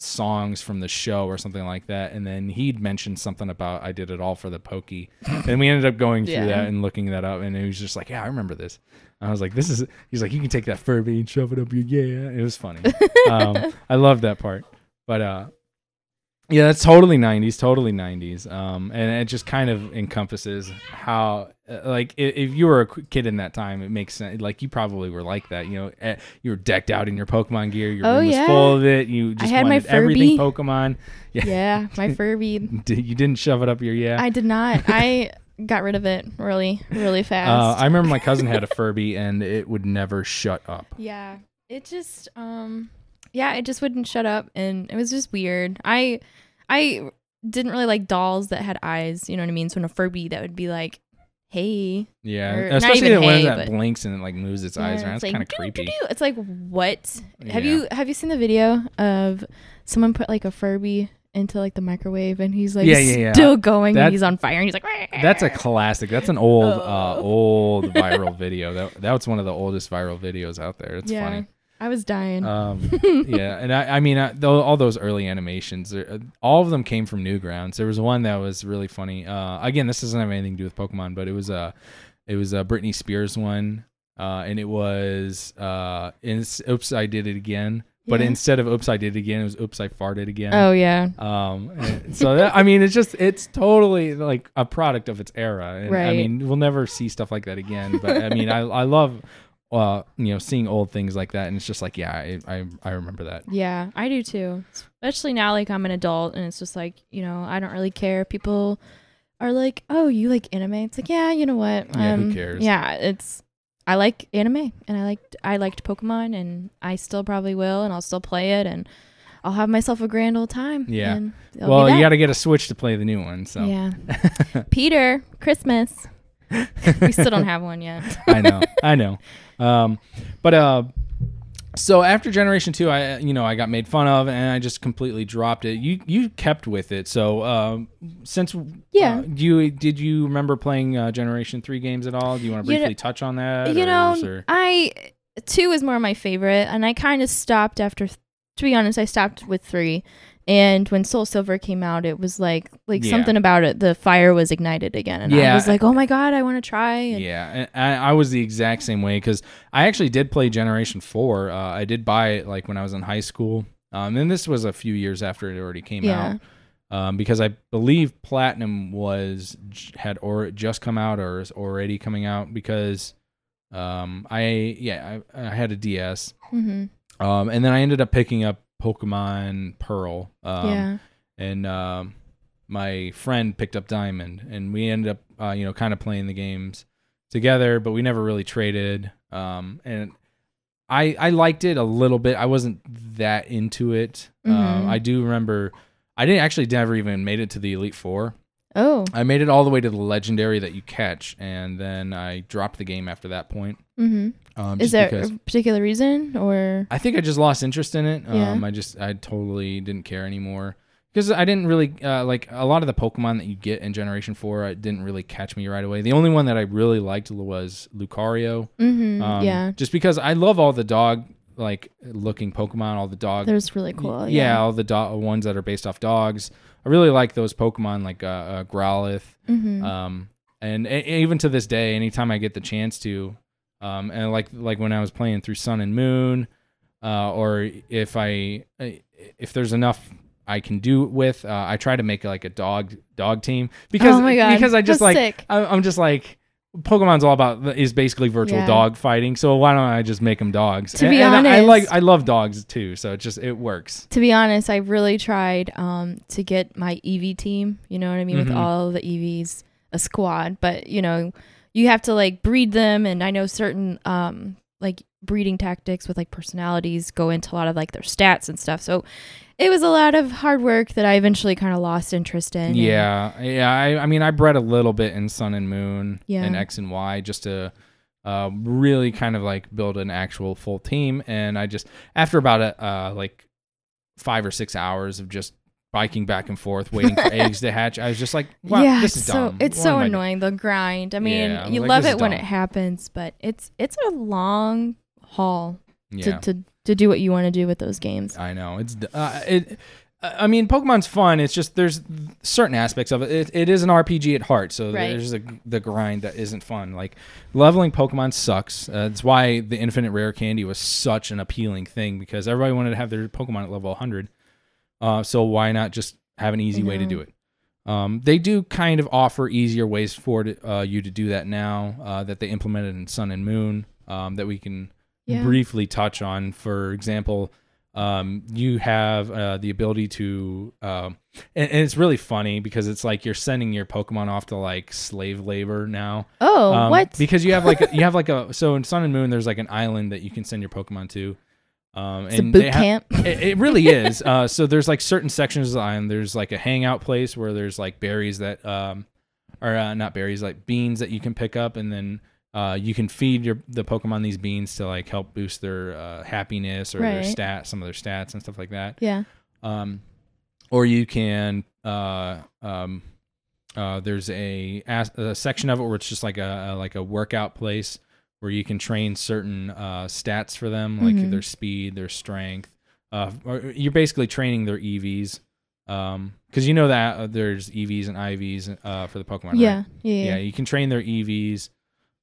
Speaker 1: songs from the show or something like that. And then he'd mentioned something about I did it all for the pokey. and we ended up going through
Speaker 2: Yeah.
Speaker 1: that and looking that up. And he was just like, Yeah, I remember this. And I was like, This is he's like, You can take that Furby and shove it up your yeah. It was funny. um, I love that part. But uh yeah, that's totally 90s, totally 90s. Um, and it just kind of encompasses how, like, if, you were a kid in that time, it makes sense. Like, you probably were like that. You know, eh, you were decked out in your Pokemon gear. Your
Speaker 2: Oh,
Speaker 1: room was
Speaker 2: yeah.
Speaker 1: full of it. You just
Speaker 2: had my
Speaker 1: wanted everything
Speaker 2: Furby.
Speaker 1: Pokemon. Yeah.
Speaker 2: yeah, my Furby.
Speaker 1: You didn't shove it up your yeah.
Speaker 2: I did not. I got rid of it really, really
Speaker 1: uh,
Speaker 2: fast.
Speaker 1: I remember my cousin had a Furby and it would never shut up.
Speaker 2: yeah. it just um yeah it just wouldn't shut up and it was just weird i i didn't really like dolls that had eyes you know what i mean so in a furby that would be like hey
Speaker 1: Yeah,
Speaker 2: Or
Speaker 1: especially the one
Speaker 2: hey,
Speaker 1: that blinks and it like moves its eyes around.
Speaker 2: it's
Speaker 1: It's
Speaker 2: like,
Speaker 1: kind of creepy.
Speaker 2: doo-doo-doo. it's like what have
Speaker 1: Yeah.
Speaker 2: you have you seen the video of someone put like a furby into like the microwave and he's like
Speaker 1: Yeah, yeah, yeah.
Speaker 2: still going
Speaker 1: That's-
Speaker 2: and he's on fire and he's like
Speaker 1: That's a classic. That's an old, uh,
Speaker 2: Oh.
Speaker 1: old viral video. That that was one of the oldest viral videos out there. It's
Speaker 2: yeah
Speaker 1: funny.
Speaker 2: I was dying
Speaker 1: Um, yeah, and I, I mean, I, though, all those early animations, uh, all of them came from Newgrounds. There was one that was really funny. Uh, again, this doesn't have anything to do with Pokemon, but it was a, it was a Britney Spears one, uh, and it was, uh, in, oops, I did it again. But
Speaker 2: Yeah.
Speaker 1: instead of oops, I did it again, it was oops, I farted again.
Speaker 2: oh yeah
Speaker 1: Um, so that, I mean, it's just it's totally like a product of its era, and I mean, we'll never see stuff like that again. But I mean, I I love, uh, you know, seeing old things like that, and it's just like, yeah, I I, I remember that.
Speaker 2: Yeah, I do too. Especially now, like I'm an adult, and it's just like you know, I don't really care. People are like, "Oh, you like anime?" It's like, yeah, you know what?
Speaker 1: Yeah, who
Speaker 2: Um,
Speaker 1: cares?
Speaker 2: Yeah, it's I like anime, and I liked I liked Pokemon, and I still probably will, and I'll still play it, and I'll have myself a grand old time.
Speaker 1: Yeah. Well, you got to get a Switch to play the new one. So
Speaker 2: Yeah, Peter, Christmas. we still don't have one yet.
Speaker 1: I know, I know. Um, but uh, so after Generation Two, I you know I got made fun of, and I just completely dropped it. You you kept with it. So um, since
Speaker 2: Yeah.
Speaker 1: uh, do you did you remember playing uh, Generation Three games at all? Do you want to
Speaker 2: You
Speaker 1: briefly touch on that?
Speaker 2: you
Speaker 1: or
Speaker 2: know,
Speaker 1: there-
Speaker 2: I two is more my favorite, and I kind of stopped after. To be honest, I stopped with three, and when Soul Silver came out, it was like like
Speaker 1: Yeah.
Speaker 2: something about it. The fire was ignited again, and
Speaker 1: Yeah.
Speaker 2: I was like, oh my god, I want to try. And
Speaker 1: Yeah, I, I was the exact same way because I actually did play Generation Four. Uh, I did buy it like when I was in high school, um, and this was a few years after it already came
Speaker 2: Yeah.
Speaker 1: out. Um, because I believe Platinum was had or just come out or is already coming out because um, I yeah I, I had a DS,
Speaker 2: hmm
Speaker 1: um, and then I ended up picking up Pokemon Pearl. Um,
Speaker 2: yeah,
Speaker 1: and um, my friend picked up Diamond, and we ended up, uh, you know, kind of playing the games together, but we never really traded. Um, and I I liked it a little bit. I wasn't that into it. Um,
Speaker 2: Mhm.
Speaker 1: I do remember I didn't actually never even made it to the Elite Four.
Speaker 2: oh,
Speaker 1: I made it all the way to the Legendary that you catch, and then I dropped the game after that point.
Speaker 2: hmm
Speaker 1: Um,
Speaker 2: is there
Speaker 1: because
Speaker 2: a particular reason or?
Speaker 1: I think I just lost interest in it.
Speaker 2: Yeah.
Speaker 1: Um, I just I totally didn't care anymore because I didn't really uh, like a lot of the Pokemon that you get in Generation Four. It didn't really catch me right away. The only one that I really liked was Lucario.
Speaker 2: hmm
Speaker 1: Um,
Speaker 2: yeah,
Speaker 1: just because I love all the dog like looking Pokemon, all the dog.
Speaker 2: there's really cool.
Speaker 1: yeah, all the do- ones that are based off dogs. I really like those Pokemon like uh, uh, Growlithe.
Speaker 2: hmm
Speaker 1: Um, and a- even to this day, anytime I get the chance to, um, and like like when I was playing through Sun and Moon, uh, or if I if there's enough I can do it with, uh, I try to make like a dog dog team because
Speaker 2: oh my god,
Speaker 1: because I just
Speaker 2: That's
Speaker 1: like
Speaker 2: sick.
Speaker 1: I, I'm just like. Pokemon's all about is basically virtual
Speaker 2: Yeah.
Speaker 1: dog fighting, so why don't I just make them dogs?
Speaker 2: To
Speaker 1: and,
Speaker 2: be
Speaker 1: and I, I like I love dogs too, so it just it works.
Speaker 2: To be honest, I really tried um, to get my EV team. You know what I mean,
Speaker 1: Mhm.
Speaker 2: with all the EVs, a squad. But you know, you have to like breed them, and I know certain um, like breeding tactics with like personalities go into a lot of like their stats and stuff. So it was a lot of hard work that I eventually kind of lost interest in.
Speaker 1: Yeah, yeah. I, I mean, I bred a little bit in Sun and Moon
Speaker 2: Yeah.
Speaker 1: and X and Y just to uh, really kind of like build an actual full team. And I just after about a uh, like five or six hours of just biking back and forth, waiting for eggs to hatch, I was just like, wow,
Speaker 2: yeah,
Speaker 1: this is
Speaker 2: so
Speaker 1: dumb.
Speaker 2: it's so
Speaker 1: am I doing-
Speaker 2: annoying the grind. I mean,
Speaker 1: Yeah,
Speaker 2: you
Speaker 1: like,
Speaker 2: love it when
Speaker 1: dumb.
Speaker 2: it happens, but it's it's a long haul
Speaker 1: Yeah,
Speaker 2: to, to to do what you want to do with those games.
Speaker 1: I know it's uh, it. I mean, Pokemon's fun. It's just there's certain aspects of it. It, it is an RPG at heart, so
Speaker 2: Right.
Speaker 1: there's a, the grind that isn't fun. Like leveling Pokemon sucks. Uh, that's why the infinite rare candy was such an appealing thing because everybody wanted to have their Pokemon at level 100. Uh, so why not just have an easy way to do it? Um, they do kind of offer easier ways for it, uh, you to do that now uh, that they implemented in Sun and Moon um, that we can
Speaker 2: Yeah.
Speaker 1: briefly touch on. For example, um, you have uh, the ability to, um, and, and it's really funny because it's like you're sending your Pokemon off to like slave labor now.
Speaker 2: Oh,
Speaker 1: Um,
Speaker 2: what?
Speaker 1: Because you have like a, you have like a so in Sun and Moon there's like an island that you can send your Pokemon to, Um,
Speaker 2: It's a boot
Speaker 1: ha-
Speaker 2: camp.
Speaker 1: it, it really is. Uh, so there's like certain sections of the island. There's like a hangout place where there's like berries that, um, or uh, not berries, like beans that you can pick up, and then uh, you can feed your the Pokemon these beans to like help boost their uh, happiness or their
Speaker 2: Right.
Speaker 1: stats, some of their stats and stuff like that.
Speaker 2: yeah.
Speaker 1: Um, or you can uh, um, uh, there's a, a section of it where it's just like a, a like a workout place where you can train certain uh, stats for them, like
Speaker 2: Mhm.
Speaker 1: their speed, their strength. Uh, you're basically training their EVs, because you know that uh, there's EVs and IVs uh, for the Pokemon. right?
Speaker 2: yeah. Yeah.
Speaker 1: yeah,
Speaker 2: Yeah.
Speaker 1: you can train their EVs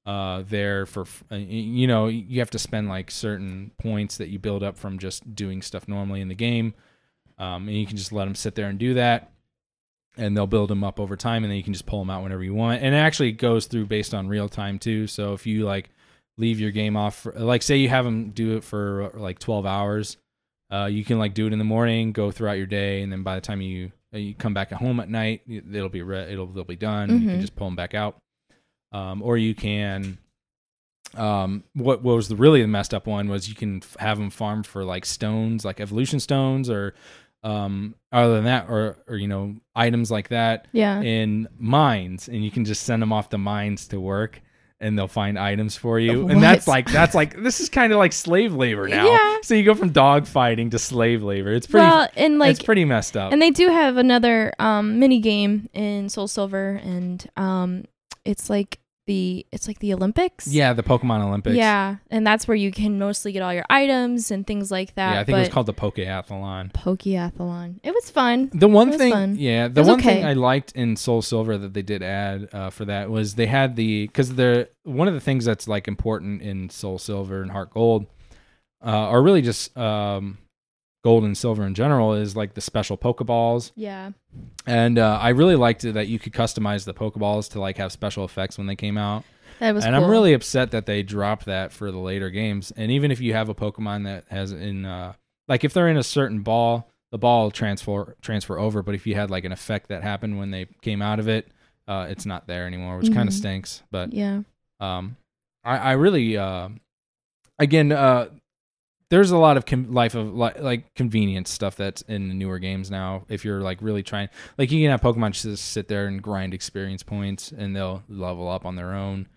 Speaker 1: uh there for f- uh, you know you have to spend like certain points that you build up from just doing stuff normally in the game um and you can just let them sit there and do that and they'll build them up over time and then you can just pull them out whenever you want and it actually goes through based on real time too so if you like leave your game off for, like say you have them do it for uh, like 12 hours uh you can like do it in the morning go throughout your day and then by the time you uh, you come back at home at night it'll be re- it'll they'll be done you can
Speaker 2: Mhm.
Speaker 1: just pull them back out um, or you can um, what, what was the really the messed up one was you can f- have them farm for like stones like evolution stones or um, other than that or or you know items like that
Speaker 2: Yeah.
Speaker 1: in mines and you can just send them off the mines to work and they'll find items for you. And that's like that's like this is kind of like slave labor now.
Speaker 2: Yeah.
Speaker 1: so you go from dog fighting to slave labor. It's pretty
Speaker 2: well, and like
Speaker 1: it's pretty messed up.
Speaker 2: And they do have another um, mini game in Soul Silver, and um, it's like the it's like the Olympics.
Speaker 1: yeah the pokemon olympics
Speaker 2: Yeah, and that's where you can mostly get all your items and things like that.
Speaker 1: yeah i think it was called the pokeathlon
Speaker 2: Pokeathlon. It was fun.
Speaker 1: The one thing,
Speaker 2: fun.
Speaker 1: yeah, the one thing. I liked in Soul Silver that they did add uh, for that was they had the because they're one of the things that's like important in Soul Silver and Heart Gold, uh, or really just um, Gold and Silver in general is like the special Pokeballs,
Speaker 2: Yeah.
Speaker 1: and uh, I really liked it that you could customize the Pokeballs to like have special effects when they came out.
Speaker 2: That was
Speaker 1: and
Speaker 2: cool.
Speaker 1: I'm really upset that they dropped that for the later games. And even if you have a Pokemon that has in uh like if they're in a certain ball, the ball transfer transfer over. But if you had like an effect that happened when they came out of it, uh, it's not there anymore, which kind of stinks. But
Speaker 2: Yeah.
Speaker 1: um, I, I really uh, again uh, there's a lot of com- life of li- like convenience stuff that's in the newer games now. If you're like really trying, like you can have Pokemon just sit there and grind experience points, and they'll level up on their own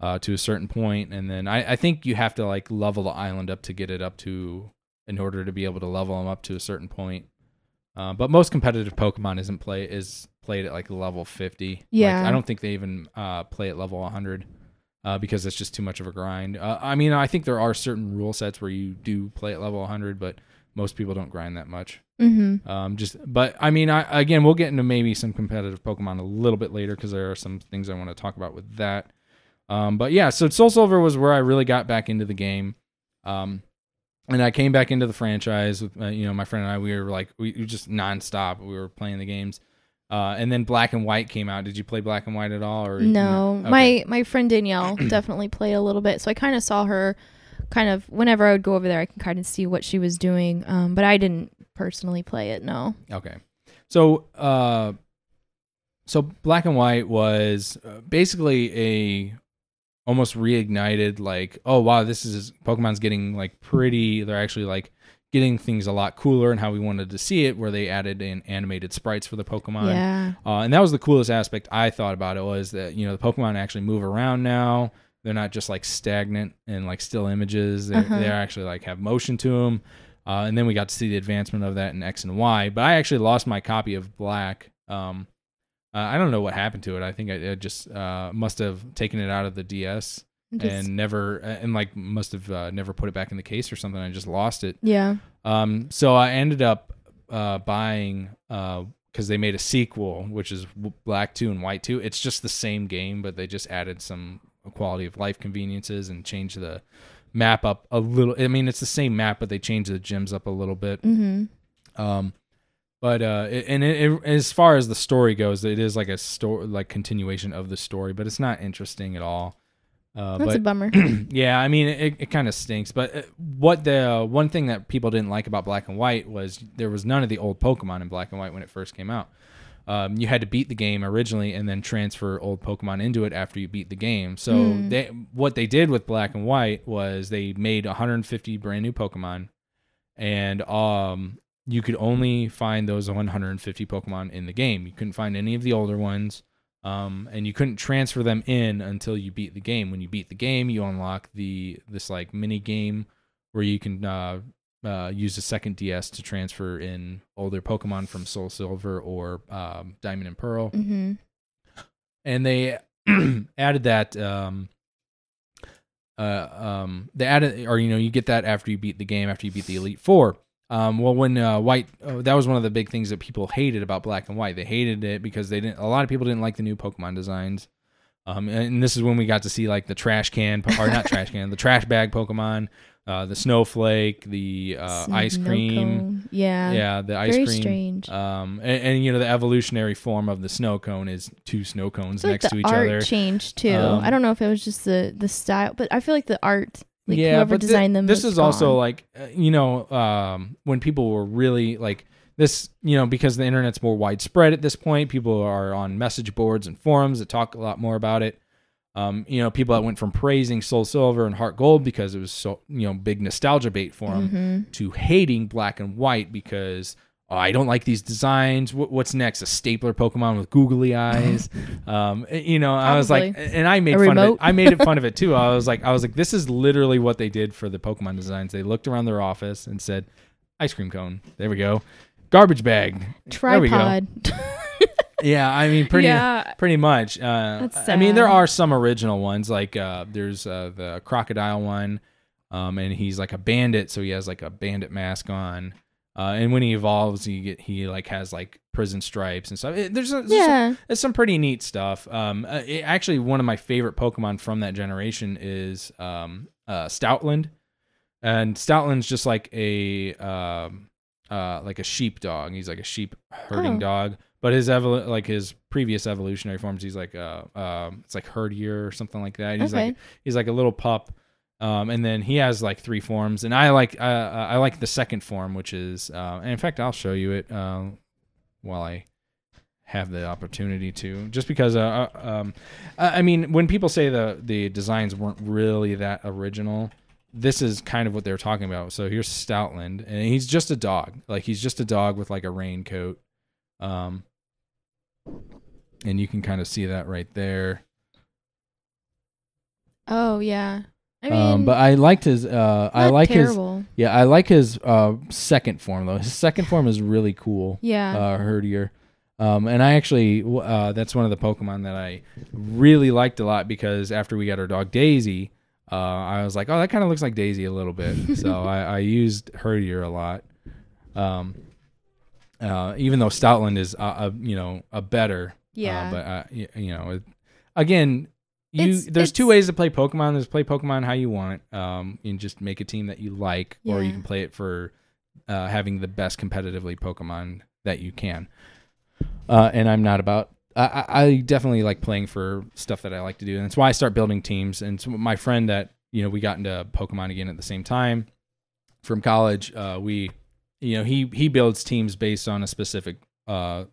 Speaker 1: uh, to a certain point, and then I, I think you have to like level the island up to get it up to in order to be able to level them up to a certain point. Uh, but most competitive Pokemon isn't play is played at like level fifty. Like,
Speaker 2: Yeah.
Speaker 1: I don't think they even uh, play at level 100 uh, because it's just too much of a grind. Uh, I mean, I think there are certain rule sets where you do play at level 100, but most people don't grind that much.
Speaker 2: Mm-hmm.
Speaker 1: Um, just, but I mean, I again, we'll get into maybe some competitive Pokemon a little bit later because there are some things I want to talk about with that. Um, but yeah, so Soul Silver was where I really got back into the game. Um, and I came back into the franchise with, uh, you know, my friend and I, we were like, we, we just nonstop. We were playing the games. Uh, and then Black and White came out. Did you play Black and White at all? Or
Speaker 2: No,
Speaker 1: Okay.
Speaker 2: my my friend Danielle definitely played a little bit, so I kind of saw her, kind of whenever I would go over there, I can kind of see what she was doing. Um, but I didn't personally play it. No.
Speaker 1: Okay. So, uh, so Black and White was uh, basically a almost reignited like, oh wow, this is Pokemon's getting like pretty. They're actually like getting things a lot cooler and how we wanted to see it, where they added in animated sprites for the Pokemon.
Speaker 2: Yeah.
Speaker 1: Uh, and that was the coolest aspect I thought about it was that you know the Pokemon actually move around now. They're not just like stagnant and like still images. They
Speaker 2: Uh-huh.
Speaker 1: they actually like have motion to them. Uh, and then we got to see the advancement of that in X and Y. But I actually lost my copy of Black. Um, uh, I don't know what happened to it. I think I, I just uh, must have taken it out of the DS
Speaker 2: Just-
Speaker 1: and never and like must have uh, never put it back in the case or something. I just lost it.
Speaker 2: yeah.
Speaker 1: Um, so I ended up uh, buying because they made a sequel, which is Black Two and White Two. It's just the same game, but they just added some quality of life conveniences and changed the map up a little. I mean, it's the same map, but they changed the gyms up a little bit.
Speaker 2: Mm-hmm.
Speaker 1: Um, but uh, it, and it, it, as far as the story goes, it is like a story, like continuation of the story, but it's not interesting at all. Uh,
Speaker 2: That's
Speaker 1: but
Speaker 2: a bummer.
Speaker 1: yeah, I mean, it, it kind of stinks. But uh, what the one thing that people didn't like about Black and White was there was none of the old Pokemon in Black and White when it first came out. Um, you had to beat the game originally and then transfer old Pokemon into it after you beat the game. So
Speaker 2: Hmm.
Speaker 1: they what they did with Black and White was they made 150 brand new Pokemon and um, you could only find those 150 Pokemon in the game. You couldn't find any of the older ones, um, and you couldn't transfer them in until you beat the game. When you beat the game, you unlock the this like mini game where you can uh, uh, use a second DS to transfer in older Pokemon from Soul Silver or um, Diamond and Pearl
Speaker 2: Mm-hmm.
Speaker 1: and they added that um uh um they added or you know you get that after you beat the game after you beat the elite four um well when uh white uh, that was one of the big things that people hated about black and white they hated it because they didn't a lot of people didn't like the new pokemon designs um and this is when we got to see like the trash can or not trash can the trash bag pokemon uh the snowflake the uh ice cream
Speaker 2: Yeah.
Speaker 1: yeah the ice
Speaker 2: Very
Speaker 1: cream
Speaker 2: strange.
Speaker 1: um, and, and you know the evolutionary form of the snow cone is two snow cones
Speaker 2: feel like
Speaker 1: next to each
Speaker 2: art
Speaker 1: other.
Speaker 2: changed too.
Speaker 1: Um,
Speaker 2: I don't know if it was just the the style, but I feel like the art, like
Speaker 1: yeah,
Speaker 2: whoever designed them.
Speaker 1: This is also like uh, you know um, when people were really like this, you know, because the internet's more widespread at this point. People are on message boards and forums that talk a lot more about it. Um, you know, people that went from praising Soul Silver and Heart Gold because it was so you know big nostalgia bait for them
Speaker 2: Mhm.
Speaker 1: to hating Black and White because oh, I don't like these designs. What, what's next? A stapler Pokemon with googly eyes. um, you know, I was like, and I made
Speaker 2: A
Speaker 1: fun of it.
Speaker 2: remote.
Speaker 1: I made it fun of it too. I was like, I was like, this is literally what they did for the Pokemon designs. They looked around their office and said, ice cream cone. There we go. Garbage bag. There we go.
Speaker 2: tripod.
Speaker 1: Yeah, I mean, pretty
Speaker 2: Yeah.
Speaker 1: pretty much. Uh,
Speaker 2: That's
Speaker 1: I mean, there are some original ones. Like uh, there's uh, the crocodile one, um, and he's like a bandit, so he has like a bandit mask on. Uh, and when he evolves, he get he like has like prison stripes and stuff. It- there's, a, there's some,
Speaker 2: yeah.
Speaker 1: it's some pretty neat stuff. Um, uh, it- actually, one of my favorite Pokemon from that generation is um, uh, Stoutland, and Stoutland's just like a um, uh, like a sheep dog. He's like a sheep herding
Speaker 2: Oh.
Speaker 1: dog, but his evol- like his previous evolutionary forms, he's like uh, um, it's like herdier or something like that. He's
Speaker 2: Okay.
Speaker 1: like he's like a little pup. Um, and then he has like three forms, and I like uh, uh, I like the second form, which is, uh, and in fact, I'll show you it uh, while I have the opportunity to just because uh, uh, um I I mean when people say the the designs weren't really that original this is kind of what they're talking about. So here's Stoutland and he's just a dog. Like he's just a dog with like a raincoat um and you can kind of see that right there.
Speaker 2: Oh yeah. I mean,
Speaker 1: um but I liked his uh I like his yeah I like his uh second form though his second form is really cool
Speaker 2: Yeah.
Speaker 1: uh, Herdier. Um, and I actually, uh, that's one of the Pokemon that I really liked a lot because after we got our dog Daisy, uh, I was like, oh, that kind of looks like Daisy a little bit. so I, I used Herdier a lot. Um, uh, even though Stoutland is, uh, a, you know, a better.
Speaker 2: Yeah.
Speaker 1: Uh, but, uh, you know, it, again, you
Speaker 2: It's-
Speaker 1: there's two ways to play Pokemon. There's play Pokemon how you want. Um, and just make a team that you like, or you can play it for uh, having the best competitively Pokemon that you can. Uh, and I'm not about. I, I I definitely like playing for stuff that I like to do, and that's why I start building teams. And so my friend that you know we got into Pokemon again at the same time from college. Uh, we, you know, he he builds teams based on a specific uh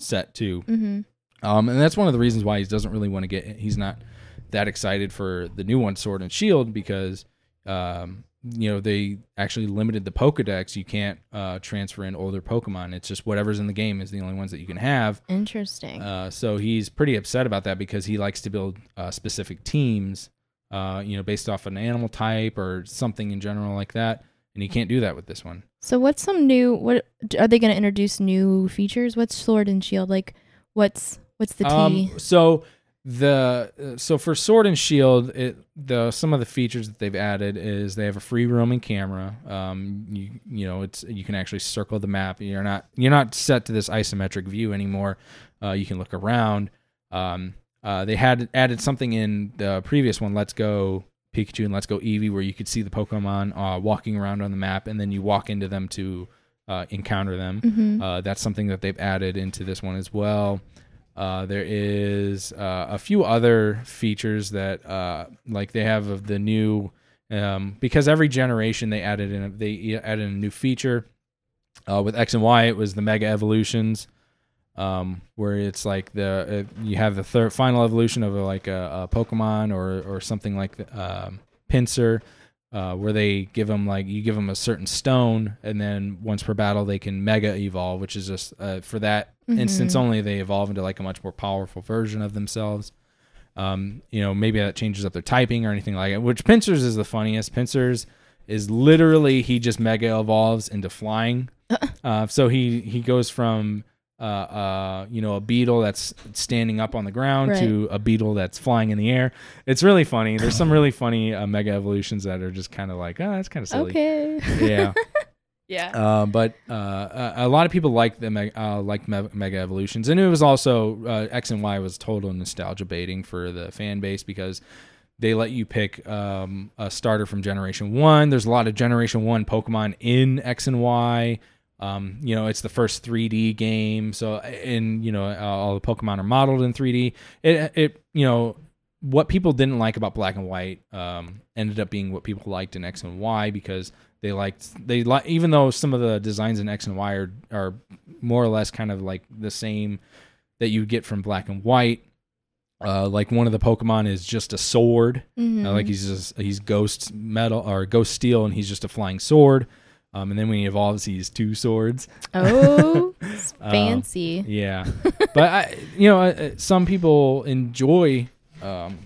Speaker 1: set too.
Speaker 2: mm-hmm.
Speaker 1: Um, and that's one of the reasons why he doesn't really want to get. He's not that excited for the new one, Sword and Shield, because um, you know they actually limited the Pokedex. You can't uh, transfer in older Pokemon. It's just whatever's in the game is the only ones that you can have.
Speaker 2: Interesting.
Speaker 1: Uh, so he's pretty upset about that because he likes to build uh, specific teams, uh, you know, based off an animal type or something in general like that. And he can't do that with this one.
Speaker 2: so what's some new? What are they going to introduce new features? What's Sword and Shield like? What's what's the T?
Speaker 1: Um, so the uh, so for Sword and Shield, it the some of the features that they've added is they have a free roaming camera. Um, you you know it's you can actually circle the map. You're not you're not set to this isometric view anymore. Uh, you can look around. Um, uh, they had added something in the previous one, Let's Go Pikachu and Let's Go Eevee, where you could see the Pokemon uh, walking around on the map, and then you walk into them to uh, encounter them.
Speaker 2: Mhm.
Speaker 1: Uh, that's something that they've added into this one as well. Uh, there is uh, a few other features that, uh, like they have of the new, um, because every generation they added in, a, they added a new feature. Uh, with X and Y, it was the Mega Evolutions, um, where it's like the uh, you have the third final evolution of a, like a, a Pokemon or or something like the, um, Pinsir. Uh, where they give them like you give them a certain stone, and then once per battle they can mega evolve, which is just uh, for that instance
Speaker 2: Mhm.
Speaker 1: only they evolve into like a much more powerful version of themselves. Um, you know, maybe that changes up their typing or anything like it. Which Pinsir's is the funniest. Pinsir's is literally he just mega evolves into flying. uh, so he he goes from uh, uh, you know a beetle that's standing up on the ground
Speaker 2: Right.
Speaker 1: to a beetle that's flying in the air. It's really funny. There's some really funny uh, mega evolutions that are just kind of like, oh, that's kind of silly.
Speaker 2: Okay.
Speaker 1: Yeah.
Speaker 2: Yeah.
Speaker 1: Uh, but uh, a, a lot of people like the me- uh, like me- mega evolutions, and it was also uh, X and Y was total nostalgia baiting for the fan base because they let you pick um, a starter from Generation One. There's a lot of Generation One Pokemon in X and Y. Um, you know, it's the first 3D game, so and you know all the Pokemon are modeled in 3D. It it you know what people didn't like about Black and White um, ended up being what people liked in X and Y because they liked they like even though some of the designs in X and Y are are more or less kind of like the same that you get from Black and White. Uh, like one of the Pokemon is just a sword,
Speaker 2: Mhm.
Speaker 1: uh, like he's just he's Ghost Metal or Ghost Steel, and he's just a flying sword. Um, and then when he evolves, he's two swords.
Speaker 2: oh,
Speaker 1: Um,
Speaker 2: fancy.
Speaker 1: Yeah, but I, you know, uh, some people enjoy um,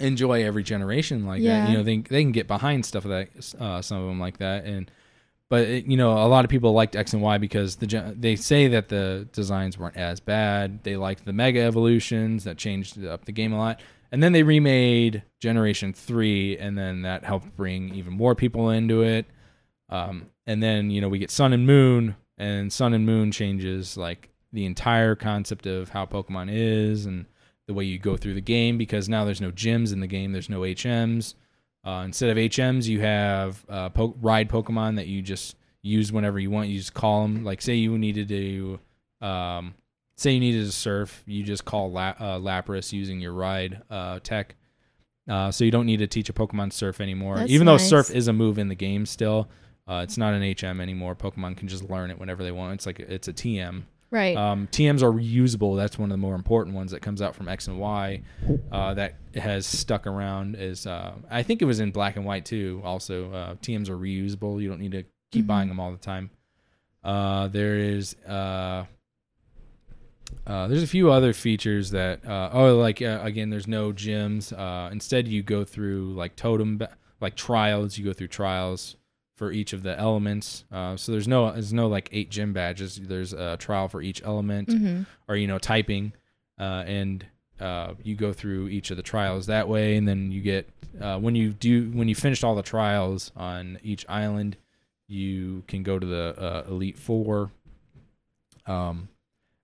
Speaker 1: enjoy every generation like that. You know, they they can get behind stuff like that. Uh, some of them like that, and but it, you know, a lot of people liked X and Y because the they say that the designs weren't as bad. They liked the mega evolutions that changed up the game a lot. And then they remade Generation Three, and then that helped bring even more people into it. Um, and then you know we get Sun and Moon, and Sun and Moon changes like the entire concept of how Pokemon is and the way you go through the game because now there's no gyms in the game. There's no HMs. Uh, instead of HMs, you have uh, po- ride Pokemon that you just use whenever you want. You just call them. Like say you needed to, um, say you needed to surf, you just call La- uh, Lapras using your ride uh, tech. Uh, so you don't need to teach a Pokemon surf anymore.
Speaker 2: That's
Speaker 1: Even though surf is a move in the game still, uh, it's not an HM anymore. Pokemon can just learn it whenever they want. It's like it's a TM.
Speaker 2: Right.
Speaker 1: Um, TMs are reusable. That's one of the more important ones that comes out from X and Y uh, that has stuck around. Is uh, I think it was in Black and White too. Also, uh, TMs are reusable. You don't need to keep
Speaker 2: Mhm.
Speaker 1: buying them all the time. Uh, there is uh, uh, there's a few other features that uh, oh like uh, again there's no gyms. Uh, instead, you go through like totem ba- like trials. You go through trials for each of the elements. Uh, so there's no there's no like eight gym badges. There's a trial for each element
Speaker 2: hmm
Speaker 1: or you know typing, uh, and uh, you go through each of the trials that way, and then you get uh, when you do when you finished all the trials on each island, you can go to the uh, elite four. Um,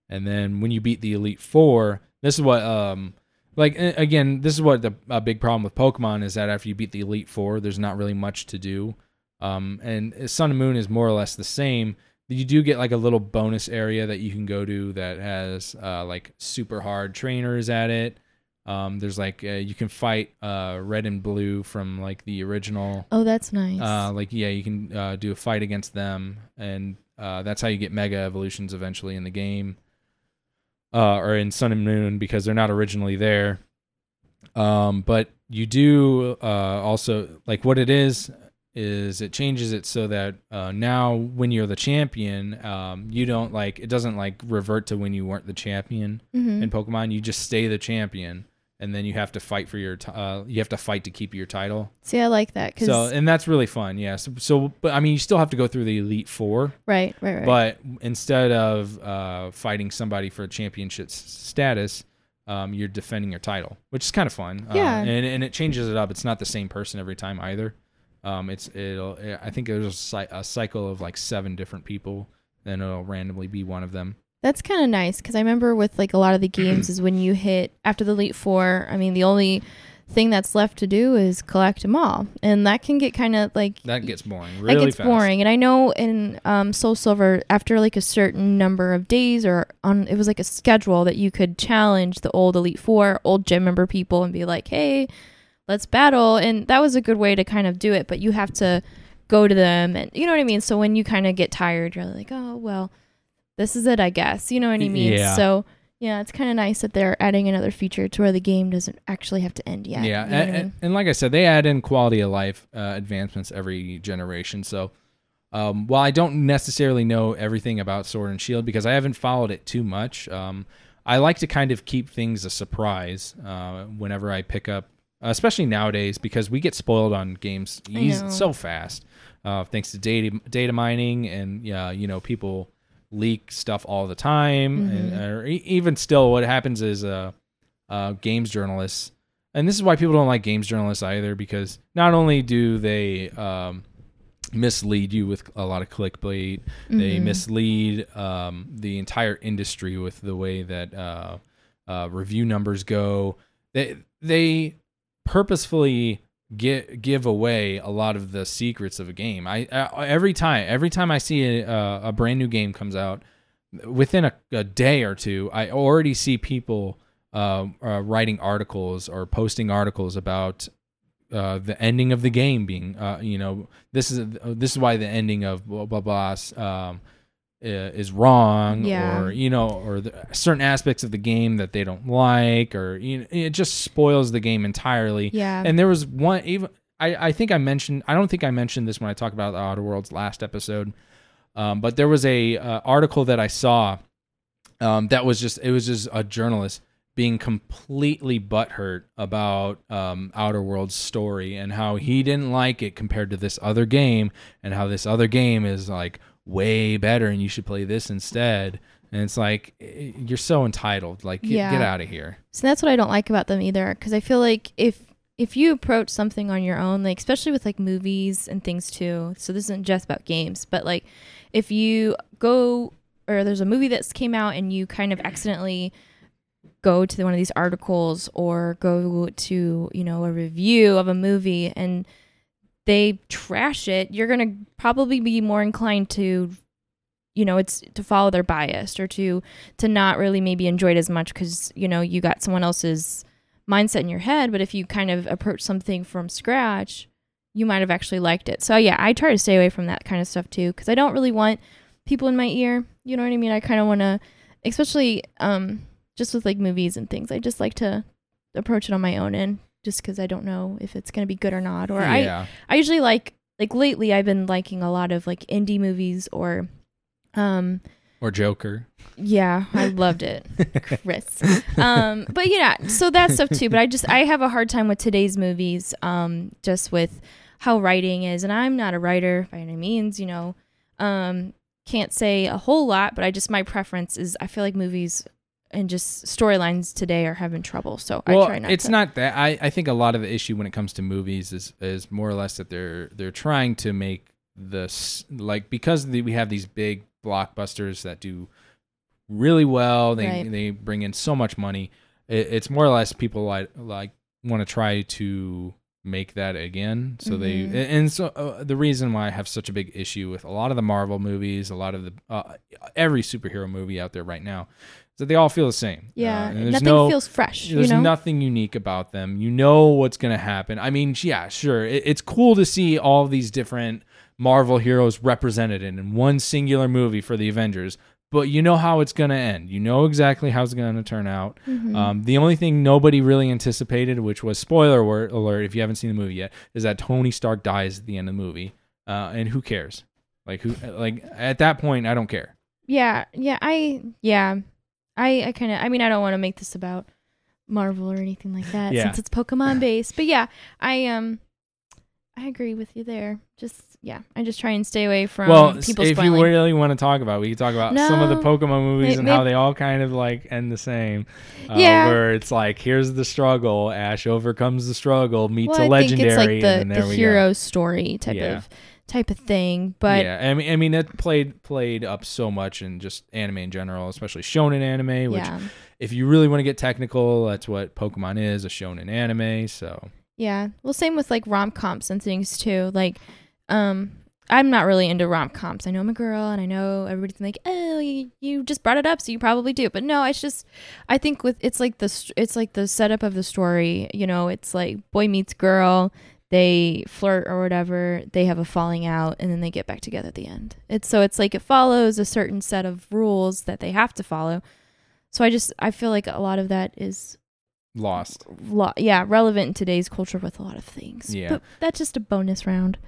Speaker 1: and then when you beat the elite four, this is what um like again this is what the a big problem with Pokemon is that after you beat the elite four, there's not really much to do. Um, and Sun and Moon is more or less the same. You do get like a little bonus area that you can go to that has uh, like super hard trainers at it. Um, there's like uh, you can fight uh, red and blue from like the original.
Speaker 2: Oh, that's nice.
Speaker 1: Uh, like yeah, you can uh, do a fight against them, and uh, that's how you get mega evolutions eventually in the game, uh, or in Sun and Moon because they're not originally there. Um, but you do uh, also like what it is is it changes it so that uh, now when you're the champion, um, you don't like it doesn't like revert to when you weren't the champion
Speaker 2: Mhm.
Speaker 1: in Pokemon. You just stay the champion, and then you have to fight for your t- uh, you have to fight to keep your title.
Speaker 2: See, I like that because
Speaker 1: So and that's really fun. Yeah. So, so but I mean, you still have to go through the Elite Four,
Speaker 2: right, right, right.
Speaker 1: but instead of uh, fighting somebody for a championship s- status, um, you're defending your title, which is kind of fun. Um,
Speaker 2: Yeah.
Speaker 1: and and it changes it up. It's not the same person every time either. Um, it's it'll I think there's a, a cycle of like seven different people, then it'll randomly be one of them.
Speaker 2: That's kind of nice because I remember with like a lot of the games is when you hit after the elite four. I mean, the only thing that's left to do is collect them all, and that can get kind of like
Speaker 1: That gets boring
Speaker 2: that
Speaker 1: really
Speaker 2: gets
Speaker 1: fast.
Speaker 2: boring. And I know in um, Soul Silver, after like a certain number of days or on, it was like a schedule that you could challenge the old elite four, old gym member people, and be like, hey, let's battle. And that was a good way to kind of do it. But you have to go to them, and you know what I mean. So when you kind of get tired, you're like, oh well, this is it, I guess. You know what I mean?
Speaker 1: Yeah.
Speaker 2: So Yeah, it's kind of nice that they're adding another feature to where the game doesn't actually have to end yet.
Speaker 1: Yeah,
Speaker 2: you know what I
Speaker 1: and,
Speaker 2: mean?
Speaker 1: and, and like I said, they add in quality of life uh, advancements every generation. So um, while I don't necessarily know everything about Sword and Shield because I haven't followed it too much, um, I like to kind of keep things a surprise uh, whenever I pick up, especially nowadays because we get spoiled on games
Speaker 2: I
Speaker 1: eas-
Speaker 2: know.
Speaker 1: so fast, uh, thanks to data data mining and yeah, you know people leak stuff all the time, and,
Speaker 2: Mhm.
Speaker 1: or e- even still, what happens is uh, uh, games journalists and this is why people don't like games journalists either because not only do they um, mislead you with a lot of clickbait they
Speaker 2: Mhm.
Speaker 1: mislead um, the entire industry with the way that uh, uh, review numbers go they they purposefully get give away a lot of the secrets of a game. I, I every time every time i see a, a brand new game comes out within a, a day or two i already see people uh, uh, writing articles or posting articles about uh, the ending of the game being, uh, you know, this is this is why the ending of blah blah blah um, is wrong,
Speaker 2: Yeah.
Speaker 1: or you know, or certain aspects of the game that they don't like, or you know, it just spoils the game entirely.
Speaker 2: yeah.
Speaker 1: And there was one even I, I think I mentioned I don't think I mentioned this when I talked about the Outer Worlds last episode, um, but there was a uh, article that I saw um, that was just it was just a journalist being completely butthurt about um, Outer Worlds story and how he didn't like it compared to this other game and how this other game is like way better and you should play this instead. And it's like eh, you're so entitled. Like get,
Speaker 2: Yeah.
Speaker 1: get out of here.
Speaker 2: So that's what I don't like about them either, because I feel like if if you approach something on your own, like especially with like movies and things too. So this isn't just about games, but like if you go or there's a movie that's came out and you kind of accidentally go to one of these articles or go to you know a review of a movie and they trash it, you're gonna probably be more inclined to you know it's to follow their bias or to to not really maybe enjoy it as much because you know you got someone else's mindset in your head. But if you kind of approach something from scratch you might have actually liked it. So yeah i try to stay away from that kind of stuff too because i don't really want people in my ear. You know what i mean? I kind of want to especially um just with like movies and things i just like to approach it on my own end just because i don't know if it's going to be good or not or i. I usually like like lately I've been liking a lot of like indie movies or um
Speaker 1: Or Joker.
Speaker 2: yeah, I loved it. Chris. Um but yeah, so that stuff too, but I just I have a hard time with today's movies um just with how writing is and I'm not a writer by any means, you know. Um can't say a whole lot, but I just my preference is I feel like movies and just storylines today are having trouble. So
Speaker 1: well,
Speaker 2: I try not
Speaker 1: it's
Speaker 2: to.
Speaker 1: not that. I, I think a lot of the issue when it comes to movies is is more or less that they're they're trying to make this like because the, we have these big blockbusters that do really well. They
Speaker 2: Right.
Speaker 1: they bring in so much money. It, it's more or less people like like want to try to make that again. So they
Speaker 2: Mhm.
Speaker 1: and so uh, the reason why I have such a big issue with a lot of the Marvel movies, a lot of the uh, every superhero movie out there right now, that they all feel the same.
Speaker 2: yeah,
Speaker 1: Uh,
Speaker 2: nothing
Speaker 1: no-
Speaker 2: feels fresh,
Speaker 1: there's
Speaker 2: you know.
Speaker 1: nothing unique about them. You know what's going to happen. I mean, yeah, sure. It, it's cool to see all these different Marvel heroes represented in one singular movie for the Avengers, but you know how it's going to end. You know exactly how it's going to turn out.
Speaker 2: Mhm.
Speaker 1: Um, the only thing nobody really anticipated, which was spoiler alert if you haven't seen the movie yet, is that Tony Stark dies at the end of the movie. Uh, and who cares? Like who? Like at that point, I don't care.
Speaker 2: Yeah, yeah, I yeah. I I kind of I mean I don't want to make this about Marvel or anything like that
Speaker 1: Yeah.
Speaker 2: since it's Pokemon based. But yeah, I um I agree with you there. Just yeah, I just try and stay away from
Speaker 1: well,
Speaker 2: people
Speaker 1: if
Speaker 2: spoiling.
Speaker 1: you really want to talk about, we can talk about some of the Pokemon movies
Speaker 2: May-
Speaker 1: and how they all kind of like end the same. Uh,
Speaker 2: Yeah.
Speaker 1: where it's like, here's the struggle. Ash overcomes the struggle, meets
Speaker 2: well,
Speaker 1: a
Speaker 2: I think
Speaker 1: legendary,
Speaker 2: it's like
Speaker 1: and
Speaker 2: the
Speaker 1: then there
Speaker 2: the
Speaker 1: we
Speaker 2: hero story type
Speaker 1: Yeah.
Speaker 2: of type of thing. But
Speaker 1: yeah, I mean, I mean, it played played up so much in just anime in general, especially shonen anime. Which,
Speaker 2: yeah,
Speaker 1: if you really want to get technical, that's what Pokemon is—a shonen anime. So
Speaker 2: yeah. Well, same with like rom coms and things too. Like, um. I'm not really into rom coms. I know I'm a girl, and I know everybody's like, "Oh, you, you just brought it up, so you probably do." But no, it's just, I think with it's like the it's like the setup of the story. You know, it's like boy meets girl, they flirt or whatever, they have a falling out, and then they get back together at the end. It's so it's like it follows a certain set of rules that they have to follow. So I just I feel like a lot of that is
Speaker 1: Lost.
Speaker 2: lo- yeah relevant in today's culture with a lot of things.
Speaker 1: Yeah.
Speaker 2: But that's just a bonus round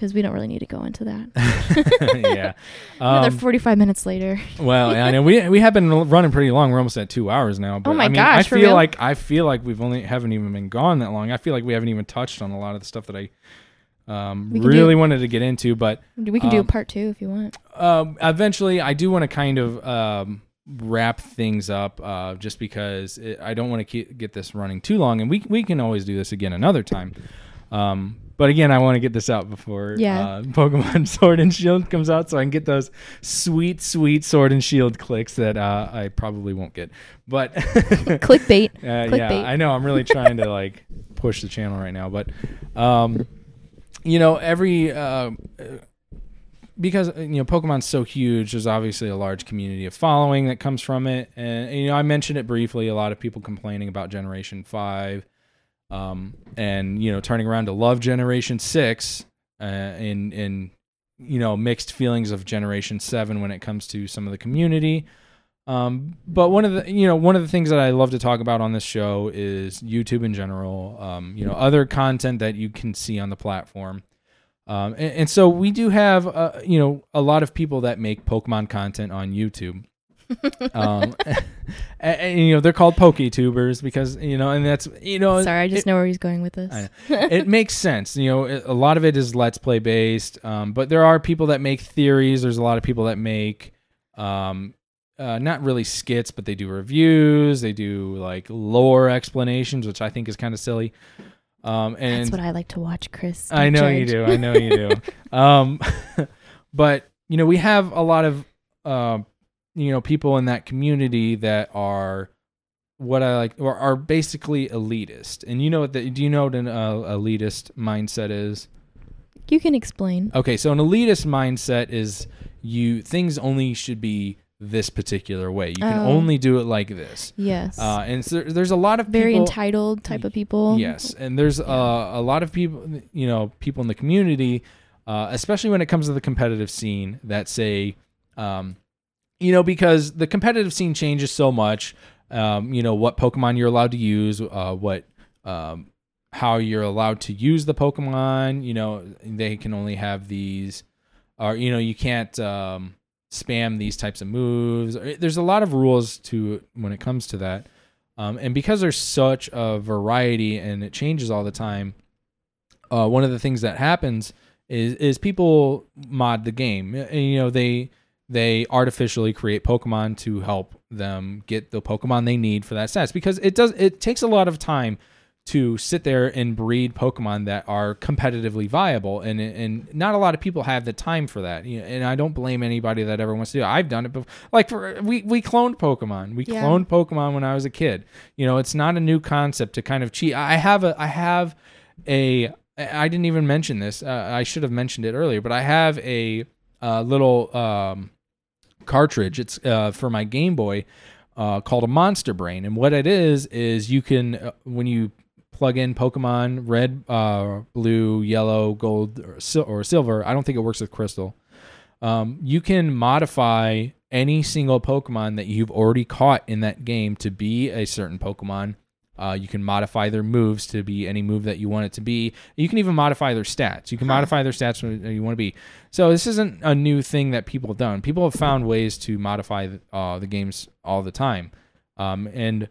Speaker 2: because we don't really need to go into that.
Speaker 1: yeah.
Speaker 2: Another
Speaker 1: Um,
Speaker 2: 45 minutes later.
Speaker 1: well, I know we we have been running pretty long. We're almost at two hours now. But
Speaker 2: Oh my
Speaker 1: I mean,
Speaker 2: gosh,
Speaker 1: I feel
Speaker 2: real?
Speaker 1: like I feel like we've only haven't even been gone that long. I feel like we haven't even touched on a lot of the stuff that I um, really
Speaker 2: do-
Speaker 1: wanted to get into. But
Speaker 2: We can do a
Speaker 1: Um,
Speaker 2: part two if you want.
Speaker 1: um, eventually, I do want to kind of um, wrap things up, uh, just because it, I don't want to keep, get this running too long, and we we can always do this again another time. But again, I want to get this out before
Speaker 2: Yeah.
Speaker 1: uh, Pokemon Sword and Shield comes out, so I can get those sweet, sweet Sword and Shield clicks that uh, I probably won't get. But
Speaker 2: Clickbait.
Speaker 1: uh, yeah, I know. I'm really trying to like push the channel right now, but um, you know, every uh, because uh, you know Pokemon's so huge, there's obviously a large community of following that comes from it, and you know I mentioned it briefly. A lot of people complaining about Generation Five, um, and you know turning around to love Generation Six, uh, in in you know mixed feelings of Generation Seven when it comes to some of the community. Um, but one of the you know one of the things that I love to talk about on this show is YouTube in general. Um, you know other content that you can see on the platform. Um, and, and so we do have uh, you know a lot of people that make Pokemon content on YouTube. um, and, and, you know they're called PokeTubers because you know, and that's you know
Speaker 2: Sorry, I just
Speaker 1: it-
Speaker 2: know where he's going with this.
Speaker 1: It makes sense. You know, it- a lot of it is let's play based, um, but there are people that make theories. There's a lot of people that make um, uh, not really skits, but they do reviews. They do like lore explanations, which I think is kind of silly. Um, and
Speaker 2: That's what I like to watch, Chris.
Speaker 1: I know you do. I know you do. um, but you know, we have a lot of uh, you know people in that community that are what I like or are basically elitist. And you know what? The, do you know what an uh, elitist mindset is?
Speaker 2: You can explain.
Speaker 1: Okay, so an elitist mindset is you things only should be this particular way. You can
Speaker 2: Oh.
Speaker 1: only do it like this.
Speaker 2: Yes.
Speaker 1: Uh, and so there's a lot of
Speaker 2: Very
Speaker 1: people,
Speaker 2: entitled type of people.
Speaker 1: Yes, and there's uh, a lot of people, you know, people in the community, uh, especially when it comes to the competitive scene, that say, um, you know, because the competitive scene changes so much. Um, you know what Pokemon you're allowed to use, uh, what, um, how you're allowed to use the Pokemon. You know, they can only have these, or you know, you can't um, spam these types of moves. There's a lot of rules to when it comes to that. Um, and because there's such a variety and it changes all the time, uh, one of the things that happens is is people mod the game. You know, they they artificially create Pokemon to help them get the Pokemon they need for that stats because it does it takes a lot of time to sit there and breed Pokemon that are competitively viable, and and not a lot of people have the time for that. You know, and I don't blame anybody that ever wants to do. it. I've done it before. Like for we we cloned Pokemon. We
Speaker 2: Yeah.
Speaker 1: cloned Pokemon when I was a kid. You know, it's not a new concept to kind of cheat. I have a I have a I didn't even mention this. Uh, I should have mentioned it earlier, but I have a uh, little um, cartridge. It's uh, for my Game Boy uh, called a Monster Brain, and what it is is you can uh, when you plug in Pokemon Red, uh, Blue, Yellow, Gold, or, sil- or Silver. I don't think it works with Crystal. Um, you can modify any single Pokemon that you've already caught in that game to be a certain Pokemon. Uh, you can modify their moves to be any move that you want it to be. You can even modify their stats. You can modify their stats when you want to be. So this isn't a new thing that people have done. People have found ways to modify uh, the games all the time. Um, and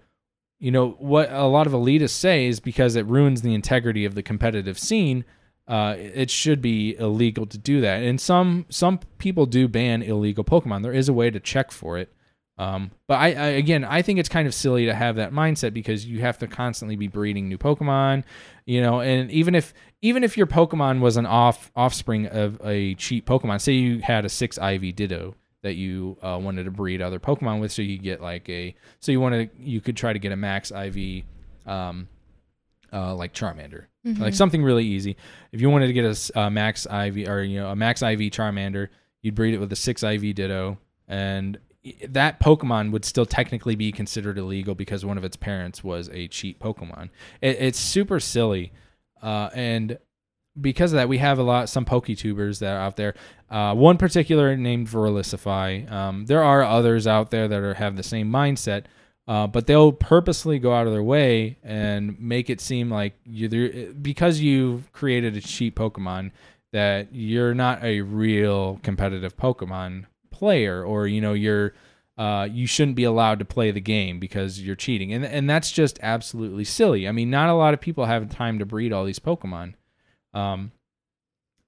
Speaker 1: you know what a lot of elitists say is because it ruins the integrity of the competitive scene. Uh, it should be illegal to do that. And some some people do ban illegal Pokemon. There is a way to check for it. Um, but I, I again, I think it's kind of silly to have that mindset because you have to constantly be breeding new Pokemon, you know. And even if even if your Pokemon was an off offspring of a cheat Pokemon, say you had a six IV Ditto that you uh, wanted to breed other Pokemon with, so you get like a so you wanted you could try to get a max IV, um, uh, like Charmander, like something really easy. If you wanted to get a max IV or you know a max IV Charmander, you'd breed it with a six IV Ditto, and that Pokemon would still technically be considered illegal because one of its parents was a cheat Pokemon. It, it's super silly, uh, and because of that, we have a lot some PokeTubers that are out there. Uh, one particular named Verlisify. Um, there are others out there that are, have the same mindset, uh, but they'll purposely go out of their way and make it seem like you because you've created a cheat Pokemon that you're not a real competitive Pokemon player, or you know you're uh, you shouldn't be allowed to play the game because you're cheating, and and that's just absolutely silly. I mean, not a lot of people have time to breed all these Pokemon. Um,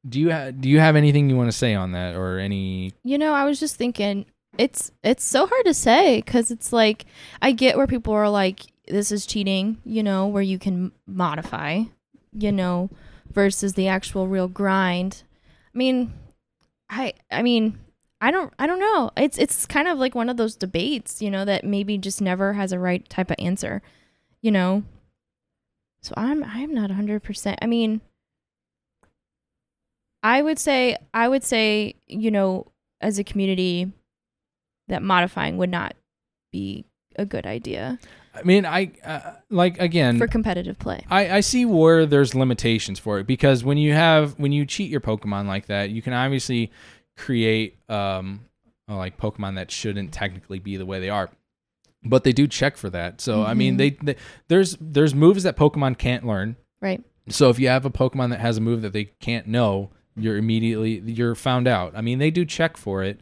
Speaker 1: do you ha- do you have anything you want to say on that, or any?
Speaker 2: You know, I was just thinking it's it's so hard to say because it's like I get where people are like this is cheating, you know, where you can modify, you know, versus the actual real grind. I mean, I I mean, I don't I don't know. It's it's kind of like one of those debates, you know, that maybe just never has a right type of answer, you know. So I'm I'm not 100%. I mean, I would say I would say, you know, as a community that modifying would not be a good idea.
Speaker 1: I mean, I uh, like again
Speaker 2: for competitive play.
Speaker 1: I, I see where there's limitations for it because when you have when you cheat your Pokemon like that, you can obviously create um like Pokemon that shouldn't technically be the way they are, but they do check for that. So mm-hmm. I mean, mm-hmm. they, they there's there's moves that Pokemon can't learn.
Speaker 2: Right.
Speaker 1: So if you have a Pokemon that has a move that they can't know, you're immediately you're found out. I mean, they do check for it.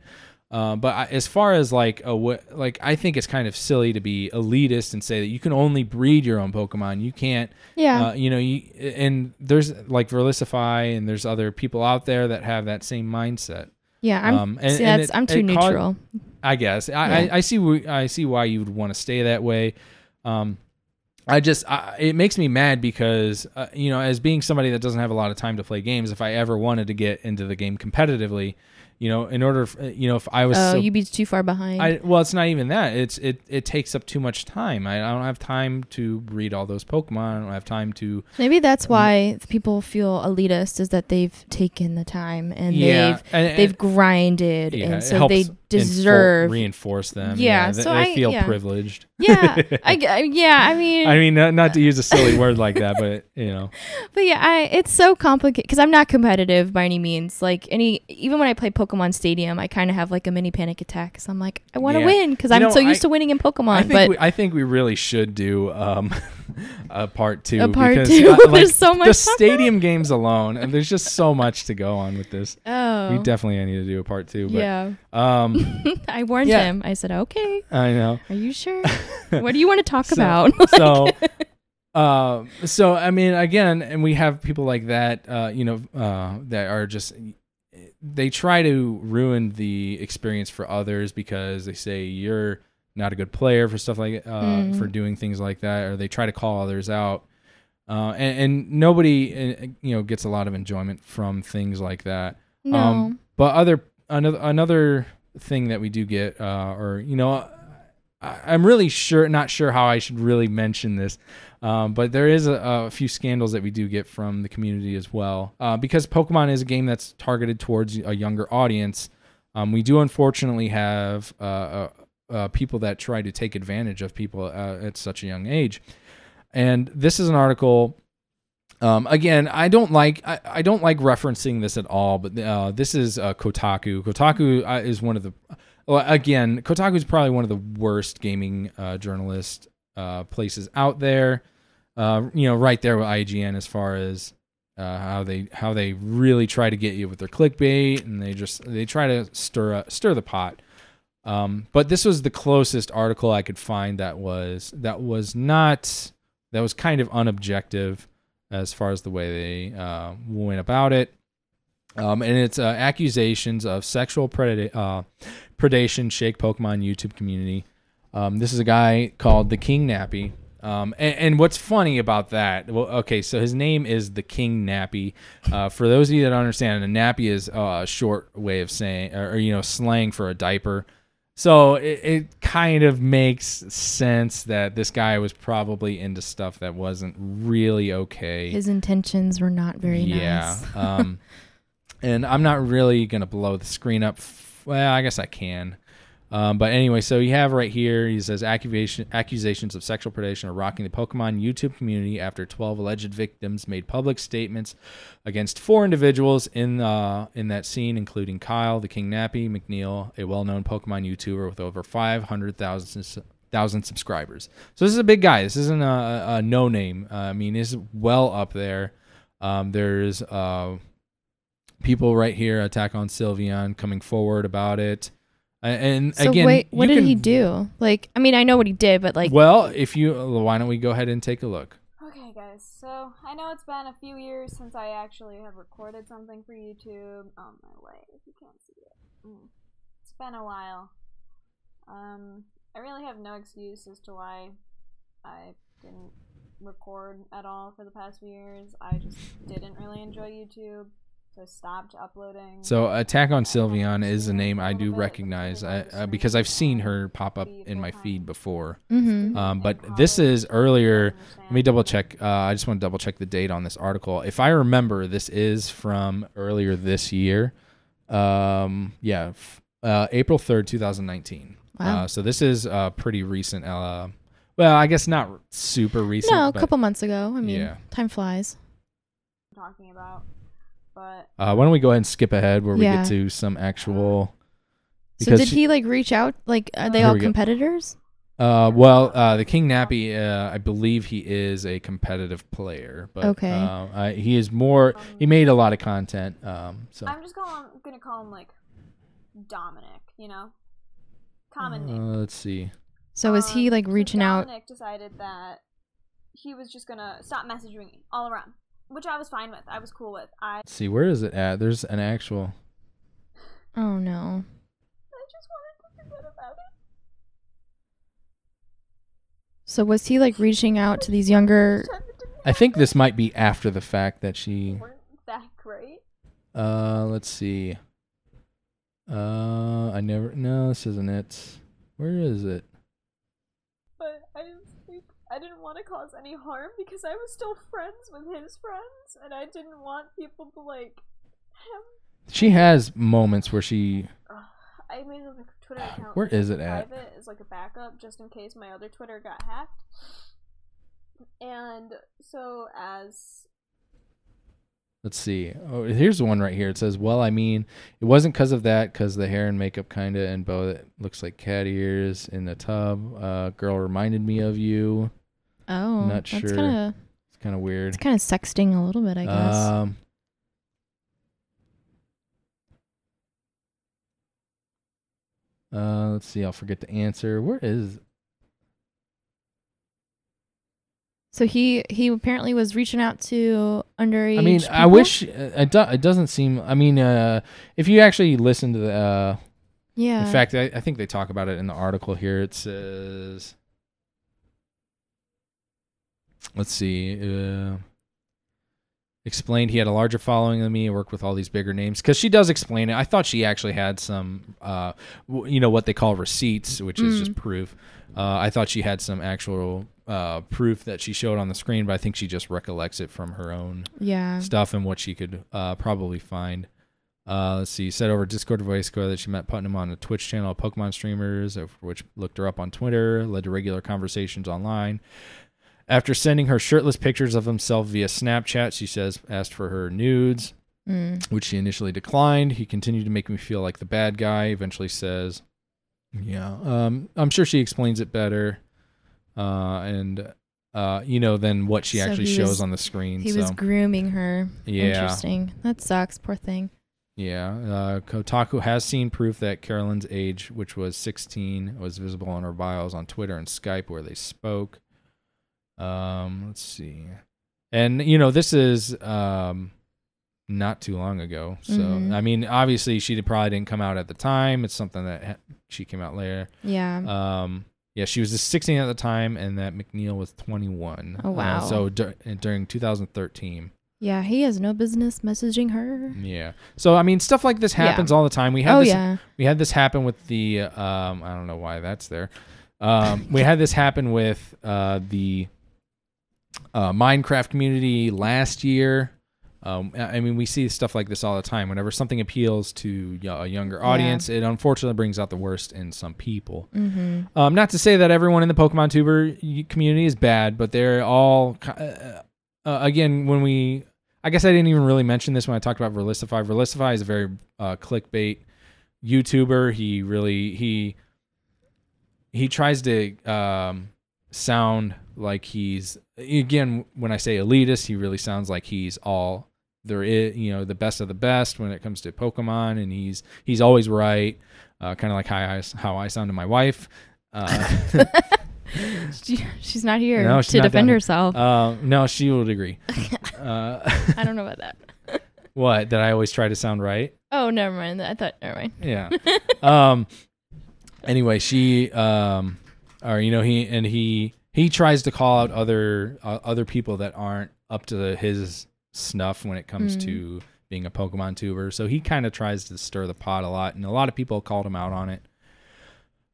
Speaker 1: Uh, but I, as far as like a like I think it's kind of silly to be elitist and say that you can only breed your own Pokemon. You can't.
Speaker 2: Yeah.
Speaker 1: Uh, you know, you and there's like Verlisify and there's other people out there that have that same mindset.
Speaker 2: Yeah, I'm. Um, and, see, and it, I'm too neutral. Caused,
Speaker 1: I guess I, yeah. I, I see I see why you would want to stay that way. Um, I just I, it makes me mad because uh, you know as being somebody that doesn't have a lot of time to play games, if I ever wanted to get into the game competitively, you know, in order, for, you know, if I was,
Speaker 2: oh, so, you'd be too far behind.
Speaker 1: I, well, it's not even that. It's it it takes up too much time. I, I don't have time to read all those Pokemon. I don't have time to.
Speaker 2: Maybe that's um, why people feel elitist is that they've taken the time and yeah, they've and, and, they've grinded yeah, and so they deserve
Speaker 1: reinforce them.
Speaker 2: Yeah,
Speaker 1: yeah
Speaker 2: so
Speaker 1: they,
Speaker 2: I
Speaker 1: feel yeah. privileged.
Speaker 2: Yeah, I, yeah. I mean,
Speaker 1: I mean, not, not to use a silly word like that, but you know.
Speaker 2: But yeah, I it's so complicated because I'm not competitive by any means. Like any, even when I play Pokemon Stadium, I kind of have like a mini panic attack. Cause I'm like, I want to yeah. win because I'm know, so used I, to winning in Pokemon. I but
Speaker 1: we, I think we really should do um, a part two.
Speaker 2: A part because, two. Like, there's so much.
Speaker 1: The stadium games alone, and there's just so much to go on with this.
Speaker 2: Oh,
Speaker 1: we definitely need to do a part two. But,
Speaker 2: yeah.
Speaker 1: Um,
Speaker 2: I warned yeah. him. I said, okay.
Speaker 1: I know.
Speaker 2: Are you sure? what do you want to talk so, about?
Speaker 1: so. Uh, so I mean, again, and we have people like that, uh, you know, uh, that are just they try to ruin the experience for others because they say you're not a good player for stuff like uh, mm. for doing things like that, or they try to call others out. Uh, and, and, nobody, uh, you know, gets a lot of enjoyment from things like that.
Speaker 2: No. Um,
Speaker 1: but other another another thing that we do get, uh, or you know, I, I'm really sure not sure how I should really mention this, um, but there is a, a, few scandals that we do get from the community as well. Uh, because Pokemon is a game that's targeted towards a younger audience, um, we do unfortunately have uh, uh, uh people that try to take advantage of people uh, at such a young age. And this is an article. Um, again, I don't like I, I, don't like referencing this at all, but uh, this is Kotaku. Kotaku is one of the well, again, Kotaku is probably one of the worst gaming journalists uh, places out there. Uh, you know, right there with IGN as far as uh, how they how they really try to get you with their clickbait, and they just they try to stir stir the pot. Um, but this was the closest article I could find that was that was not that was kind of unobjective as far as the way they uh, went about it. Um, and it's uh, accusations of sexual uh, predation shake Pokemon YouTube community. Um, this is a guy called the King Nappy. Um, and, and, what's funny about that? Well, okay, so his name is the King Nappy. Uh, for those of you that understand, a nappy is uh, a short way of saying, or, you know, slang for a diaper. So it, it, kind of makes sense that this guy was probably into stuff that wasn't really okay.
Speaker 2: His intentions were not very
Speaker 1: yeah, nice. Yeah. um, and I'm not really gonna blow the screen up. Well, I guess I can. Um, but anyway, so you have right here, he says accusation, accusations of sexual predation are rocking the Pokemon YouTube community after 12 alleged victims made public statements against four individuals in uh, in that scene, including Kyle, the King Nappy, McNeil, a well-known Pokemon YouTuber with over 500,000 thousand subscribers. So this is a big guy. This isn't a, a no name. Uh, I mean, he's well up there. Um, there's uh, people right here, Attack on Sylveon, coming forward about it. A- And
Speaker 2: So
Speaker 1: again,
Speaker 2: wait, what did
Speaker 1: can-
Speaker 2: he do? Like, I mean, I know what he did, but like,
Speaker 1: well, if you, why don't we go ahead and take a look?
Speaker 3: Okay, guys, so I know it's been a few years since I actually have recorded something for YouTube. On my way, if you can't see it. Mm. It's been a while. Um, I really have no excuse as to why I didn't record at all for the past few years. I just didn't really enjoy YouTube, so stopped uploading.
Speaker 1: So Attack on Sylveon is a name I do recognize I, uh, because I've seen her pop up in my feed before.
Speaker 2: mm-hmm.
Speaker 1: Um, but this is earlier. Let me double check. Uh, I just want to double check the date on this article. If I remember, this is from earlier this year. Um, yeah, f- uh, April third, two thousand nineteen.
Speaker 2: Wow.
Speaker 1: Uh, so this is uh, pretty recent. Uh, well, I guess not super recent.
Speaker 2: no, a
Speaker 1: but,
Speaker 2: couple months ago. I mean,
Speaker 1: Yeah.
Speaker 2: time flies.
Speaker 3: talking about, but
Speaker 1: Uh, why don't we go ahead and skip ahead where we
Speaker 2: Yeah.
Speaker 1: get to some actual?
Speaker 2: So did
Speaker 1: she-
Speaker 2: he like reach out? Like, are they
Speaker 1: Here
Speaker 2: all
Speaker 1: we go.
Speaker 2: competitors?
Speaker 1: Uh, well, uh, the King Nappy, uh, I believe he is a competitive player, but
Speaker 2: Okay.
Speaker 1: uh, I, he is more. He made a lot of content. Um, so
Speaker 3: I'm just call him, gonna call him like Dominic. You know, common
Speaker 1: uh,
Speaker 3: name.
Speaker 1: let's see.
Speaker 2: So is he
Speaker 3: Um,
Speaker 2: like
Speaker 3: so
Speaker 2: reaching out?
Speaker 3: Dominic decided that he was just gonna stop messaging me all around, which I was fine with. I was cool with. I,
Speaker 1: Let's see. Where is it at? There's an actual.
Speaker 2: Oh no.
Speaker 3: I just wanted to forget about it.
Speaker 2: So was he like reaching out to these younger?
Speaker 1: I think this might be after the fact that she.
Speaker 3: weren't that great.
Speaker 1: Uh, let's see. Uh, I never. No, this isn't it. Where is it?
Speaker 3: But I didn't think I didn't want to cause any harm because I was still friends with his friends, and I didn't want people to like him.
Speaker 1: She has moments where she.
Speaker 3: Ugh, I made a Twitter account.
Speaker 1: Where is it at?
Speaker 3: Private as like a backup, just in case my other Twitter got hacked. And so as
Speaker 1: Let's see. Oh, here's the one right here. It says, "Well, I mean, it wasn't because of that, because the hair and makeup kind of and bow that looks like cat ears in the tub. Uh, girl reminded me of you.
Speaker 2: Oh,
Speaker 1: Not
Speaker 2: that's
Speaker 1: sure.
Speaker 2: kind of
Speaker 1: It's kind of weird.
Speaker 2: it's kind of sexting a little bit, I guess.
Speaker 1: Um, uh, let's see. I'll forget to answer. Where is?
Speaker 2: so he he apparently was reaching out to underage.
Speaker 1: I mean, I wish uh, it. Do, it doesn't seem. I mean, uh, if you actually listen to the. Uh,
Speaker 2: Yeah.
Speaker 1: In fact, I, I think they talk about it in the article here. It says, let's see, uh, explained he had a larger following than me and worked with all these bigger names because she does explain it. I thought she actually had some, uh, w- you know, what they call receipts, which is just proof. Uh, I thought she had some actual uh, proof that she showed on the screen, but I think she just recollects it from her own
Speaker 2: yeah.
Speaker 1: stuff and what she could uh, probably find. Uh, let's see. Said over Discord voice code that she met Putnam on a Twitch channel of Pokemon streamers, of which looked her up on Twitter, led to regular conversations online. After sending her shirtless pictures of himself via Snapchat, she says asked for her nudes,
Speaker 2: Mm.
Speaker 1: which she initially declined. He continued to make me feel like the bad guy. Eventually says, "Yeah, um, I'm sure she explains it better, uh, and uh, you know, than what she
Speaker 2: So
Speaker 1: actually shows
Speaker 2: was-
Speaker 1: on the screen."
Speaker 2: He
Speaker 1: so.
Speaker 2: was grooming her.
Speaker 1: Yeah.
Speaker 2: Interesting. That sucks. Poor thing.
Speaker 1: Yeah, uh, Kotaku has seen proof that Carolyn's age, which was 16, was visible on her bios on Twitter and Skype where they spoke. Um, let's see, and you know this is um not too long ago, so
Speaker 2: Mhm.
Speaker 1: I mean obviously she did, probably didn't come out at the time. It's something that ha- she came out later.
Speaker 2: Yeah.
Speaker 1: Um, yeah, she was just 16 at the time, and that McNeil was 21.
Speaker 2: Oh,
Speaker 1: Uh,
Speaker 2: wow.
Speaker 1: so dur- during 2013.
Speaker 2: yeah. He has no business messaging her.
Speaker 1: Yeah. So I mean, stuff like this
Speaker 2: Yeah.
Speaker 1: happens all the time. We had
Speaker 2: Oh
Speaker 1: this,
Speaker 2: yeah.
Speaker 1: we had this happen with the um I don't know why that's there. Um we had this happen with uh the uh Minecraft community last year. Um, I mean, we see stuff like this all the time. Whenever something appeals to a younger audience, it unfortunately brings out the worst in some people.
Speaker 2: Mm-hmm.
Speaker 1: Um, not to say that everyone in the Pokemon tuber community is bad, but they're all uh, uh, again when we. I guess I didn't even really mention this when I talked about Verlisify. Verlisify is a very uh, clickbait YouTuber. He really he he tries to um, sound like he's again when I say elitist, he really sounds like he's all there is, you know, the best of the best when it comes to Pokemon, and he's he's always right. Uh, kind of like how I how I sound to my wife. Uh,
Speaker 2: She, she's not here
Speaker 1: No, she's
Speaker 2: to
Speaker 1: not
Speaker 2: defend
Speaker 1: down-
Speaker 2: herself.
Speaker 1: uh, no, she would agree. Uh,
Speaker 2: I don't know about that.
Speaker 1: what that I always try to sound right.
Speaker 2: Oh, never mind. I thought never mind.
Speaker 1: Yeah. um. Anyway, she um, or you know he and he he tries to call out other uh, other people that aren't up to his snuff when it comes
Speaker 2: Mm.
Speaker 1: to being a Pokemon tuber. So he kind of tries to stir the pot a lot, and a lot of people called him out on it.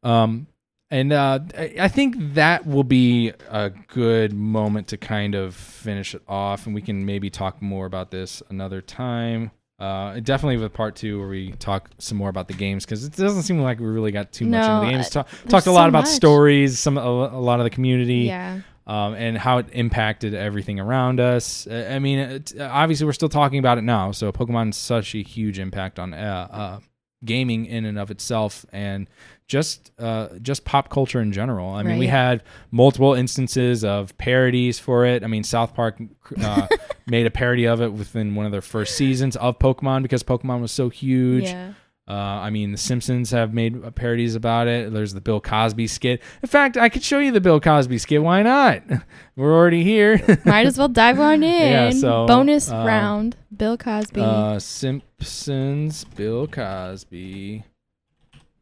Speaker 1: Um, and uh, I I think that will be a good moment to kind of finish it off, and we can maybe talk more about this another time. Uh, definitely with part two where we talk some more about the games because it doesn't seem like we really got too much
Speaker 2: No,
Speaker 1: into the games.
Speaker 2: uh,
Speaker 1: Ta- talked a lot
Speaker 2: so
Speaker 1: about
Speaker 2: much.
Speaker 1: stories, some a, a lot of the community,
Speaker 2: Yeah.
Speaker 1: um, and how it impacted everything around us. Uh, I mean, it, obviously we're still talking about it now. So Pokemon's such a huge impact on uh, uh, gaming in and of itself, and just uh, just pop culture in general. I mean, we had multiple instances of parodies for it. I mean, South Park uh, made a parody of it within one of their first seasons of Pokemon because Pokemon was so huge.
Speaker 2: Yeah.
Speaker 1: Uh, I mean, The Simpsons have made uh, parodies about it. There's the Bill Cosby skit. In fact, I could show you the Bill Cosby skit. Why not? We're already here.
Speaker 2: Might as well dive on in.
Speaker 1: Yeah, so,
Speaker 2: Bonus
Speaker 1: um,
Speaker 2: round. Bill Cosby.
Speaker 1: uh, Simpsons, Bill Cosby,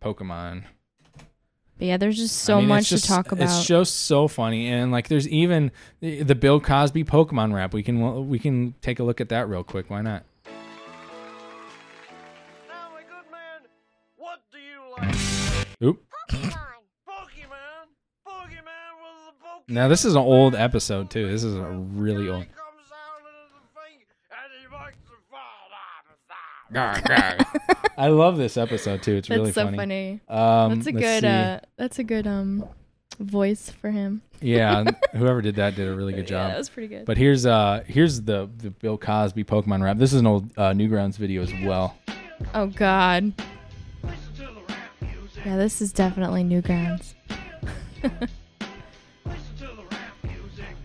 Speaker 1: Pokemon.
Speaker 2: but yeah, there's just
Speaker 1: I
Speaker 2: so
Speaker 1: mean,
Speaker 2: much
Speaker 1: just-
Speaker 2: to talk about.
Speaker 1: It's just so funny, and like, there's even the the Bill Cosby Pokemon rap. We can we can take a look at that real quick. Why not?
Speaker 4: Like?
Speaker 1: Oop.
Speaker 4: Pokemon! Pokemon was the Pokemon!
Speaker 1: Now this is an old episode too. This is a really old.
Speaker 4: comes out of the thing, and he likes to fall down the side.
Speaker 1: I love this episode too. It's
Speaker 2: That's
Speaker 1: really
Speaker 2: so
Speaker 1: funny.
Speaker 2: funny.
Speaker 1: Um,
Speaker 2: That's a good. Uh, that's a good um, voice for him.
Speaker 1: yeah, whoever did that did a really good
Speaker 2: Yeah,
Speaker 1: job.
Speaker 2: that was pretty good.
Speaker 1: But here's uh here's the the Bill Cosby Pokemon rap. This is an old uh, Newgrounds video as well.
Speaker 2: oh God. Yeah, this is definitely Newgrounds.
Speaker 4: Listen to the rap music.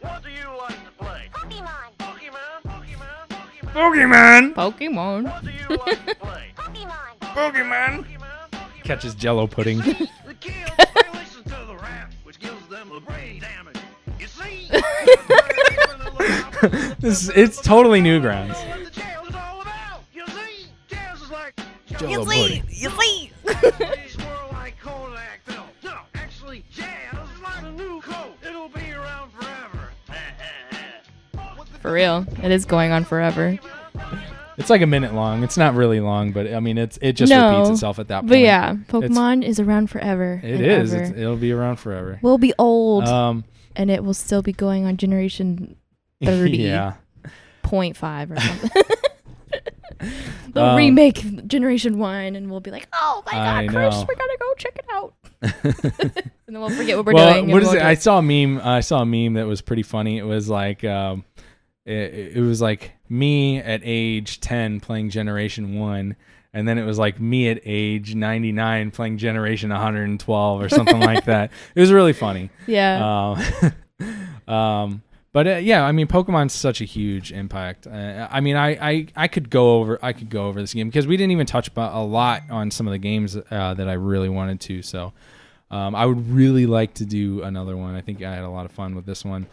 Speaker 4: What do you like to play? Pokemon! Pokemon! Pokemon! Pokemon!
Speaker 1: Pokemon,
Speaker 2: Pokemon.
Speaker 4: What do you like to play?
Speaker 1: Pokemon.
Speaker 4: Pokemon! Pokemon!
Speaker 1: Catches Jello pudding.
Speaker 4: The kids, they listen to the rap, which gives them the brain damage. You see?
Speaker 1: this it's totally Newgrounds.
Speaker 4: What the jail is all about. You see? Jails is like
Speaker 1: Jello pudding.
Speaker 2: You see.
Speaker 4: These swirl like Kodak film. No, actually, jazz is like a new coat. It'll be around forever.
Speaker 2: For real, it is going on forever.
Speaker 1: It's like a minute long. It's not really long, but I mean it's it just
Speaker 2: No,
Speaker 1: repeats itself at that point.
Speaker 2: But yeah, Pokemon is around forever.
Speaker 1: It
Speaker 2: and
Speaker 1: is.
Speaker 2: ever.
Speaker 1: It's, it'll be around forever.
Speaker 2: we'll be old,
Speaker 1: Um,
Speaker 2: and it will still be going on generation 30.
Speaker 1: yeah.
Speaker 2: point five or something. They'll
Speaker 1: Um,
Speaker 2: remake Generation One, and we'll be like, "Oh my
Speaker 1: I
Speaker 2: god, Chris,
Speaker 1: know.
Speaker 2: we gotta go check it out." and then we'll forget what we're
Speaker 1: well,
Speaker 2: doing.
Speaker 1: what is
Speaker 2: we'll
Speaker 1: it? I saw a meme. I saw a meme that was pretty funny. It was like, um, it, it was like me at age ten playing Generation One, and then it was like me at age ninety nine playing Generation one hundred and twelve or something like that. It was really funny.
Speaker 2: yeah,
Speaker 1: Um, um, but uh, yeah, I mean, Pokemon's such a huge impact. Uh, I mean, I, I I could go over I could go over this game because we didn't even touch a lot on some of the games uh, that I really wanted to. So. Um, I would really like to do another one. I think I had a lot of fun with this one.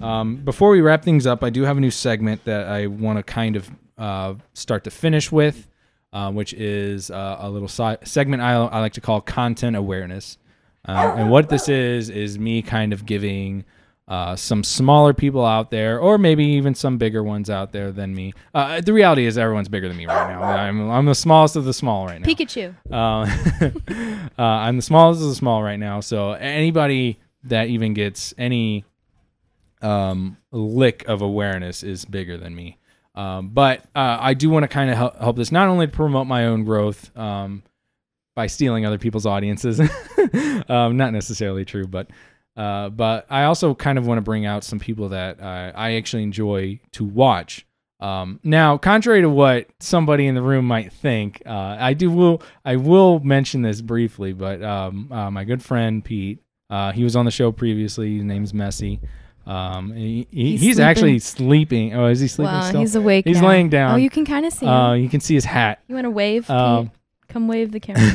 Speaker 1: Um, before we wrap things up, I do have a new segment that I want to kind of uh, start to finish with, uh, which is uh, a little si- segment I, I like to call content awareness. And what this is is me kind of giving uh, some smaller people out there, or maybe even some bigger ones out there than me. Uh, the reality is everyone's bigger than me right now. I'm, I'm the smallest of the small right now.
Speaker 2: Pikachu.
Speaker 1: Uh, uh, I'm the smallest of the small right now. So anybody that even gets any um, lick of awareness is bigger than me. Um, but uh, I do want to kind of help, help this not only to promote my own growth um, by stealing other people's audiences, um, not necessarily true, but uh, but I also kind of want to bring out some people that uh, I actually enjoy to watch. Um, now, contrary to what somebody in the room might think, uh, I do will I will mention this briefly, but um, uh, my good friend Pete, uh, he was on the show previously. His name's Messy. Um, he, he-
Speaker 2: He's
Speaker 1: he's, actually sleeping. Oh, is he sleeping
Speaker 2: well,
Speaker 1: still?
Speaker 2: he's awake.
Speaker 1: He's
Speaker 2: now.
Speaker 1: laying down.
Speaker 2: Oh, you can kind of see him.
Speaker 1: uh, you can see his hat.
Speaker 2: you want to wave?
Speaker 1: um,
Speaker 2: Pete? Come wave the camera.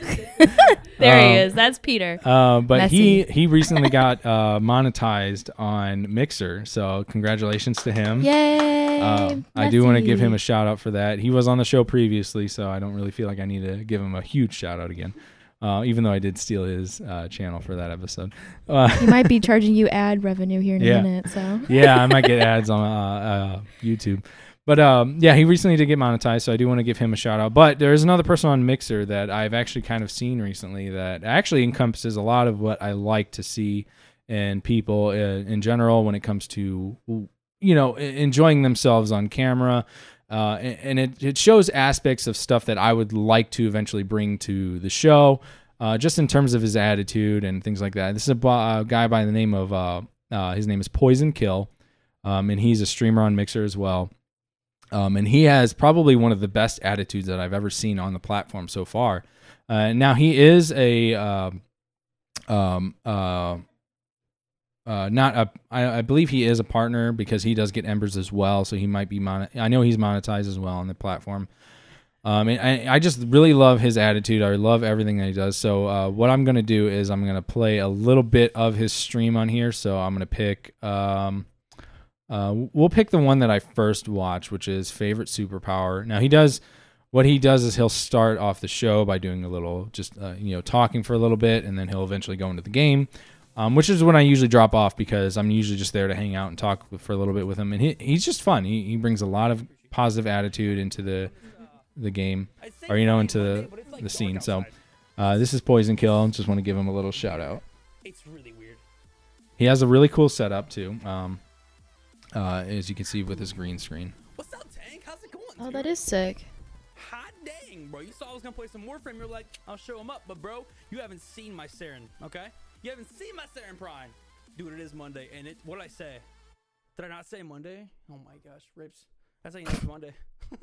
Speaker 2: there he
Speaker 1: Um,
Speaker 2: is. That's Peter.
Speaker 1: Uh, but he
Speaker 2: Messy.
Speaker 1: he recently got uh, monetized on Mixer, so congratulations to him.
Speaker 2: Yay!
Speaker 1: Uh, I do want to give him a shout out for that. He was on the show previously, so I don't really feel like I need to give him a huge shout out again. Uh, even though I did steal his uh, channel for that episode. Uh,
Speaker 2: He might be charging you ad revenue here in
Speaker 1: Yeah.
Speaker 2: a minute. So
Speaker 1: yeah, I might get ads on uh, uh, YouTube. But um, yeah, he recently did get monetized, so I do want to give him a shout out. But there is another person on Mixer that I've actually kind of seen recently that actually encompasses a lot of what I like to see in people uh, in general when it comes to you know enjoying themselves on camera. Uh, and it, it shows aspects of stuff that I would like to eventually bring to the show, uh, just in terms of his attitude and things like that. This is a guy by the name of uh, uh, his name is Poison Kill, um, and he's a streamer on Mixer as well. Um, and he has probably one of the best attitudes that I've ever seen on the platform so far. Uh, now he is a um, um, uh, uh, not a. I, I believe he is a partner because he does get embers as well, so he might be. Mon- I know he's monetized as well on the platform. Um, and I, I just really love his attitude. I love everything that he does. So uh, what I'm gonna do is I'm gonna play a little bit of his stream on here. So I'm gonna pick. Um, uh, we'll pick the one that I first watched, which is favorite superpower. Now he does. What he does is he'll start off the show by doing a little, just uh, you know, talking for a little bit, and then he'll eventually go into the game, um, which is when I usually drop off because I'm usually just there to hang out and talk for a little bit with him, and he, he's just fun. He, he brings a lot of positive attitude into the the game, or you know, into the, the scene. So uh, this is Poison Kill. I just want to give him a little shout out.
Speaker 5: It's really weird.
Speaker 1: He has a really cool setup too, um, uh, as you can see with his green screen.
Speaker 5: What's up, Tank? How's it going?
Speaker 2: Oh, that is sick.
Speaker 5: Hot dang, bro. You saw I was gonna play some Warframe. You're like, I'll show him up. But, bro, you haven't seen my Saryn, okay? You haven't seen my Saryn Prime. Dude, it is Monday. And it, what did I say? Did I not say Monday? Oh my gosh, rips. That's how you know it's Monday.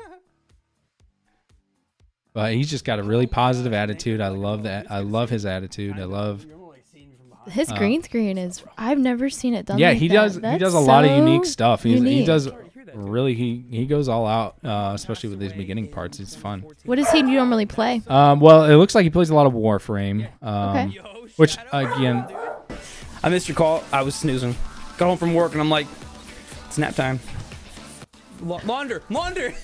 Speaker 1: But he's just got a really positive attitude. I love that. I love his attitude. I love.
Speaker 5: You're only seeing from behind.
Speaker 2: His
Speaker 1: Uh,
Speaker 2: green screen is. I've never seen it done.
Speaker 1: Yeah,
Speaker 2: like
Speaker 1: he
Speaker 2: that.
Speaker 1: does. He does a lot of unique stuff. He's, he does
Speaker 5: Sorry to hear that, dude.
Speaker 1: really. He he goes all out, uh, especially with these beginning parts. It's fun.
Speaker 2: What does he normally play?
Speaker 1: Um, well, it looks like he plays a lot of Warframe. Um,
Speaker 2: Okay.
Speaker 1: Which again,
Speaker 5: I missed your call. I was snoozing. Got home from work and I'm like, it's nap time. La- launder, launder.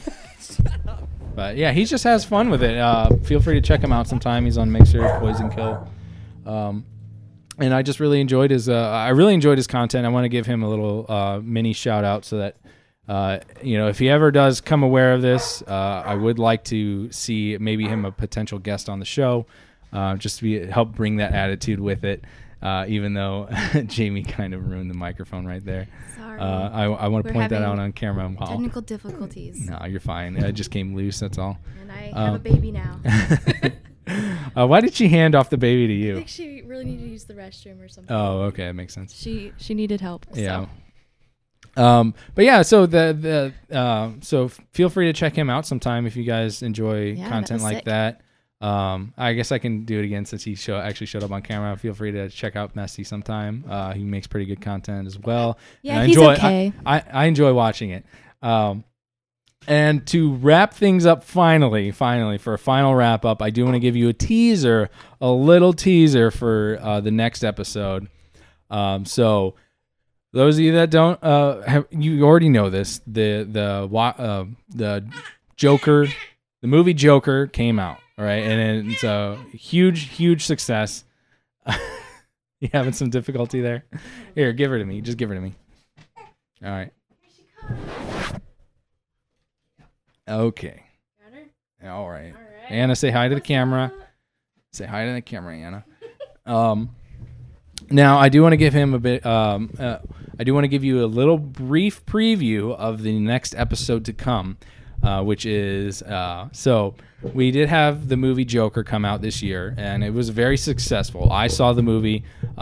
Speaker 1: But yeah, he just has fun with it. Uh, feel free to check him out sometime. He's on Mixer, Poison Kill. Um, and I just really enjoyed his. Uh, I really enjoyed his content. I want to give him a little uh, mini shout out so that uh, you know if he ever does come aware of this, uh, I would like to see maybe him a potential guest on the show, uh, just to be help bring that attitude with it. Uh, even though Jamie kind of ruined the microphone right there,
Speaker 2: Sorry.
Speaker 1: uh, I, I want to point that out on camera. While,
Speaker 2: Technical difficulties.
Speaker 1: no, you're fine. It just came loose. That's all.
Speaker 2: And I
Speaker 1: Um,
Speaker 2: have a baby now.
Speaker 1: uh, why did she hand off the baby to you?
Speaker 2: I think she really needed to use the restroom or something.
Speaker 1: Oh, okay, that makes sense.
Speaker 2: She she needed help.
Speaker 1: Yeah.
Speaker 2: So.
Speaker 1: Um, but yeah, so the the uh, so feel free to check him out sometime if you guys enjoy
Speaker 2: Yeah,
Speaker 1: content
Speaker 2: was
Speaker 1: like
Speaker 2: sick.
Speaker 1: that. Um, I guess I can do it again since he show actually showed up on camera. Feel free to check out Messy sometime. Uh, he makes pretty good content as well.
Speaker 2: Yeah,
Speaker 1: And I
Speaker 2: he's
Speaker 1: enjoy,
Speaker 2: okay.
Speaker 1: I, I, I enjoy watching it. Um, and to wrap things up, finally, finally, for a final wrap up, I do want to give you a teaser, a little teaser for uh, the next episode. Um, so, those of you that don't, uh, have, you already know this. The the uh, the Joker, the movie Joker came out, all right, and it's a huge, huge success. you having some difficulty there? Here, give her to me. Just give her to me. All right. Okay. All right. Anna, say hi to the camera. Say hi to the camera, Anna. Um, now I do want to give him a bit. Um, uh, I do want to give you a little brief preview of the next episode to come, uh, which is uh, so we did have the movie Joker come out this year, and it was very successful. I saw the movie, uh,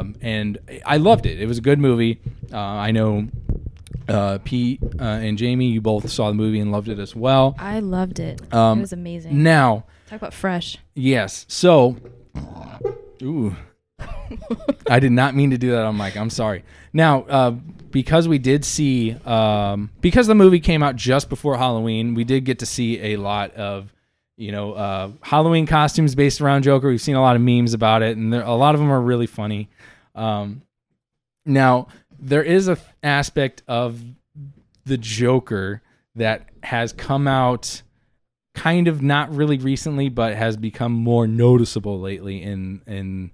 Speaker 1: um, and I loved it. It was a good movie. Uh, I know. Uh, Pete uh, and Jamie, you both saw the movie and loved it as well.
Speaker 2: I loved it.
Speaker 1: Um,
Speaker 2: it was amazing.
Speaker 1: Now,
Speaker 2: Talk about fresh.
Speaker 1: Yes. So, ooh, I did not mean to do that on mic. I'm sorry. Now, uh, because we did see, um, because the movie came out just before Halloween, we did get to see a lot of, you know, uh, Halloween costumes based around Joker. We've seen a lot of memes about it, and there, a lot of them are really funny. Um, now, there is a aspect of the Joker that has come out kind of not really recently, but has become more noticeable lately in in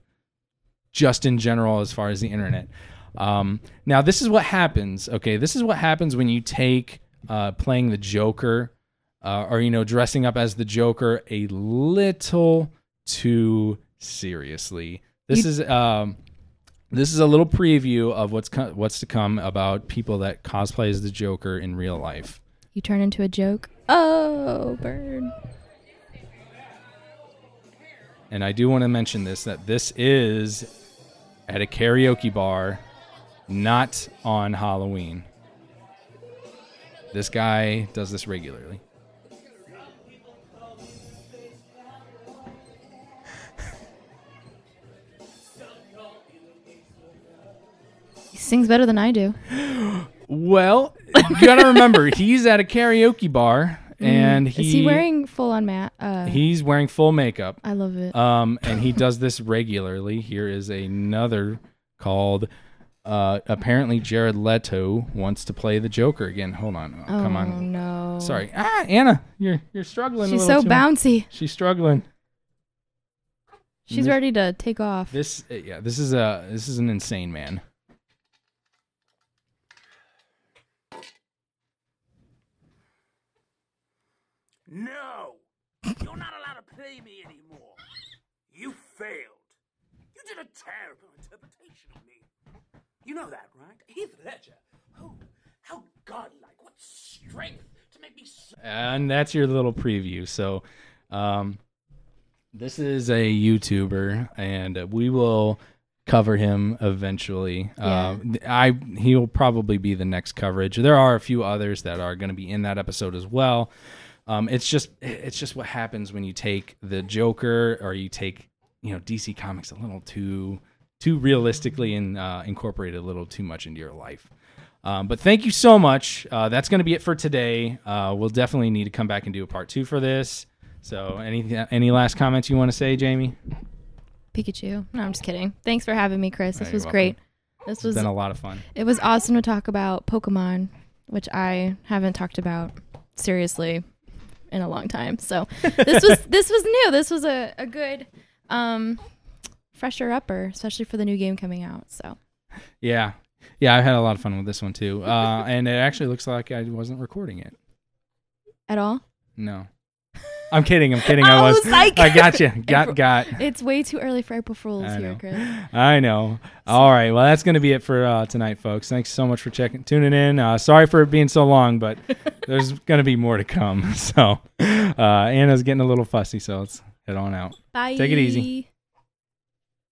Speaker 1: just in general as far as the internet. Um, now, this is what happens. Okay, this is what happens when you take uh, playing the Joker, uh, or you know, dressing up as the Joker a little too seriously. This
Speaker 2: You-
Speaker 1: is um, this is a little preview of what's co- what's to come about people that cosplay as the Joker in real life.
Speaker 2: You turn into a joke. Oh, bird.
Speaker 1: And I do want to mention this that this is at a karaoke bar, not on Halloween. This guy does this regularly.
Speaker 2: He sings better than I do.
Speaker 1: Well, you got to remember, he's at a karaoke bar and he.
Speaker 2: Is he wearing full on mat? Uh,
Speaker 1: he's wearing full makeup.
Speaker 2: I love it.
Speaker 1: Um, and he does this regularly. Here is another called. Uh, apparently, Jared Leto wants to play the Joker again. Hold on, oh,
Speaker 2: oh
Speaker 1: come on.
Speaker 2: Oh no.
Speaker 1: Sorry, ah, Anna, you're you're struggling. a
Speaker 2: She's
Speaker 1: little
Speaker 2: so
Speaker 1: too much.
Speaker 2: bouncy.
Speaker 1: She's struggling.
Speaker 2: She's
Speaker 1: This-
Speaker 2: ready to take off.
Speaker 1: This, uh, yeah, this is a this is an insane man.
Speaker 4: You're not allowed to play me anymore. You failed. You did a terrible interpretation of me. You know that, right? Heath Ledger. Oh, how godlike. What strength to make me so.
Speaker 1: And that's your little preview. So, um, this is a YouTuber, and uh, we will cover him eventually. Uh, I he'll probably be the next coverage. There are a few others that are going to be in that episode as well. Um, it's just it's just what happens when you take the Joker or you take you know DC Comics a little too too realistically and uh, incorporate it a little too much into your life. Um, but thank you so much. Uh, that's going to be it for today. Uh, we'll definitely need to come back and do a part two for this. So, any any last comments you want to say, Jamie?
Speaker 2: Pikachu. No, I'm just kidding. Thanks for having me, Chris. This was
Speaker 1: welcome.
Speaker 2: great. This
Speaker 1: It's
Speaker 2: was
Speaker 1: been a lot of fun.
Speaker 2: it was awesome to talk about Pokemon, which I haven't talked about seriously in a long time. So this was this was new. This was a, a good um fresher upper, especially for the new game coming out. So
Speaker 1: Yeah, yeah, I had a lot of fun with this one too. Uh, and it actually looks like I wasn't recording it.
Speaker 2: at all?
Speaker 1: No, I'm kidding. I'm kidding. I
Speaker 2: Oh,
Speaker 1: was.
Speaker 2: psych.
Speaker 1: I got you. Got got.
Speaker 2: It's way too early for April Fools here. Chris.
Speaker 1: I know. All right. Well, that's going to be it for uh, tonight, folks. Thanks so much for checking, tuning in. Uh, sorry for it being so long, but there's going to be more to come. So, uh, Anna's getting a little fussy, so let's head on out.
Speaker 2: Bye.
Speaker 1: Take it easy.